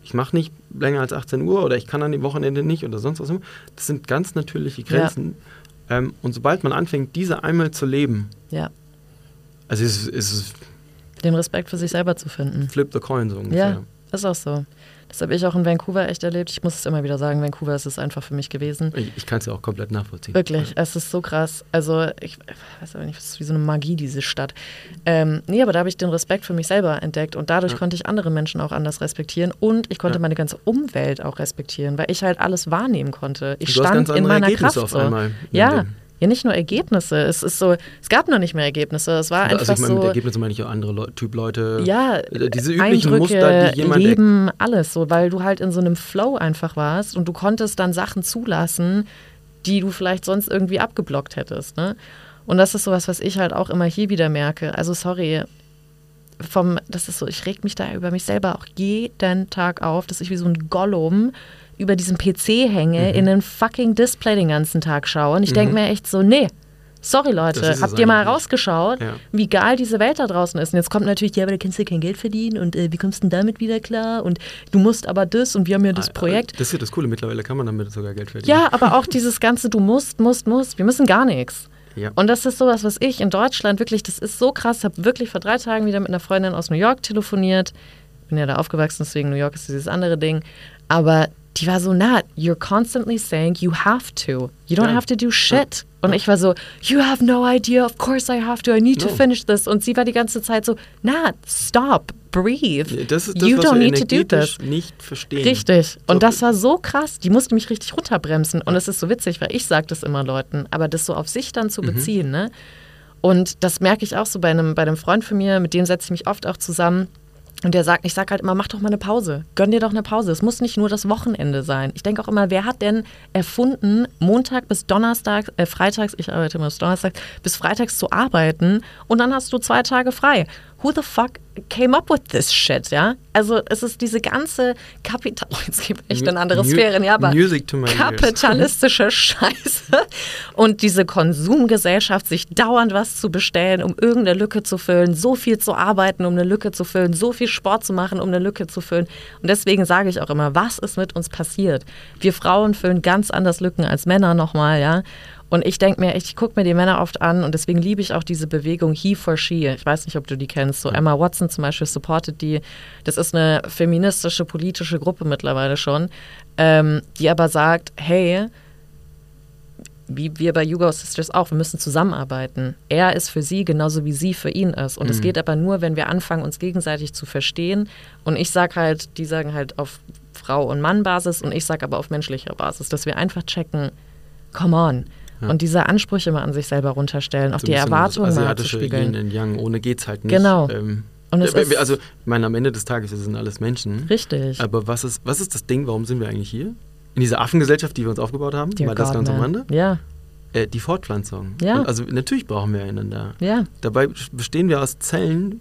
ich mache nicht länger als 18 Uhr oder ich kann an dem Wochenende nicht oder sonst was. Das sind ganz natürliche Grenzen. Ja. Ähm, und sobald man anfängt, diese einmal zu leben, ja. also ist es den Respekt für sich selber zu finden. Flip the coin so ungefähr. Ja, ist auch so. Das habe ich auch in Vancouver echt erlebt. Ich muss es immer wieder sagen, Vancouver ist es einfach für mich gewesen. Ich, ich kann es ja auch komplett nachvollziehen. Wirklich, es ist so krass. Also ich weiß aber nicht, es ist wie so eine Magie, diese Stadt. Ähm, nee, aber da habe ich den Respekt für mich selber entdeckt und dadurch Ja. konnte ich andere Menschen auch anders respektieren und ich konnte Ja. meine ganze Umwelt auch respektieren, weil ich halt alles wahrnehmen konnte. Ich Du stand in meiner Ergebnisse Kraft auf so. einmal Ja. Leben. Ja, nicht nur Ergebnisse. Es ist so, es gab noch nicht mehr Ergebnisse. Es war einfach also ich meine, mit so. Ergebnissen meine ich auch andere Leu Typ Leute. Ja, Äh, diese üblichen Eindrücke, Muster, die jemand Leben, alles so, weil du halt in so einem Flow einfach warst und du konntest dann Sachen zulassen, die du vielleicht sonst irgendwie abgeblockt hättest. Ne? Und das ist sowas, was ich halt auch immer hier wieder merke. Also sorry, vom, das ist so, ich reg mich da über mich selber auch jeden Tag auf, dass ich wie so ein Gollum über diesem PC hänge, Mhm. in ein fucking Display den ganzen Tag schaue. Und ich denke mir echt so, nee. Sorry Leute, habt ihr mal rausgeschaut, Ja. wie geil diese Welt da draußen ist? Und jetzt kommt natürlich, ja, aber da kannst du kein Geld verdienen und äh, wie kommst du denn damit wieder klar? Und du musst aber das und wir haben ja das Ah, Projekt. Das ist ja das Coole, mittlerweile kann man damit sogar Geld verdienen. Ja, aber auch dieses ganze, du musst, musst, musst, wir müssen gar nichts. Ja. Und das ist sowas, was ich in Deutschland wirklich, das ist so krass. Habe wirklich vor drei Tagen wieder mit einer Freundin aus New York telefoniert. Bin ja da aufgewachsen, deswegen New York ist dieses andere Ding. Aber die war so, na, you're constantly saying you have to. You don't Ja. have to do shit. Und ich war so, you have no idea, of course I have to, I need to No. finish this. Und sie war die ganze Zeit so, na, stop, breathe. Das ist das, you was don't need to do this. nicht verstehen. Richtig. Und So- das war so krass. Die musste mich richtig runterbremsen. Und es ist so witzig, weil ich sage das immer Leuten, aber das so auf sich dann Mhm. zu beziehen, ne? Und das merke ich auch so bei einem, bei einem Freund von mir, mit dem setze ich mich oft auch zusammen. Und der sagt, ich sage halt immer, mach doch mal eine Pause. Gönn dir doch eine Pause. Es muss nicht nur das Wochenende sein. Ich denke auch immer, wer hat denn erfunden, Montag bis Donnerstag, äh, Freitags, ich arbeite immer bis Donnerstag, bis Freitags zu arbeiten und dann hast du zwei Tage frei. Who the fuck came up with this shit, ja? Also es ist diese ganze Kapital... Oh, jetzt gibt echt in andere Mu- Sphären, ja, aber kapitalistische Scheiße und diese Konsumgesellschaft, sich dauernd was zu bestellen, um irgendeine Lücke zu füllen, so viel zu arbeiten, um eine Lücke zu füllen, so viel Sport zu machen, um eine Lücke zu füllen. Und deswegen sage ich auch immer, was ist mit uns passiert? Wir Frauen füllen ganz anders Lücken als Männer nochmal, ja. Und ich denke mir, ich gucke mir die Männer oft an und deswegen liebe ich auch diese Bewegung He for She. Ich weiß nicht, ob du die kennst. So Emma Watson zum Beispiel supportet die. Das ist eine feministische, politische Gruppe mittlerweile schon, ähm, die aber sagt, hey, wie wir bei Yugo Sisters auch, wir müssen zusammenarbeiten. Er ist für sie genauso wie sie für ihn ist. Und es geht aber nur, wenn wir anfangen, uns gegenseitig zu verstehen. Und ich sage halt, die sagen halt auf Frau- und Mann-Basis und ich sage aber auf menschlicher Basis, dass wir einfach checken, come on. Ja. Und diese Ansprüche mal an sich selber runterstellen, auf So die Erwartungen das mal asiatische Yin abzuspiegeln. and Yang, ohne geht's halt nicht. Genau. Ähm, Und es äh, ist- also, ich meine, am Ende des Tages, wir sind alles Menschen. Richtig. Aber was ist, was ist das Ding, warum sind wir eigentlich hier? In dieser Affengesellschaft, die wir uns aufgebaut haben, Dear mal das God, ganz am. Rande. Ja, Äh, die Fortpflanzung. Ja. Und also natürlich brauchen wir einander. ja, Dabei bestehen wir aus Zellen.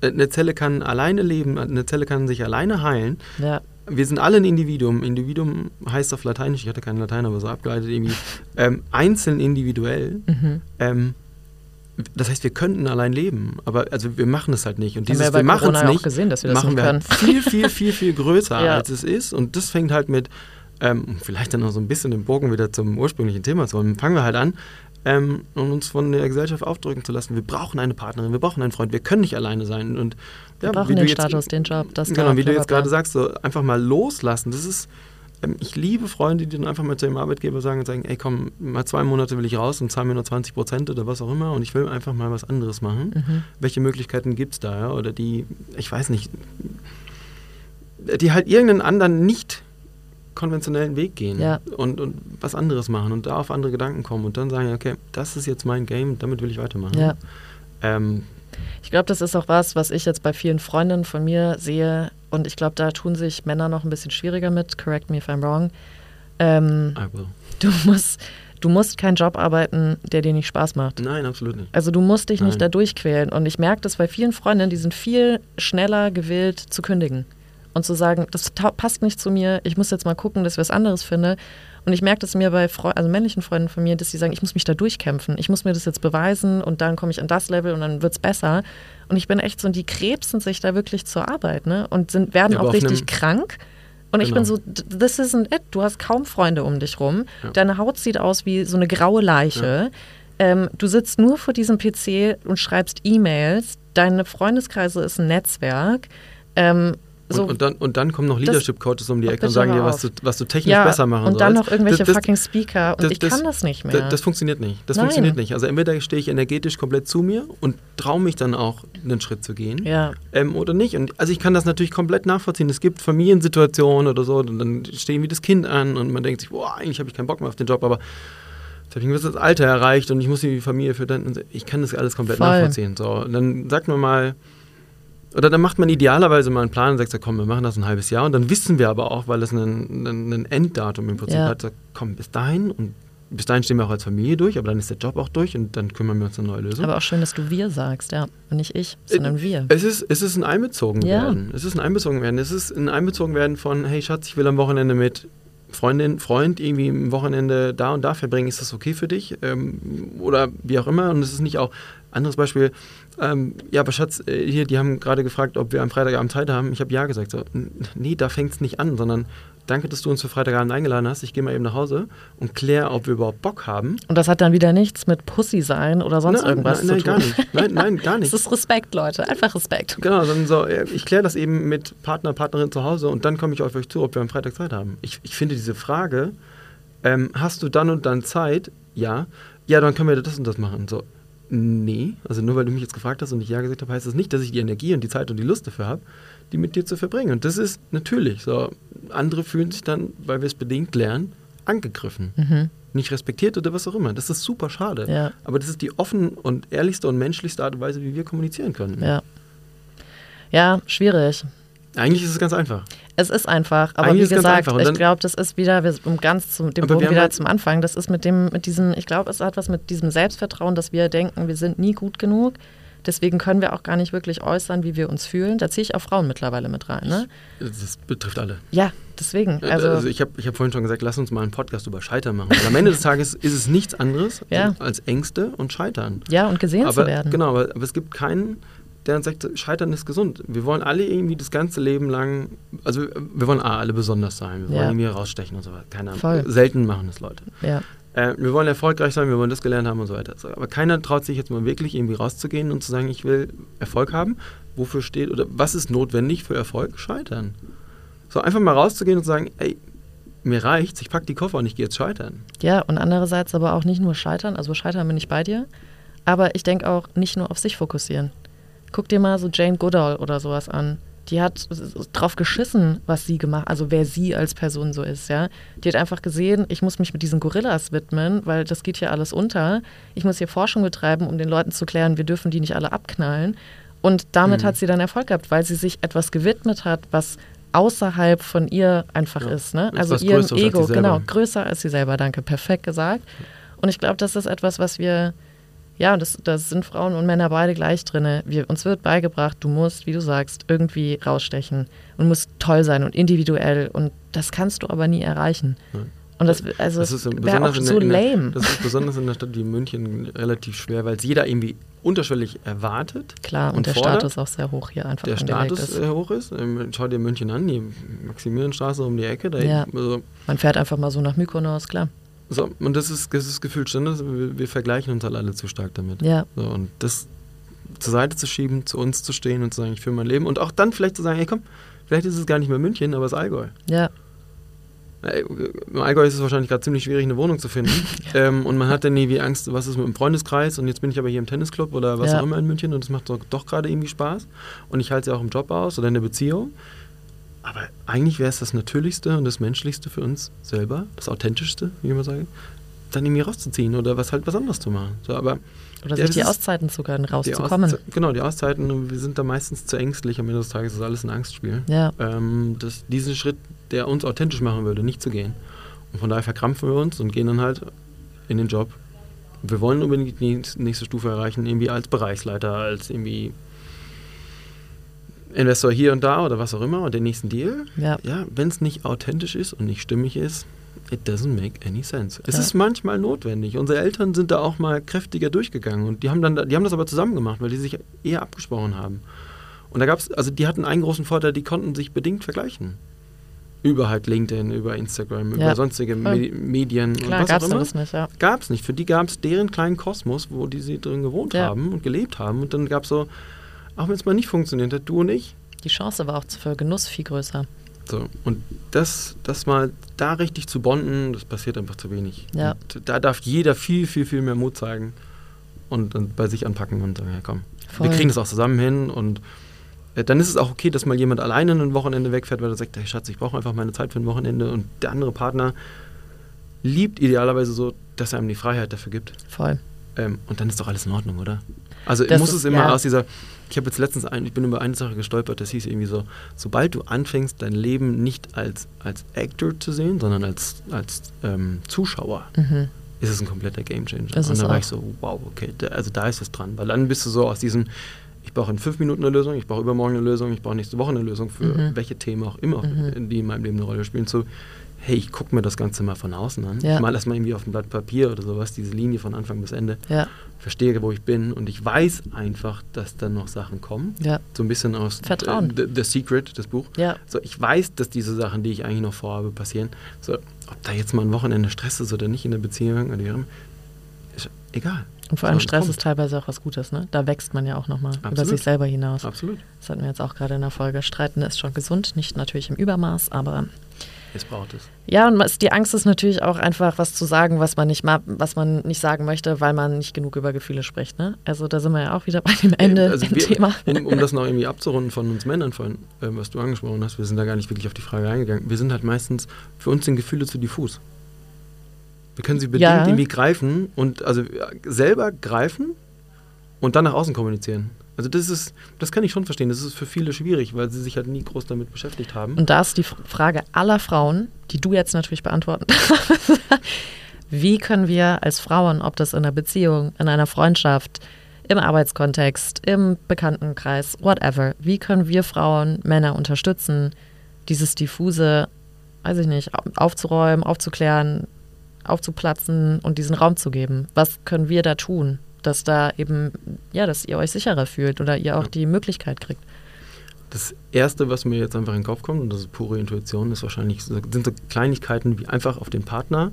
Äh, Eine Zelle kann alleine leben, eine Zelle kann sich alleine heilen. ja. Wir sind alle ein Individuum. Individuum heißt auf Lateinisch, ich hatte keinen Latein, aber so abgeleitet irgendwie, ähm, einzeln individuell. Mhm. Ähm, das heißt, wir könnten allein leben, aber also wir machen es halt nicht. Und Haben wir dieses wir machen es nicht, gesehen, dass wir das machen nicht wir halt viel, viel, viel, viel größer, Ja. als es ist. Und das fängt halt mit, ähm, vielleicht dann noch so ein bisschen den Bogen wieder zum ursprünglichen Thema zu holen. Fangen wir halt an, ähm, um uns von der Gesellschaft aufdrücken zu lassen. Wir brauchen eine Partnerin, wir brauchen einen Freund, wir können nicht alleine sein. Und Wir ja, brauchen wie du den jetzt- Status, den Job, das Genau, wie du jetzt gerade sagst, so einfach mal loslassen. Das ist, ähm, ich liebe Freunde, die dann einfach mal zu ihrem Arbeitgeber sagen und sagen, ey komm, mal zwei Monate will ich raus und zahl mir nur 20 Prozent oder was auch immer und ich will einfach mal was anderes machen. Mhm. Welche Möglichkeiten gibt es da? Ja? Oder die, ich weiß nicht, die halt irgendeinen anderen nicht konventionellen Weg gehen Ja. und, und was anderes machen und da auf andere Gedanken kommen und dann sagen, okay, das ist jetzt mein Game, damit will ich weitermachen. Ja. Ähm, Ich glaube, das ist auch was, was ich jetzt bei vielen Freundinnen von mir sehe. Und ich glaube, da tun sich Männer noch ein bisschen schwieriger mit. Correct me if I'm wrong. Ähm, I will. du, musst, du musst keinen Job arbeiten, der dir nicht Spaß macht. Nein, absolut nicht. Also du musst dich nicht Nein. da durchquälen. Und ich merke das bei vielen Freundinnen, die sind viel schneller gewillt zu kündigen. Und zu sagen, das passt nicht zu mir, ich muss jetzt mal gucken, dass ich was anderes finde. Und ich merke das mir bei Freu also männlichen Freunden von mir, dass sie sagen, ich muss mich da durchkämpfen. Ich muss mir das jetzt beweisen und dann komme ich an das Level und dann wird es besser. Und ich bin echt so, und die krebsen sich da wirklich zur Arbeit, ne? Und sind, werden Ja, auch richtig krank. Und ich bin Genau. so, this isn't it. Du hast kaum Freunde um dich rum. Ja. Deine Haut sieht aus wie so eine graue Leiche. Ähm, du sitzt nur vor diesem PC und schreibst E-Mails. Deine Freundeskreise ist ein Netzwerk. Ähm, so. Und, und, dann, und dann kommen noch Leadership Coaches um die Ecke und sagen dir, was du, was du technisch ja, besser machen und dann sollst. noch irgendwelche Das- fucking Speaker und das- ich das- kann das nicht mehr. Das, funktioniert nicht. Das Nein. funktioniert nicht. Also entweder stehe ich energetisch komplett zu mir und traue mich dann auch, einen Schritt zu gehen. ja, Ähm, oder nicht. Und also ich kann das natürlich komplett nachvollziehen. Es gibt Familiensituationen oder so, und dann stehen wie das Kind an und man denkt sich, boah, eigentlich habe ich keinen Bock mehr auf den Job, aber jetzt habe ich ein gewisses Alter erreicht und ich muss die Familie. Und so. Ich kann das alles komplett Voll. nachvollziehen. So, und dann sagt man mal, oder dann macht man idealerweise mal einen Plan und sagt, komm, wir machen das ein halbes Jahr. Und dann wissen wir aber auch, weil es ein, Enddatum im Prinzip Ja. hat, so, komm, bis dahin und bis dahin stehen wir auch als Familie durch, aber dann ist der Job auch durch und dann kümmern wir uns eine neue Lösung. aber auch schön, dass du wir sagst, ja. Und nicht ich, sondern wir. Es ist, es ist ein Ja. Einbezogenwerden. Es ist ein Einbezogenwerden. Es ist ein Einbezogenwerden von, hey Schatz, ich will am Wochenende mit Freundin, Freund irgendwie am Wochenende da und da verbringen. Ist das okay für dich? Ähm, oder wie auch immer. Und es ist nicht auch, anderes Beispiel, ähm, ja, aber Schatz, äh, hier, die haben gerade gefragt, ob wir am Freitagabend Zeit haben. Ich habe ja gesagt. So, nee, da fängt es nicht an, sondern danke, dass du uns für Freitagabend eingeladen hast. Ich gehe mal eben nach Hause und kläre, ob wir überhaupt Bock haben. Und das hat dann wieder nichts mit Pussy sein oder sonst nein, irgendwas nein, nein, zu tun. gar nicht. Nein, nein, gar nicht. Es ist Respekt, Leute. Einfach Respekt. Genau, dann so, ich kläre das eben mit Partner, Partnerin zu Hause und dann komme ich auf euch zu, ob wir am Freitag Zeit haben. Ich, ich finde diese Frage, ähm, hast du dann und dann Zeit? Ja. Ja, dann können wir das und das machen. So, nee, also nur weil du mich jetzt gefragt hast und ich ja gesagt habe, heißt das nicht, dass ich die Energie und die Zeit und die Lust dafür habe, die mit dir zu verbringen. Und das ist natürlich so. Andere fühlen sich dann, weil wir es bedingt lernen, angegriffen. Mhm. Nicht respektiert oder was auch immer. Das ist super schade. Ja. Aber das ist die offen und ehrlichste und menschlichste Art und Weise, wie wir kommunizieren können. Ja. Ja, schwierig. Eigentlich ist es ganz einfach. Es ist einfach, aber Eigentlich wie gesagt, ich glaube, das ist wieder, wir- um ganz zum, dem haben wieder halt- zum Anfang, das ist mit dem, mit diesem, ich glaube, es hat was mit diesem Selbstvertrauen, dass wir denken, wir sind nie gut genug. Deswegen können wir auch gar nicht wirklich äußern, wie wir uns fühlen. Da ziehe ich auch Frauen mittlerweile mit rein. Ne? Das betrifft alle. Ja, deswegen. Also, Also, ich habe ich hab vorhin schon gesagt, lass uns mal einen Podcast über Scheitern machen. Weil am Ende des Tages ist es nichts anderes Ja. als Ängste und Scheitern. ja, und gesehen aber, zu werden. Genau, aber, aber es gibt keinen, der dann sagt, Scheitern ist gesund. Wir wollen alle irgendwie das ganze Leben lang, also wir wollen A, alle besonders sein. Wir Ja. wollen irgendwie rausstechen und so weiter. Keine Ahnung. Voll. Selten machen das Leute. Ja, Äh, wir wollen erfolgreich sein, wir wollen das gelernt haben und so weiter. Aber keiner traut sich jetzt mal wirklich irgendwie rauszugehen und zu sagen, ich will Erfolg haben. Wofür steht oder was ist notwendig für Erfolg? Scheitern. So einfach mal rauszugehen und zu sagen, ey, mir reicht's, ich pack die Koffer und ich gehe jetzt scheitern. ja, und andererseits aber auch nicht nur scheitern, also scheitern bin ich bei dir, aber ich denke auch nicht nur auf sich fokussieren. Guck dir mal so Jane Goodall oder sowas an. Die hat drauf geschissen, was sie gemacht, also wer sie als Person so ist, ja. Die hat einfach gesehen, ich muss mich mit diesen Gorillas widmen, weil das geht hier alles unter. Ich muss hier Forschung betreiben, um den Leuten zu klären, wir dürfen die nicht alle abknallen. Und damit Mhm. hat sie dann Erfolg gehabt, weil sie sich etwas gewidmet hat, was außerhalb von ihr einfach Ja. ist, ne? Ist Also was ihrem Ego, genau, größer als sie selber, danke, perfekt gesagt. Und ich glaube, das ist etwas, was wir, ja, und das, das sind Frauen und Männer beide gleich drin. Wir, uns wird beigebracht, du musst, wie du sagst, irgendwie rausstechen und musst toll sein und individuell. Und das kannst du aber nie erreichen. Nein. Und das, also Das ist besonders auch in so in der, lame. Das ist besonders in einer Stadt wie München relativ schwer, weil es jeder irgendwie unterschwellig erwartet. Klar, und, und der fordert, Status auch sehr hoch hier einfach der Status ist. äh, hoch ist. Ähm, schau dir München an, die Maximilianstraße um die Ecke. Da Ja. also, Man fährt einfach mal so nach Mykonos, klar. So, und das ist, das ist gefühlt Standard. Wir, wir vergleichen uns halt alle zu stark damit. Ja, So, und das zur Seite zu schieben, zu uns zu stehen und zu sagen, ich führe mein Leben. Und auch dann vielleicht zu sagen, hey komm, vielleicht ist es gar nicht mehr München, aber es ist Allgäu. ja, Im Allgäu ist es wahrscheinlich gerade ziemlich schwierig, eine Wohnung zu finden. ähm, und man hat dann irgendwie Angst, was ist mit dem Freundeskreis und jetzt bin ich aber hier im Tennisclub oder was Ja. auch immer in München und es macht doch, doch gerade irgendwie Spaß. Und ich halte es ja auch im Job aus oder in der Beziehung. Aber eigentlich wäre es das Natürlichste und das Menschlichste für uns selber, das Authentischste, wie ich immer sage, dann irgendwie rauszuziehen oder was halt was anderes zu machen. So, aber oder Ja, sich die Auszeiten zu gönnen, die rauszukommen. Auszei- genau, die Auszeiten, wir sind da meistens zu ängstlich. Am Ende des Tages ist alles ein Angstspiel. Ja, Ähm, das, diesen Schritt, der uns authentisch machen würde, nicht zu gehen. Und von daher verkrampfen wir uns und gehen dann halt in den Job. Wir wollen unbedingt die nächste Stufe erreichen, irgendwie als Bereichsleiter, als irgendwie Investor hier und da oder was auch immer und den nächsten Deal. ja, Ja, wenn es nicht authentisch ist und nicht stimmig ist, it doesn't make any sense. Es Ja. ist manchmal notwendig. Unsere Eltern sind da auch mal kräftiger durchgegangen und die haben dann, die haben das aber zusammen gemacht, weil die sich eher abgesprochen haben. Und da gab es, also die hatten einen großen Vorteil, die konnten sich bedingt vergleichen. Über halt LinkedIn, über Instagram, Ja, über sonstige. Me Medien klar, und was gab auch es immer. das nicht, ja. Gab es nicht. Für die gab es deren kleinen Kosmos, wo die sie drin gewohnt haben und gelebt haben. Und dann gab es so, auch wenn es mal nicht funktioniert hat, du und ich, Die Chance war auch für Genuss viel größer. So, und das, das mal da richtig zu bonden, das passiert einfach zu wenig. Ja. Und da darf jeder viel, viel, viel mehr Mut zeigen und dann bei sich anpacken und sagen, ja komm, Voll. wir kriegen das auch zusammen hin und äh, dann ist es auch okay, dass mal jemand alleine ein Wochenende wegfährt, weil er sagt, hey Schatz, ich brauche einfach meine Zeit für ein Wochenende und der andere Partner liebt idealerweise so, dass er ihm die Freiheit dafür gibt. Voll. Ähm, und dann ist doch alles in Ordnung, oder? Also Das muss ist- es immer ja. aus dieser. Ich habe jetzt letztens ein, ich bin über eine Sache gestolpert, das hieß irgendwie so, sobald du anfängst, dein Leben nicht als, als Actor zu sehen, sondern als, als ähm, Zuschauer, Mhm. ist es ein kompletter Gamechanger. Ist Und da war ich so, wow, okay, da, also da ist es dran. Weil dann bist du so aus diesem, ich brauche in fünf Minuten eine Lösung, ich brauche übermorgen eine Lösung, ich brauche nächste Woche eine Lösung für Mhm. welche Themen auch immer, Mhm. die in meinem Leben eine Rolle spielen, zu hey, ich gucke mir das Ganze mal von außen an. Ja. Ich mal erstmal irgendwie auf ein Blatt Papier oder sowas, diese Linie von Anfang bis Ende Ja, verstehe, wo ich bin und ich weiß einfach, dass dann noch Sachen kommen. ja, So ein bisschen aus Vertrauen. äh, The, The Secret, das Buch. ja. So, ich weiß, dass diese Sachen, die ich eigentlich noch vorhabe, passieren. So, ob da jetzt mal ein Wochenende Stress ist oder nicht in der Beziehung oder wie ist egal. Und vor allem Stress kommt. ist teilweise auch was Gutes, ne? Da wächst man ja auch nochmal über sich selber hinaus. Absolut. Das hatten wir jetzt auch gerade in der Folge. Streiten ist schon gesund, nicht natürlich im Übermaß, aber Es braucht es. ja, und die Angst ist natürlich auch einfach, was zu sagen, was man nicht was man nicht sagen möchte, weil man nicht genug über Gefühle spricht, ne? Also da sind wir ja auch wieder bei dem Ende Also wir, Thema. Um, um das noch irgendwie abzurunden von uns Männern, von, äh, was du angesprochen hast, wir sind da gar nicht wirklich auf die Frage eingegangen. Wir sind halt meistens, für uns sind Gefühle zu diffus. Wir können sie bedingt Ja. irgendwie greifen und also selber greifen und dann nach außen kommunizieren. Also das ist, das kann ich schon verstehen. Das ist für viele schwierig, weil sie sich halt nie groß damit beschäftigt haben. Und da ist die Frage aller Frauen, die du jetzt natürlich beantworten darfst. Wie können wir als Frauen, ob das in einer Beziehung, in einer Freundschaft, im Arbeitskontext, im Bekanntenkreis, whatever, wie können wir Frauen Männer unterstützen, dieses diffuse, weiß ich nicht, au- aufzuräumen, aufzuklären, aufzuplatzen und diesen Raum zu geben? Was können wir da tun, dass da eben, ja, dass ihr euch sicherer fühlt oder ihr auch Ja. die Möglichkeit kriegt? Das Erste, was mir jetzt einfach in den Kopf kommt, und das ist pure Intuition, ist wahrscheinlich, sind so Kleinigkeiten wie einfach auf den Partner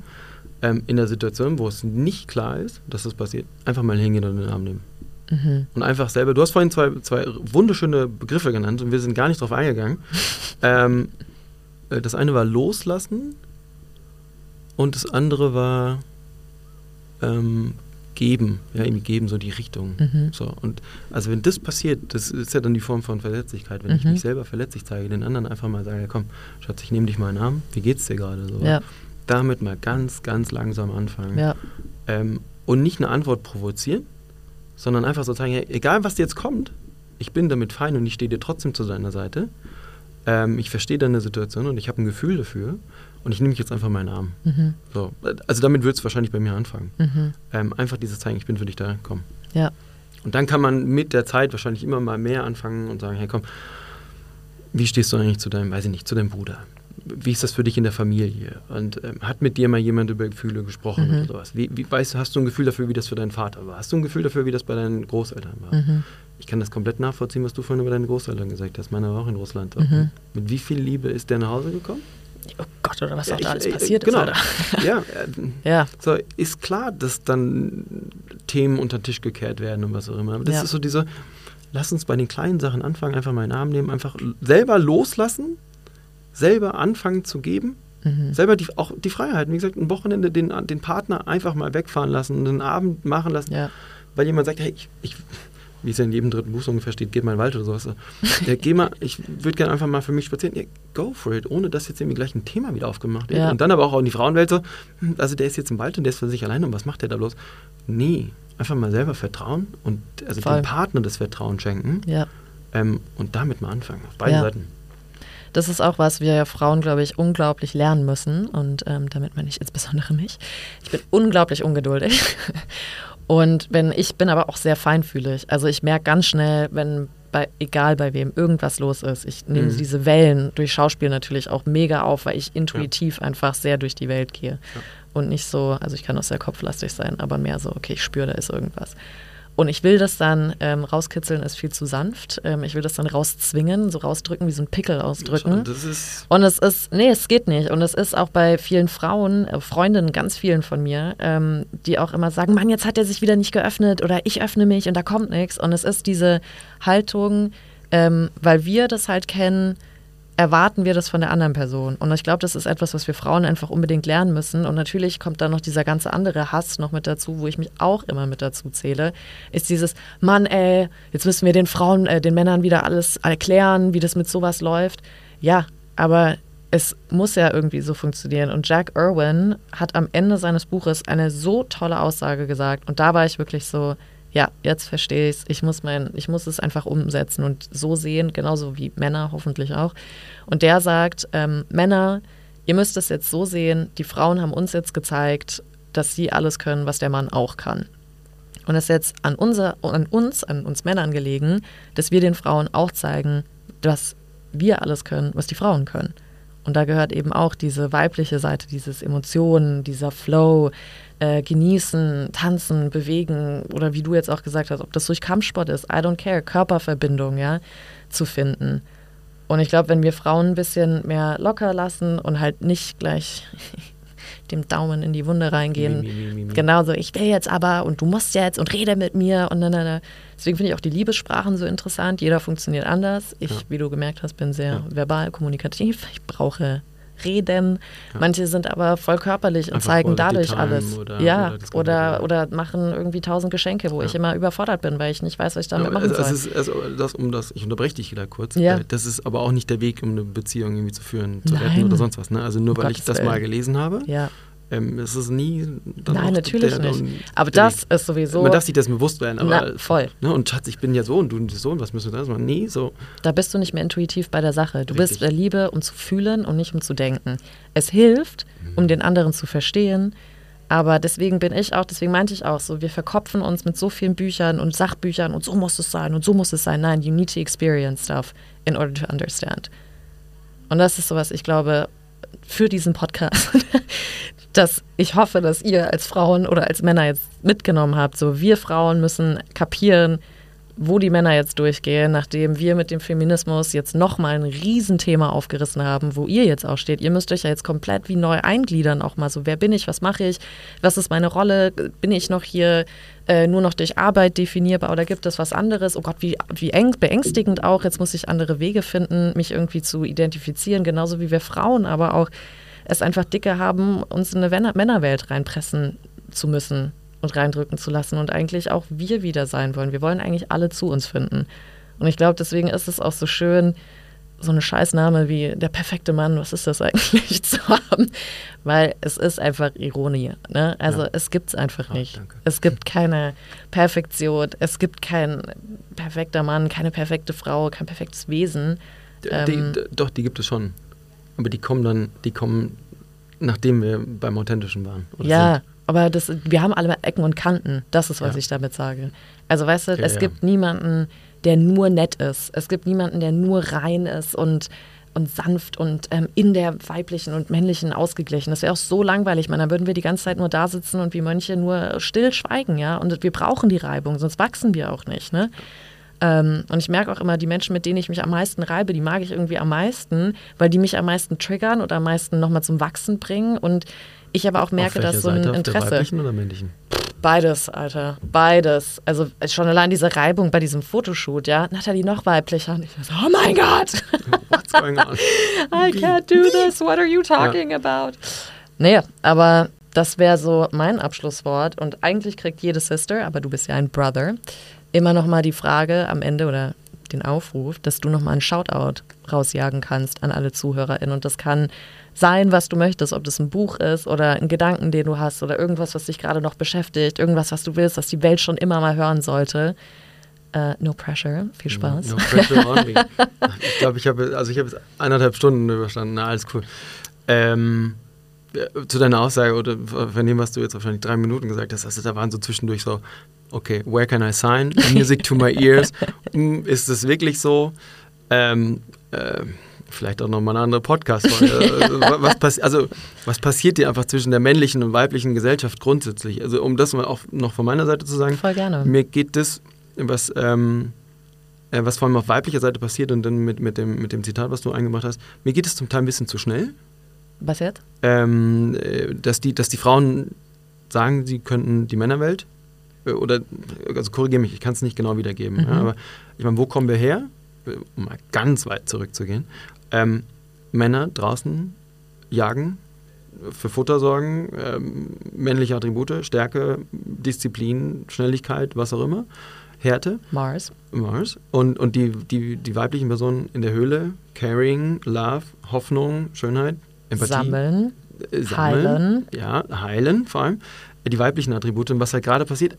ähm, in der Situation, wo es nicht klar ist, dass das passiert, einfach mal hingehen und in den Arm nehmen. Mhm. Und einfach selber, du hast vorhin zwei, zwei wunderschöne Begriffe genannt und wir sind gar nicht drauf eingegangen. ähm, äh, das eine war loslassen und das andere war ähm, geben, ja, irgendwie geben, so die Richtung. Mhm. So, und also wenn das passiert, das ist ja dann die Form von Verletzlichkeit, wenn ich Mhm. mich selber verletzlich zeige, den anderen einfach mal sage, ja, komm, Schatz, ich nehme dich mal in den Arm, wie geht's dir gerade? So, Ja, Damit mal ganz, ganz langsam anfangen. ja. Ähm, und nicht eine Antwort provozieren, sondern einfach so sagen, hey, egal was jetzt kommt, ich bin damit fein und ich stehe dir trotzdem zu deiner Seite. Ähm, ich verstehe deine Situation und ich habe ein Gefühl dafür und ich nehme dich jetzt einfach mal in den Arm. Mhm. So, also damit wird es wahrscheinlich bei mir anfangen. Mhm. Ähm, einfach dieses zeigen, ich bin für dich da, komm. Ja. Und dann kann man mit der Zeit wahrscheinlich immer mal mehr anfangen und sagen, hey komm, wie stehst du eigentlich zu deinem, weiß ich nicht, zu deinem Bruder? Wie ist das für dich in der Familie? Und ähm, hat mit dir mal jemand über Gefühle gesprochen Mhm. oder sowas? Wie, wie weißt, du, hast du ein Gefühl dafür, wie das für deinen Vater war? Hast du ein Gefühl dafür, wie das bei deinen Großeltern war? Mhm. Ich kann das komplett nachvollziehen, was du vorhin über deine Großeltern gesagt hast. Meiner war auch in Russland. Mhm. Mit wie viel Liebe ist der nach Hause gekommen? Oh Gott, oder was Ja, auch da ich- alles äh, passiert genau. ist, Alter. ja, äh, Ja, so, ist klar, dass dann Themen unter den Tisch gekehrt werden und was auch immer. Aber das Ja. ist so diese, lass uns bei den kleinen Sachen anfangen, einfach mal in den Arm nehmen, einfach selber loslassen, selber anfangen zu geben, mhm. selber die, auch die Freiheit. Wie gesagt, ein Wochenende den, den Partner einfach mal wegfahren lassen, einen Abend machen lassen, ja, weil jemand sagt, hey, ich, ich wie es ja in jedem dritten Buch so ungefähr steht, geht mal in den Wald oder sowas. Ja, geh mal, ich würde gerne einfach mal für mich spazieren. Ja, go for it, ohne dass jetzt irgendwie gleich ein Thema wieder aufgemacht wird. Ja. Und dann aber auch in die Frauenwelt so, hm, also der ist jetzt im Wald und der ist für sich alleine und was macht der da bloß? Nee, einfach mal selber vertrauen und also Voll. dem Partner das Vertrauen schenken ja. ähm, und damit mal anfangen, auf beiden. Seiten. Das ist auch, was wir Frauen, glaube ich, unglaublich lernen müssen. Und ähm, damit meine ich insbesondere mich. Ich bin unglaublich ungeduldig. Und wenn ich bin aber auch sehr feinfühlig. Also ich merke ganz schnell, wenn bei, egal bei wem, irgendwas los ist. Ich nehme Mhm. diese Wellen durch Schauspiel natürlich auch mega auf, weil ich intuitiv einfach sehr durch die Welt gehe. Und nicht so, also ich kann auch sehr kopflastig sein, aber mehr so, okay, ich spüre, da ist irgendwas. Und ich will das dann ähm, rauskitzeln, ist viel zu sanft. Ähm, ich will das dann rauszwingen, so rausdrücken, wie so ein Pickel ausdrücken. Das ist Und es ist, nee, es geht nicht. Und es ist auch bei vielen Frauen, äh, Freundinnen, ganz vielen von mir, ähm, die auch immer sagen, Mann, jetzt hat er sich wieder nicht geöffnet oder ich öffne mich und da kommt nichts. Und es ist diese Haltung, ähm, weil wir das halt kennen, erwarten wir das von der anderen Person. Und ich glaube, das ist etwas, was wir Frauen einfach unbedingt lernen müssen. Und natürlich kommt da noch dieser ganze andere Hass noch mit dazu, wo ich mich auch immer mit dazu zähle, ist dieses, Mann, ey, jetzt müssen wir den Frauen, äh, den Männern wieder alles erklären, wie das mit sowas läuft. Ja, aber es muss ja irgendwie so funktionieren. Und Jack Irwin hat am Ende seines Buches eine so tolle Aussage gesagt. Und da war ich wirklich so, ja, jetzt verstehe ich es. Ich muss ich muss es einfach umsetzen und so sehen, genauso wie Männer hoffentlich auch. Und der sagt, ähm, Männer, ihr müsst es jetzt so sehen, die Frauen haben uns jetzt gezeigt, dass sie alles können, was der Mann auch kann. Und es ist jetzt an, unser, an uns, an uns Männern gelegen, dass wir den Frauen auch zeigen, dass wir alles können, was die Frauen können. Und da gehört eben auch diese weibliche Seite, dieses Emotionen, dieser Flow, äh, genießen, tanzen, bewegen oder wie du jetzt auch gesagt hast, ob das durch Kampfsport ist, I don't care, Körperverbindung, ja, zu finden. Und ich glaube, wenn wir Frauen ein bisschen mehr locker lassen und halt nicht gleich dem Daumen in die Wunde reingehen. Mi, mi, mi, Genauso, ich will jetzt aber und du musst jetzt und rede mit mir und dann, dann. Deswegen finde ich auch die Liebessprachen so interessant. Jeder funktioniert anders. Ich, ja. wie du gemerkt hast, bin sehr ja. verbal, kommunikativ. Ich brauche reden. Ja. Manche sind aber voll körperlich und Einfach zeigen dadurch alles. Oder, ja, oder, oder, oder, machen irgendwie tausend Geschenke, wo ja. ich immer überfordert bin, weil ich nicht weiß, was ich damit ja, machen soll. Also, ist, also das, um das, ich unterbreche dich wieder kurz. Ja. Das ist aber auch nicht der Weg, um eine Beziehung irgendwie zu führen, zu Nein. retten oder sonst was. Ne? Also nur um weil Gottes ich das Willen. mal gelesen habe. Ja ähm, es ist nie. Nein, natürlich der, nicht. aber das ist sowieso. Man darf sich das bewusst werden. Aber, Na, voll. Ne, und Schatz, ich bin ja so und du so und was müssen wir das machen? Nee, so. Da bist du nicht mehr intuitiv bei der Sache. Du Richtig. bist der Liebe, um zu fühlen und nicht um zu denken. Es hilft, um den anderen zu verstehen. Aber deswegen bin ich auch, deswegen meinte ich auch so, wir verkopfen uns mit so vielen Büchern und Sachbüchern und so muss es sein und so muss es sein. Nein, you need to experience stuff in order to understand. Und das ist so was, ich glaube, für diesen Podcast dass ich hoffe, dass ihr als Frauen oder als Männer jetzt mitgenommen habt. So, wir Frauen müssen kapieren, wo die Männer jetzt durchgehen, nachdem wir mit dem Feminismus jetzt nochmal ein Riesenthema aufgerissen haben, wo ihr jetzt auch steht. Ihr müsst euch ja jetzt komplett wie neu eingliedern, auch mal so, wer bin ich, was mache ich, was ist meine Rolle, bin ich noch hier äh, nur noch durch Arbeit definierbar oder gibt es was anderes? Oh Gott, wie, wie eng, beängstigend auch, jetzt muss ich andere Wege finden, mich irgendwie zu identifizieren, genauso wie wir Frauen, aber auch es einfach dicke haben, uns in eine Männerwelt reinpressen zu müssen und reindrücken zu lassen und eigentlich auch wir wieder sein wollen. Wir wollen eigentlich alle zu uns finden. Und ich glaube, deswegen ist es auch so schön, so eine Scheißname wie der perfekte Mann, was ist das eigentlich zu haben? Weil es ist einfach Ironie. Ne? Also ja. es gibt es einfach nicht. Ja, es gibt keine Perfektion, es gibt kein perfekter Mann, keine perfekte Frau, kein perfektes Wesen. Ähm, die, doch, die gibt es schon. Aber die kommen dann, die kommen, nachdem wir beim Authentischen waren. ja, sind. aber das, wir haben alle Ecken und Kanten. Das ist, was ja. ich damit sage. Also weißt du, okay, es ja. gibt niemanden, der nur nett ist. Es gibt niemanden, der nur rein ist und und sanft und ähm, in der weiblichen und männlichen ausgeglichen. Das wäre auch so langweilig, man. Dann würden wir die ganze Zeit nur da sitzen und wie Mönche nur still schweigen, ja. Und wir brauchen die Reibung, sonst wachsen wir auch nicht, ne? Ähm, und ich merke auch immer, die Menschen, mit denen ich mich am meisten reibe, die mag ich irgendwie am meisten, weil die mich am meisten triggern oder am meisten nochmal zum Wachsen bringen. Und ich aber auch merke, dass so ein Seite, Interesse. Auf der weiblichen oder männlichen? Beides, Alter. Beides. Also schon allein diese Reibung bei diesem Fotoshoot, ja. Nathalie noch weiblicher. Und ich so, oh mein Gott. What's going on? I can't do this. What are you talking ja. about? Nee, aber das wäre so mein Abschlusswort. Und eigentlich kriegt jede Sister, aber du bist ja ein Brother, immer noch mal die Frage am Ende oder den Aufruf, dass du noch mal einen Shoutout rausjagen kannst an alle ZuhörerInnen. Und das kann sein, was du möchtest, ob das ein Buch ist oder ein Gedanken, den du hast oder irgendwas, was dich gerade noch beschäftigt, irgendwas, was du willst, was die Welt schon immer mal hören sollte. Uh, no pressure, viel Spaß. No, pressure on me. ich glaube, ich habe also ich habe eineinhalb Stunden überstanden. Na, alles cool. Ähm, zu deiner Aussage oder von dem, was du jetzt wahrscheinlich drei Minuten gesagt hast, also da waren so zwischendurch so okay, where can I sign? Music to my ears. Hm, ist es wirklich so? Ähm, äh, vielleicht auch nochmal eine andere Podcast-Folge. Also, was, pass also, was passiert dir einfach zwischen der männlichen und weiblichen Gesellschaft grundsätzlich? Also, um das mal auch noch von meiner Seite zu sagen. Voll gerne. Mir geht das, was, ähm, äh, was vor allem auf weiblicher Seite passiert und dann mit, mit, dem, mit dem Zitat, was du eingebracht hast, mir geht es zum Teil ein bisschen zu schnell. Was jetzt? Ähm, äh, dass, die, dass die Frauen sagen, sie könnten die Männerwelt oder also korrigiere mich, ich kann es nicht genau wiedergeben. Mhm. Ja, aber ich meine, wo kommen wir her? um mal ganz weit zurückzugehen, ähm, Männer draußen jagen, für Futter sorgen, ähm, männliche Attribute, Stärke, Disziplin, Schnelligkeit, was auch immer, Härte. Mars. Mars. Und, und die, die, die weiblichen Personen in der Höhle, Caring, Love, Hoffnung, Schönheit, Empathie. Sammeln. äh, sammeln. Heilen. Ja, heilen vor allem. Die weiblichen Attribute. Und was halt gerade passiert,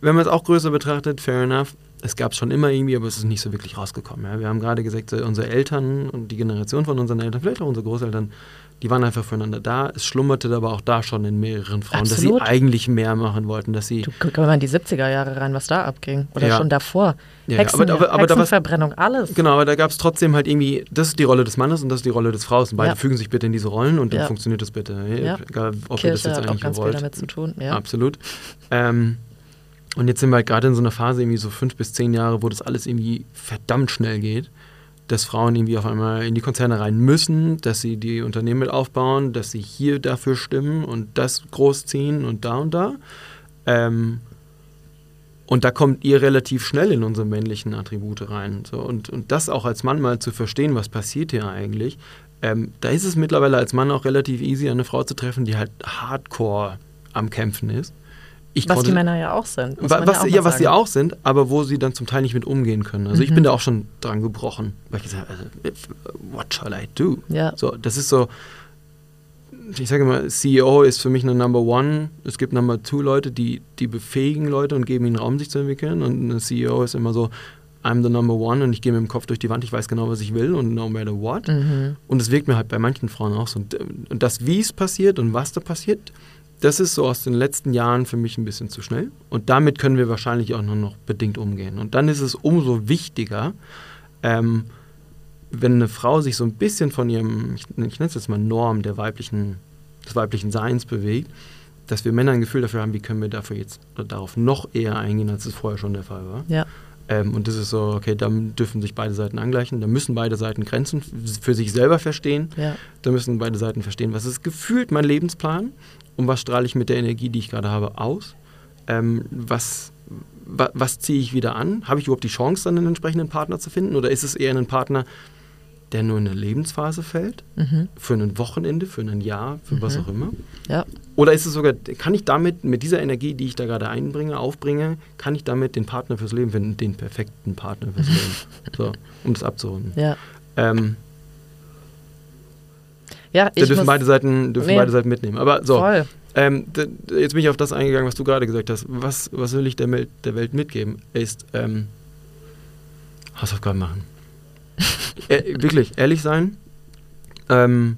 wenn man es auch größer betrachtet, fair enough, es gab es schon immer irgendwie, aber es ist nicht so wirklich rausgekommen. Ja. Wir haben gerade gesagt, unsere Eltern und die Generation von unseren Eltern, vielleicht auch unsere Großeltern, die waren einfach füreinander da. Es schlummerte aber auch da schon in mehreren Frauen, dass Absolut. sie eigentlich mehr machen wollten, dass sie Du guck mal in die 70er Jahre rein, was da abging. Oder Ja. schon davor. Ja, ja, Hexen, aber- aber- aber war's- Hexenverbrennung, alles. Genau, aber da gab es trotzdem halt irgendwie, das ist die Rolle des Mannes und das ist die Rolle des Fraus. Und beide Ja. fügen sich bitte in diese Rollen und dann Ja. funktioniert das bitte. Ja. Egal, ob ihr das Kirche jetzt hat auch eigentlich ganz viel wollt. damit zu tun. Ja. Absolut. Ähm, und jetzt sind wir halt gerade in so einer Phase, irgendwie so fünf bis zehn Jahre, wo das alles irgendwie verdammt schnell geht. Dass Frauen irgendwie auf einmal in die Konzerne rein müssen, dass sie die Unternehmen mit aufbauen, dass sie hier dafür stimmen und das großziehen und da und da. Ähm, und da kommt ihr relativ schnell in unsere männlichen Attribute rein. So, und, und das auch als Mann mal zu verstehen, was passiert hier eigentlich. Ähm, da ist es mittlerweile als Mann auch relativ easy, eine Frau zu treffen, die halt hardcore am Kämpfen ist. Ich Was konnte- die Männer ja auch sind. was, ja, auch ja, was sie auch sind, aber wo sie dann zum Teil nicht mit umgehen können. Also ich Mhm. bin da auch schon dran gebrochen, weil ich gesagt habe, also, what shall I do? Ja. So, das ist so, ich sage immer, CEO ist für mich eine Number One. Es gibt Number Two Leute, die, die befähigen Leute und geben ihnen Raum, sich zu entwickeln. Und eine CEO ist immer so, I'm the Number One und ich gehe mit dem Kopf durch die Wand, ich weiß genau, was ich will und no matter what. Mhm. Und es wirkt mir halt bei manchen Frauen auch so. Und, und das, wie es passiert und was da passiert, das ist so aus den letzten Jahren für mich ein bisschen zu schnell. Und damit können wir wahrscheinlich auch nur noch bedingt umgehen. Und dann ist es umso wichtiger, ähm, wenn eine Frau sich so ein bisschen von ihrem, ich, ich nenne es jetzt mal Norm der weiblichen, des weiblichen Seins bewegt, dass wir Männer ein Gefühl dafür haben, wie können wir dafür jetzt darauf noch eher eingehen, als es vorher schon der Fall war. Ja. Ähm, und das ist so, okay, da dürfen sich beide Seiten angleichen, da müssen beide Seiten Grenzen für sich selber verstehen, Ja. da müssen beide Seiten verstehen, was ist gefühlt mein Lebensplan und was strahle ich mit der Energie, die ich gerade habe, aus. Ähm, was wa, was ziehe ich wieder an? Habe ich überhaupt die Chance, dann einen entsprechenden Partner zu finden? Oder ist es eher ein Partner, der nur in eine Lebensphase fällt? Mhm. Für ein Wochenende, für ein Jahr, für was auch immer? Ja. Oder ist es sogar, kann ich damit, mit dieser Energie, die ich da gerade einbringe, aufbringe, kann ich damit den Partner fürs Leben finden, den perfekten Partner fürs Leben? So, um das abzurunden. Ja. Ähm, Ja, da ich dürfen beide Seiten, dürfen Nee. beide Seiten mitnehmen. Aber so, ähm, jetzt bin ich auf das eingegangen, was du gerade gesagt hast. Was, was will ich der, Mel- der Welt mitgeben? Ist ähm, Hausaufgaben machen. äh, wirklich, ehrlich sein. Ähm,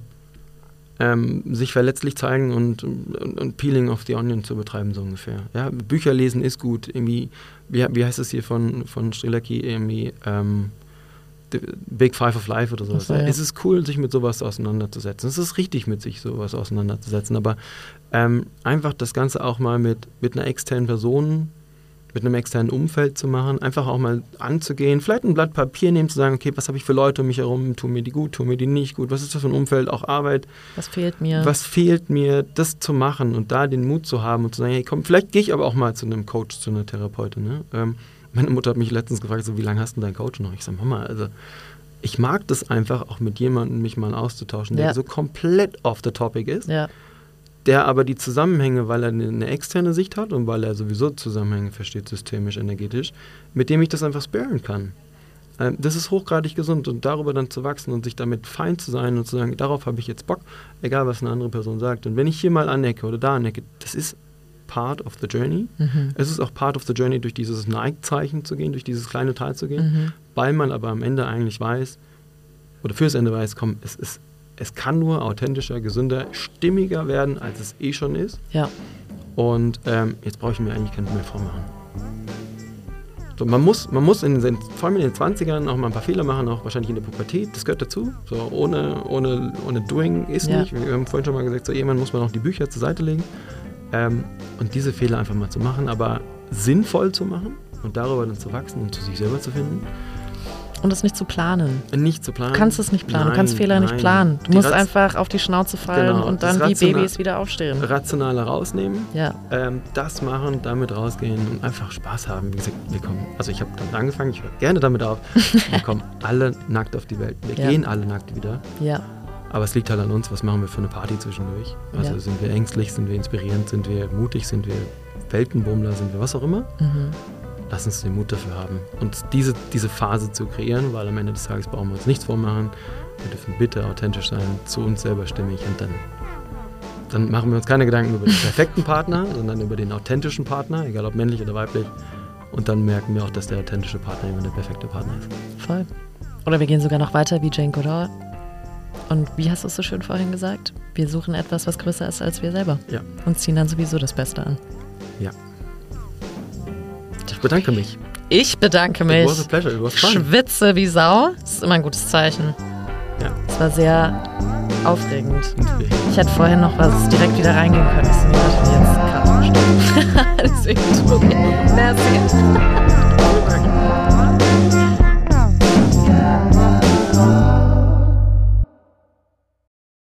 ähm, sich verletzlich zeigen und, und, und Peeling of the Onion zu betreiben, so ungefähr. Ja, Bücher lesen ist gut. Irgendwie, wie, wie heißt es hier von, von Strilaki? Irgendwie, ähm, Big Five of Life oder sowas. So, ja. Es ist cool, sich mit sowas auseinanderzusetzen. Es ist richtig, mit sich sowas auseinanderzusetzen, aber ähm, einfach das Ganze auch mal mit, mit einer externen Person, mit einem externen Umfeld zu machen, einfach auch mal anzugehen, vielleicht ein Blatt Papier nehmen, zu sagen, okay, was habe ich für Leute um mich herum, tun mir die gut, tun mir die nicht gut, was ist das für ein Umfeld, auch Arbeit, Was fehlt mir? was fehlt mir, das zu machen und da den Mut zu haben und zu sagen, hey, komm, vielleicht gehe ich aber auch mal zu einem Coach, zu einer Therapeutin. Ne? Ähm, meine Mutter hat mich letztens gefragt, so, wie lange hast du deinen Coach noch? Ich sage, Mama, also ich mag das einfach, auch mit jemandem mich mal auszutauschen, der Ja. so komplett off the topic ist, ja. der aber die Zusammenhänge, weil er eine, eine externe Sicht hat und weil er sowieso Zusammenhänge versteht, systemisch, energetisch, mit dem ich das einfach sparen kann. Ähm, das ist hochgradig gesund und darüber dann zu wachsen und sich damit fein zu sein und zu sagen, darauf habe ich jetzt Bock, egal was eine andere Person sagt. Und wenn ich hier mal anecke oder da anecke, das ist part of the journey. Mhm. Es ist auch part of the journey, durch dieses Nike-Zeichen zu gehen, durch dieses kleine Teil zu gehen, Mhm. weil man aber am Ende eigentlich weiß, oder fürs Ende weiß, komm, es, ist, es kann nur authentischer, gesünder, stimmiger werden, als es eh schon ist. Ja. Und ähm, jetzt brauche ich mir eigentlich keine mehr vormachen. So, man muss, man muss in den, vor allem in den 20ern auch mal ein paar Fehler machen, auch wahrscheinlich in der Pubertät. Das gehört dazu. So, ohne, ohne, ohne Doing ist Ja. nicht. Wir haben vorhin schon mal gesagt, so irgendwann muss man auch die Bücher zur Seite legen. Ähm, und diese Fehler einfach mal zu machen, aber sinnvoll zu machen und darüber dann zu wachsen und zu sich selber zu finden. Und es nicht zu planen. Nicht zu planen. Du kannst es nicht planen, Nein, du kannst Fehler nicht nein. planen. Du musst einfach auf die Schnauze fallen Genau, und das dann wie Babys wieder aufstehen. Rationale rausnehmen, Ja, ähm, das machen, damit rausgehen und einfach Spaß haben. Wie gesagt, wir kommen, also ich habe damit angefangen, ich höre gerne damit auf. Wir kommen alle nackt auf die Welt. Wir Ja. gehen alle nackt wieder. ja, Aber es liegt halt an uns, was machen wir für eine Party zwischendurch. Also Ja. sind wir ängstlich, sind wir inspirierend, sind wir mutig, sind wir Weltenbummler, sind wir was auch immer. mhm. Lass uns den Mut dafür haben, uns diese, diese Phase zu kreieren, weil am Ende des Tages brauchen wir uns nichts vormachen. Wir dürfen bitte authentisch sein, zu uns selber stimmig und dann, dann machen wir uns keine Gedanken über den perfekten Partner, sondern über den authentischen Partner, egal ob männlich oder weiblich. Und dann merken wir auch, dass der authentische Partner immer der perfekte Partner ist. voll. Oder wir gehen sogar noch weiter wie Jane Goodall. Und wie hast du es so schön vorhin gesagt? Wir suchen etwas, was größer ist als wir selber. Ja. Und ziehen dann sowieso das Beste an. Ja. Ich bedanke mich. Ich bedanke It mich. was a pleasure. It was fun. Schwitze wie Sau. Das ist immer ein gutes Zeichen. Ja. Es war sehr aufregend. Ich hätte vorhin noch was direkt wieder reingehen können. So, nee, warte, jetzt Cut. Deswegen tut mir. Merci.